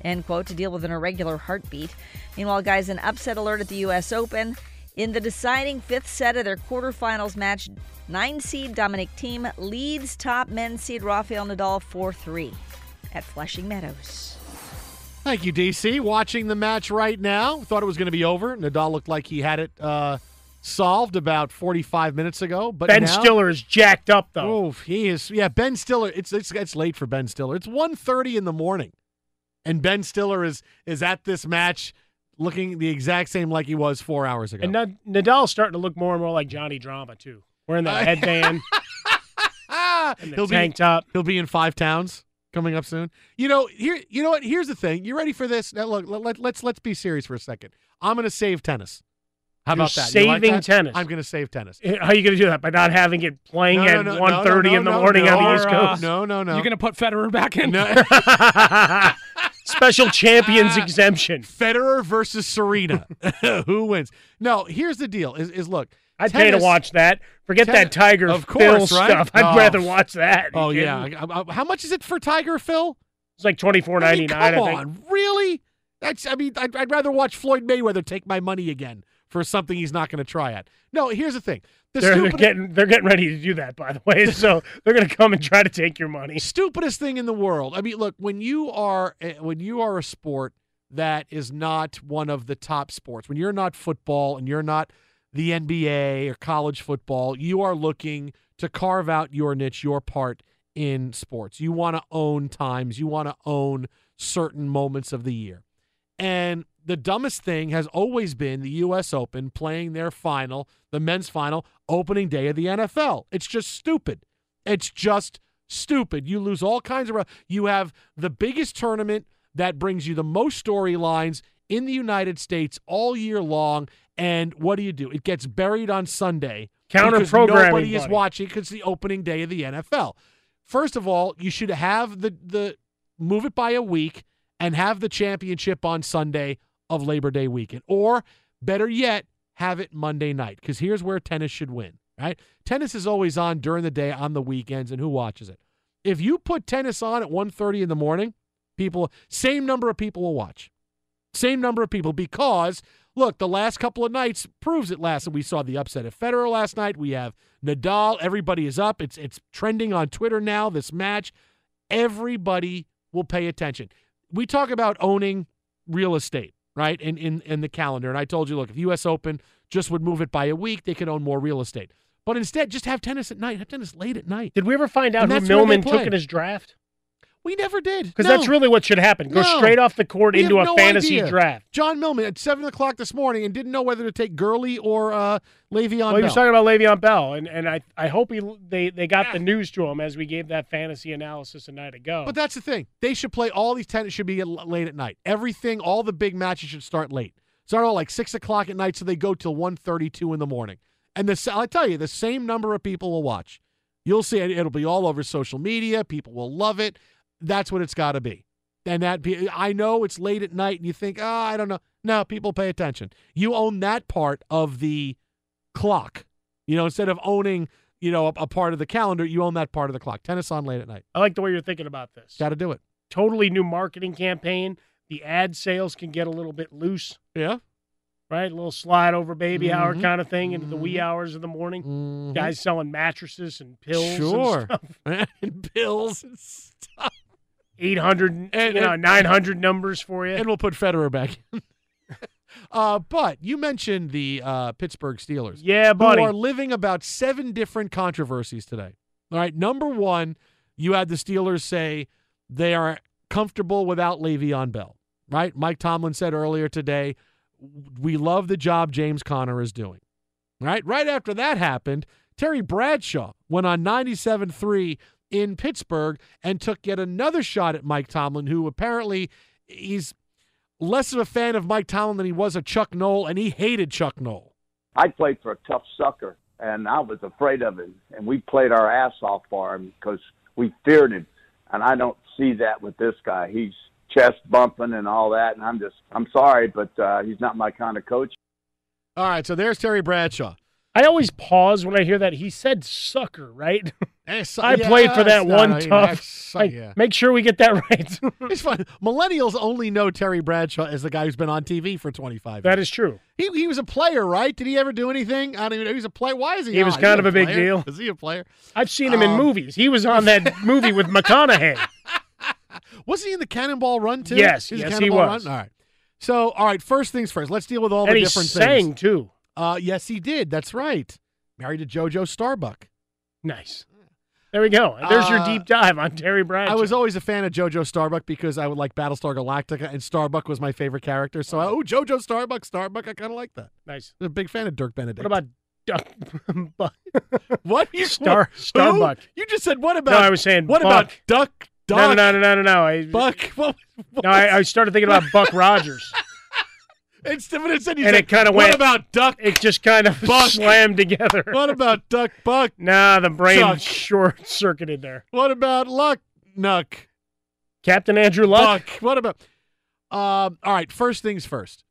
end quote to deal with an irregular heartbeat. Meanwhile, guys, an upset alert at the U.S. Open. In the deciding fifth set of their quarterfinals match, nine seed Dominic Thiem leads top men's seed Rafael Nadal 4 3 at Flushing Meadows. Thank you, DC. Watching the match right now. Thought it was going to be over. Nadal looked like he had it uh, solved about 45 minutes ago. But Ben now- Stiller is jacked up though. Oh, he is. Yeah, Ben Stiller. It's it's it's late for Ben Stiller. It's 1.30 in the morning, and Ben Stiller is is at this match, looking the exact same like he was four hours ago. And Nad- Nadal's starting to look more and more like Johnny Drama too. Wearing the headband. and the he'll tank be, top. He'll be in five towns coming up soon. You know, here. You know what? Here's the thing. You ready for this? Now, look, let, let, let's let's be serious for a second. I'm going to save tennis. How You're about that? You like saving that? tennis. I'm going to save tennis. How are you going to do that by not having it playing No, at no, no, 1.30 no, no, in the no, morning no. on the Or, East uh, Coast? No, no, no. You're going to put Federer back in? Special champions exemption. Federer versus Serena. Who wins? No, here's the deal. Is, is look. I'd pay to tennis- watch that. Forget that Tiger of Phil course, right? stuff. I'd Oh. rather watch that. Oh You yeah. kidding? I- I- how much is it for Tiger Phil? It's like twenty four I ninety mean, nine. come I think. on, really? That's. I mean, I'd, I'd rather watch Floyd Mayweather take my money again for something he's not going to try at. No, here's the thing. The They're, they're getting they're getting ready to do that, by the way. So they're going to come and try to take your money. stupidest thing in the world. I mean, look, when you are eh, when you are a sport that is not one of the top sports, when you're not football and you're not the NBA or college football, you are looking to carve out your niche, your part in sports. You want to own times, you want to own certain moments of the year. And the dumbest thing has always been the U.S. Open playing their final, the men's final, opening day of the NFL. It's just stupid. It's just stupid. You lose all kinds of. You have the biggest tournament that brings you the most storylines in the United States all year long. And what do you do? It gets buried on Sunday. Counter programming, Nobody is buddy. watching because it's the opening day of the NFL. First of all, you should have the the move it by a week and have the championship on Sunday of Labor Day weekend, or better yet, have it Monday night. Because here's where tennis should win. Right? Tennis is always on during the day on the weekends, and who watches it? If you put tennis on at 1.30 in the morning, people same number of people will watch. Same number of people because look, the last couple of nights proves it last. We saw the upset of Federer last night. We have Nadal. Everybody is up. It's it's trending on Twitter now. This match, everybody will pay attention. We talk about owning real estate, right? In in in the calendar. And I told you, look, if U.S. Open just would move it by a week, they could own more real estate. But instead, just have tennis at night. Have tennis late at night. Did we ever find out And who that's where they Millman took in his draft? We never did. Because No. that's really what should happen. Go No. straight off the court We into a no fantasy idea. draft. John Millman at seven o'clock this morning and didn't know whether to take Gurley or uh, Le'Veon Well, he was talking about Le'Veon Bell, and, and I I hope he they they got the news to him as we gave that fantasy analysis a night ago. But that's the thing. They should play all these tennis should be late at night. Everything, all the big matches should start late. Start all like six o'clock at night, so they go till 1.32 in the morning. And the I tell you, the same number of people will watch. You'll see it. It'll be all over social media. People will love it. That's what it's got to be. And that be, I know it's late at night, and you think, oh, I don't know. No, people pay attention. You own that part of the clock. You know, instead of owning, you know, a, a part of the calendar, you own that part of the clock. Tennis on late at night. I like the way you're thinking about this. Got to do it. Totally new marketing campaign. The ad sales can get a little bit loose. Yeah. Right? A little slide over baby hour Mhm. kind of thing into the wee hours of the morning. Mhm. Guys selling mattresses and pills. Sure. And stuff. and pills and stuff. 800, And- you know, and- 900 numbers for you. And we'll put Federer back in. uh, but you mentioned the uh, Pittsburgh Steelers. Yeah, buddy. Who are living about seven different controversies today. All right. Number one, you had the Steelers say they are comfortable without Le'Veon Bell. Right? Mike Tomlin said earlier today, we love the job James Conner is doing. Right? Right after that happened, Terry Bradshaw went on 97-3 in Pittsburgh and took yet another shot at Mike Tomlin, who apparently he's less of a fan of Mike Tomlin than he was of Chuck Noll, and he hated Chuck Noll. I played for a tough sucker, and I was afraid of him. And we played our ass off for him because we feared him. And I don't see that with this guy. He's chest bumping and all that. And I'm just, I'm sorry, but uh, he's not my kind of coach. All right, so there's Terry Bradshaw. I always pause when I hear that. He said sucker, right? So- I yeah, played for that one no, tough. that's- Like, yeah. Make sure we get that right. It's fun. Millennials only know Terry Bradshaw as the guy who's been on TV for 25 that years. is true. He, he was a player, right? Did he ever do anything? I don't even know. He was a player. Why is he He was kind Is of he a big player? deal. Is he a player? I've seen him in Um, movies. He was on that movie with McConaughey. Was he in the Cannonball Run too? Yes, was yes, he Cannonball was. Run? All right. So, all right. First things first. Let's deal with all and the he different sang things. too. Uh, yes, he did. That's right. Married to JoJo Starbuck. Nice. There we go. There's your Uh, deep dive on Terry Bradshaw. I was always a fan of JoJo Starbuck because I would like Battlestar Galactica, and Starbuck was my favorite character. So, oh, JoJo Starbuck, Starbuck, I kind of like that. nice. I'm a big fan of Dirk Benedict. What about Duck? Buck? what? You, Star what? Starbuck? Who? You just said what about? No, I was saying what Buck. about Duck? No, no, no, no, no, no. I, Buck. What, what no, I, I started thinking about Buck Rogers, Instead, but instead you and said, it kind of went. what about Duck? It just kind of Buck? slammed together. What about Duck Buck? Nah, the brain short circuited there. What about Luck Nuck? Captain Andrew Luck. Buck. What about? Um, all right. First things first.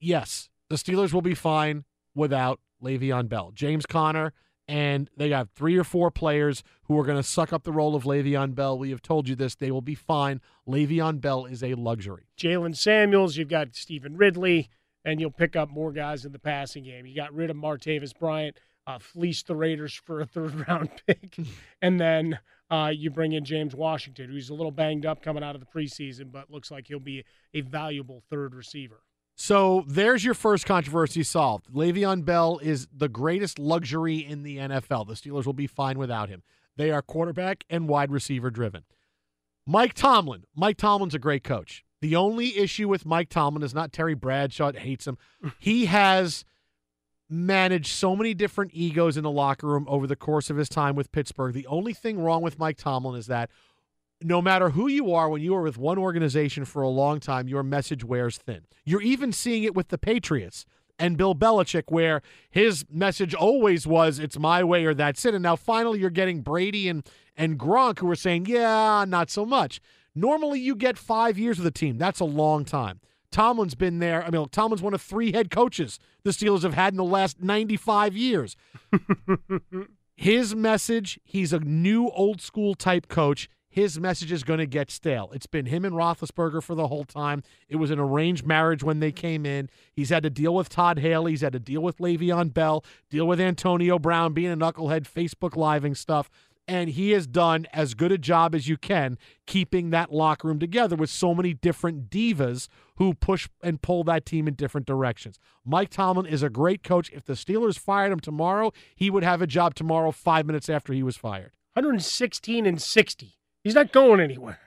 Yes, the Steelers will be fine without Le'Veon Bell, James Conner, and they have three or four players who are going to suck up the role of Le'Veon Bell. We have told you this; they will be fine. Le'Veon Bell is a luxury. Jaylen Samuels. You've got Stevan Ridley, and you'll pick up more guys in the passing game. You got rid of Martavis Bryant, uh, fleeced the Raiders for a third round pick, and then uh, you bring in James Washington, who's a little banged up coming out of the preseason, but looks like he'll be a valuable third receiver. So there's your first controversy solved. Le'Veon Bell is the greatest luxury in the NFL. The Steelers will be fine without him. They are quarterback and wide receiver driven. Mike Tomlin. Mike Tomlin's a great coach. The only issue with Mike Tomlin is not Terry Bradshaw hates him. he has managed so many different egos in the locker room over the course of his time with Pittsburgh. The only thing wrong with Mike Tomlin is that no matter who you are, when you are with one organization for a long time, your message wears thin. You're even seeing it with the Patriots and Bill Belichick, where his message always was, it's my way or that's it. And now finally you're getting Brady and, and Gronk who are saying, yeah, not so much. Normally you get five years with a team. That's a long time. Tomlin's been there. I mean, Tomlin's one of three head coaches the Steelers have had in the last 95 years. His message, he's a new old school type coach. His message is going to get stale. It's been him and Roethlisberger for the whole time. It was an arranged marriage when they came in. He's had to deal with Todd Haley. He's had to deal with Le'Veon Bell, deal with Antonio Brown being a knucklehead, Facebook living stuff and he has done as good a job as you can keeping that locker room together with so many different divas who push and pull that team in different directions. Mike Tomlin is a great coach. If the Steelers fired him tomorrow, he would have a job tomorrow 5 minutes after he was fired. 116 and 60. He's not going anywhere.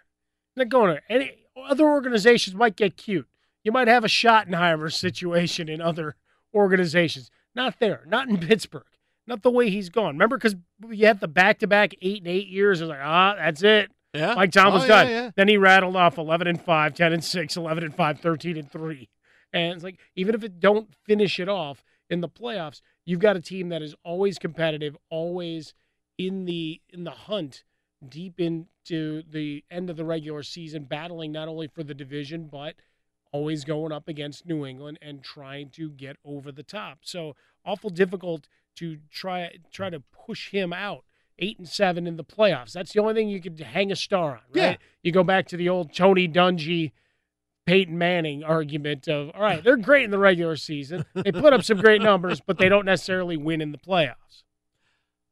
He's not going anywhere. Any other organizations might get cute. You might have a Schottenheimer situation in other organizations. Not there. Not in Pittsburgh. Not the way he's gone. Remember, because you had the back to back eight and eight years. It was like, ah, that's it. Yeah. Mike Tomlin's Oh, done. yeah, yeah. Then he rattled off 11 and 5, 10 and 6, 11 and 5, 13 and 3. And it's like, even if it don't finish it off in the playoffs, you've got a team that is always competitive, always in the in the hunt deep into the end of the regular season, battling not only for the division, but always going up against New England and trying to get over the top. So awful difficult to try try to push him out. Eight and seven in the playoffs. That's the only thing you could hang a star on, right? Yeah. You go back to the old Tony Dungy, Peyton Manning argument of all right, they're great in the regular season. They put up some great numbers, but they don't necessarily win in the playoffs.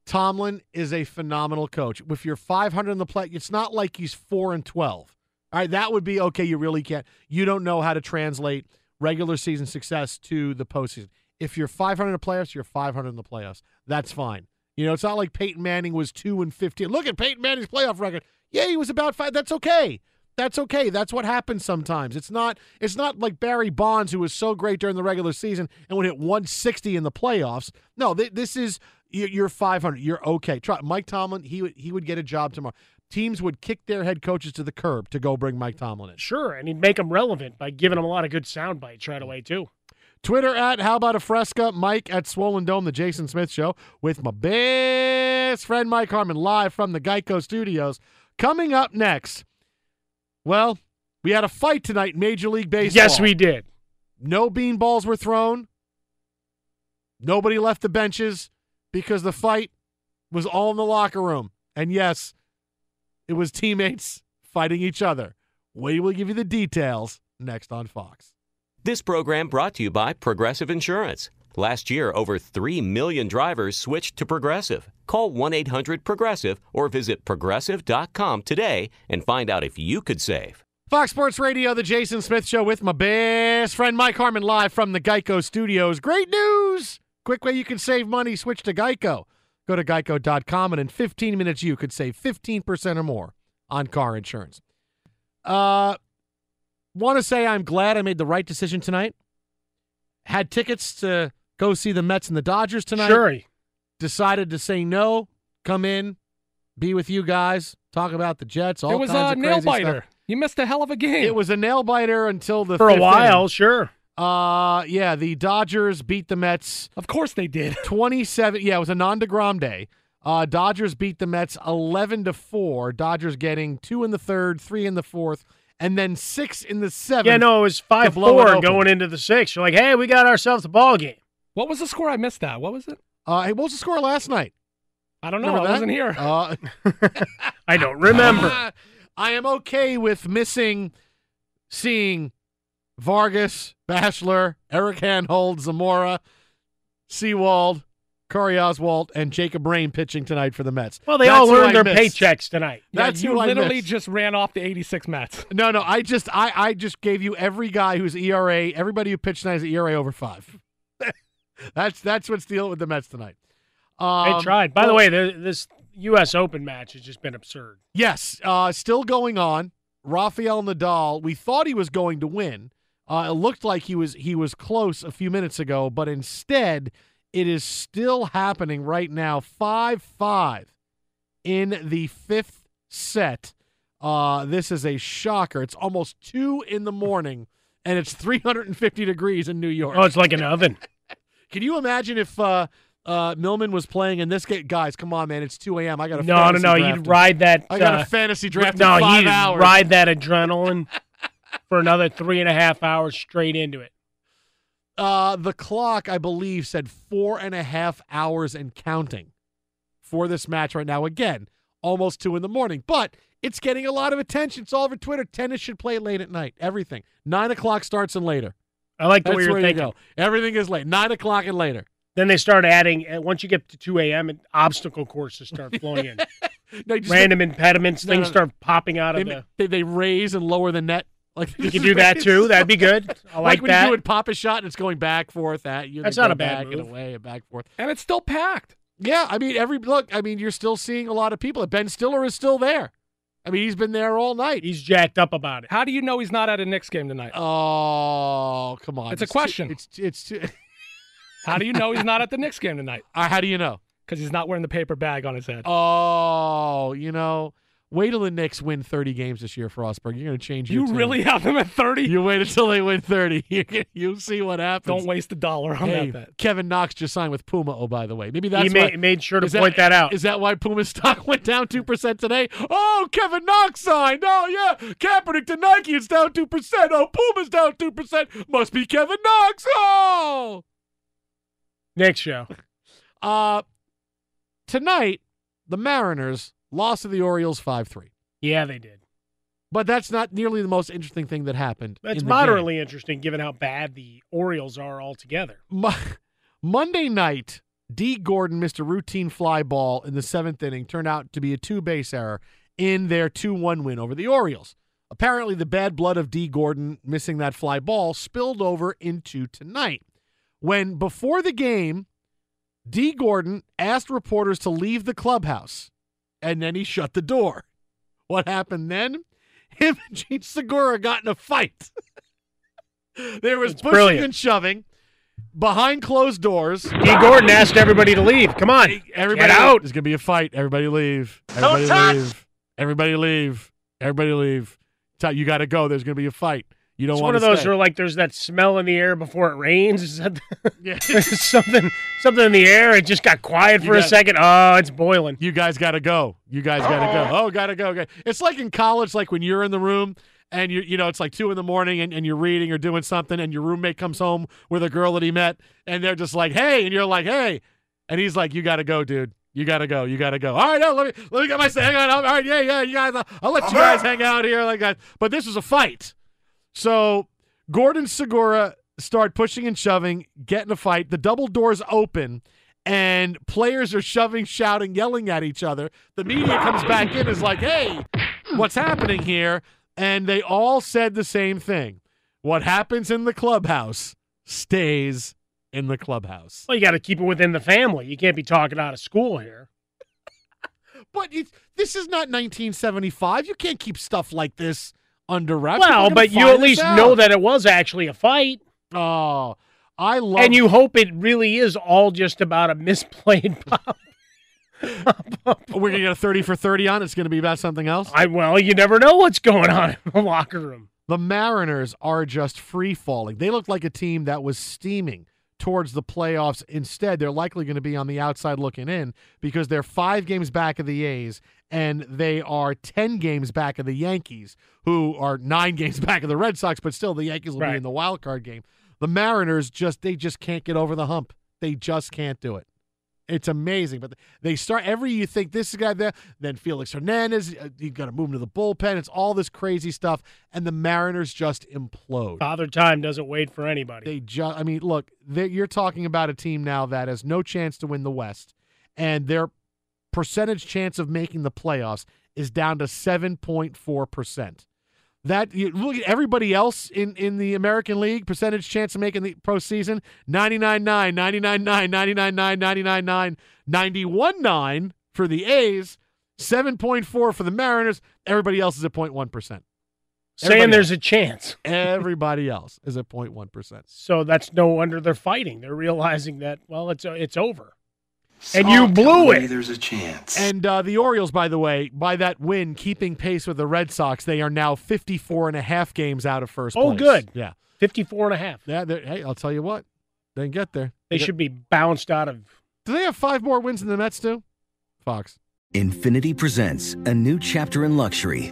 Tomlin is a phenomenal coach. If you're 500 in the play, it's not like he's 4 and 12. All right, that would be okay. You really can't. You don't know how to translate regular season success to the postseason. If you're 500 in the playoffs, you're 500 in the playoffs. That's fine. You know, it's not like Peyton Manning was 2 and 15. Look at Peyton Manning's playoff record. Yeah, he was about 5. That's okay. That's okay. That's what happens sometimes. It's not it's not like Barry Bonds who was so great during the regular season and would hit 160 in the playoffs. No, th- this is you're 500. You're okay. Try Mike Tomlin. He would he would get a job tomorrow. Teams would kick their head coaches to the curb to go bring Mike Tomlin in. Sure, and he'd make them relevant by giving them a lot of good sound bites right away too. Twitter at How About a Fresca, Mike at Swollen Dome, the Jason Smith Show, with my best friend Mike Harmon live from the Geico Studios. Coming up next, well, we had a fight tonight in Major League Baseball. Yes, we did. No bean balls were thrown. Nobody left the benches because the fight was all in the locker room. And yes, it was teammates fighting each other. We will give you the details next on Fox. This program brought to you by Progressive Insurance. Last year, over 3 million drivers switched to Progressive. Call 1 800 Progressive or visit progressive.com today and find out if you could save. Fox Sports Radio, the Jason Smith Show with my best friend Mike Harmon live from the Geico Studios. Great news! Quick way you can save money, switch to Geico. Go to geico.com and in 15 minutes you could save 15% or more on car insurance. Uh want to say I'm glad I made the right decision tonight. Had tickets to go see the Mets and the Dodgers tonight. Sure. Decided to say no, come in, be with you guys, talk about the Jets, all it was kinds a of nail crazy biter. stuff. You missed a hell of a game. It was a nail biter until the For a fifth while, inning. sure. Uh, yeah, the Dodgers beat the Mets. Of course they did. Twenty-seven. Yeah, it was a non-Degrom day. Uh, Dodgers beat the Mets eleven to four. Dodgers getting two in the third, three in the fourth, and then six in the seventh. Yeah, no, it was five four going into the sixth. You're like, hey, we got ourselves a ball game. What was the score? I missed that. What was it? Uh, hey, what was the score last night? I don't know. Remember I that? wasn't here. Uh, I don't remember. I am okay with missing seeing Vargas, Bashlor, Eric Hanhold, Zamora, Sewald, Corey Oswalt, and Jacob Rhame pitching tonight for the Mets. Well, they That's all earned their missed. paychecks tonight. That's you who I literally just ran off the 86 Mets. No, no, I just I I just gave you every guy who's ERA, everybody who pitched tonight is ERA over five. that's that's what's dealing with the Mets tonight. Um, They tried. By the way, the, this U.S. Open match has just been absurd. yes, uh, still going on. Rafael Nadal, we thought he was going to win. Uh, it looked like he was he was close a few minutes ago, but instead, it is still happening right now. Five five in the fifth set. Uh, this is a shocker. It's almost two in the morning, and it's 350 degrees in New York. Oh, it's like an oven. Can you imagine if uh, uh, Millman was playing in this game? Guys, come on, man! It's 2 a.m. I got a No, no, no. You'd ride that. I got uh, a fantasy draft No, you'd hours. ride that adrenaline for another three and a half hours straight into it. Uh, the clock, I believe, said four and a half hours and counting for this match right now. Again, almost two in the morning, but it's getting a lot of attention. It's all over Twitter. Tennis should play late at night. Everything. Nine o'clock starts and later. I like the That's way you're thinking. you. Everything is late. Nine o'clock and later. Then they start adding. uh, Once you get to two a.m., and obstacle courses start flowing in. No, Random impediments, No, things no. start popping out They, of the. they, they raise and lower the net. Like You can do that too. That'd be good. I like, when that. you do it pop a shot and it's going back forth at you. That's they not a bad back and move. away and back forth. And it's still packed. Yeah, I mean every look. I mean you're still seeing a lot of people. Ben Stiller is still there. I mean he's been there all night. He's jacked up about it. How do you know he's not at a Knicks game tonight? Oh come on! It's a too- question. it's it's too, How do you know he's not at the Knicks game tonight? Uh, how do you know? Because he's not wearing the paper bag on his head. Oh, you know, wait till the Knicks win 30 games this year, Frostberg. You're going to change. your you tune. really have them at 30? You wait until they win 30. You- You'll see what happens. Don't waste a dollar on Hey, that bet. Kevin Knox just signed with Puma. Oh, by the way, maybe that's he why, made, made sure to point that, out. Is that why Puma stock went down two percent today? Oh, Kevin Knox signed. Oh yeah, Kaepernick to Nike. It's down two percent. Oh, Puma's down two percent. Must be Kevin Knox. Oh. Next show. Uh, tonight the Mariners lost to the Orioles five three. Yeah, they did. But that's not nearly the most interesting thing that happened. That's in the game. moderately interesting given how bad the Orioles are altogether. Mo- Monday night, Dee Gordon missed a routine fly ball in the seventh inning, turned out to be a two base error in their 2 1 win over the Orioles. Apparently, the bad blood of Dee Gordon missing that fly ball spilled over into tonight. When before the game, Dee Gordon asked reporters to leave the clubhouse, and then he shut the door. What happened then? Him and Jean Segura got in a fight. there was It's pushing brilliant. and shoving behind closed doors. Dee Gordon asked everybody to leave. Come on. Everybody Get out. There's gonna be a fight. Everybody leave. Everybody touch. leave. Everybody leave. Everybody leave. You got to go. There's gonna be a fight. You don't It's want one of those stay. where like there's that smell in the air before it rains. Is that Yeah. something something in the air? It just got quiet You for a second. Oh, it's boiling. You guys got to go. You guys got to go. Oh, got to go. Okay. It's like in college, like when you're in the room and you you know it's like two in the morning and, and you're reading or doing something and your roommate comes home with a girl that he met and they're just like hey and you're like hey and he's like you got to go dude you got to go you got to go all right no, let me let me get my hang on all right yeah yeah you guys I'll, I'll let you guys hang out here like that but this was a fight so Gordon Segura start pushing and shoving get in a fight the double doors open and players are shoving, shouting, yelling at each other. The media comes back in is like, "Hey, what's happening here?" And they all said the same thing. What happens in the clubhouse stays in the clubhouse. Well, you got to keep it within the family. You can't be talking out of school here. But it, this is not 1975. You can't keep stuff like this under wraps. Well, but you at least out. know that it was actually a fight, Oh, I love. and you hope it really is all just about a misplayed pop. We're gonna get a 30 for 30 on. It's gonna be about something else. I well, you never know what's going on in the locker room. The Mariners are just free falling. They look like a team that was steaming towards the playoffs. Instead, they're likely going to be on the outside looking in because they're five games back of the A's and they are 10 games back of the Yankees, who are nine games back of the Red Sox, but still the Yankees will be in the wild card game. The Mariners just, they just can't get over the hump. They just can't do it. It's amazing, but they start every you think this guy there, then Felix Hernandez, uh, you got to move him to the bullpen. It's all this crazy stuff, and the Mariners just implode. Father Time doesn't wait for anybody. They just, I mean, look, you're talking about a team now that has no chance to win the West, and their percentage chance of making the playoffs is down to 7.4 percent. That you look at everybody else in, in the American League percentage chance of making the postseason 99 9, 99 9, 99 9, 99 9, 91 9 for the A's, 7.4 for the Mariners. Everybody else is at 0.1 percent. saying there's else. a chance. Everybody else is at 0.1%. So that's no wonder they're fighting. They're realizing that well, it's it's over, and you blew it. There's a chance. And uh, the Orioles, by the way, by that win, keeping pace with the Red Sox, they are now 54 and a half games out of first Oh, place. good. Yeah. 54 and a half. Yeah, hey, I'll tell you what. They can get there. They got- should be bounced out of. Do they have five more wins than the Mets do? Fox. Infiniti presents a new chapter in luxury,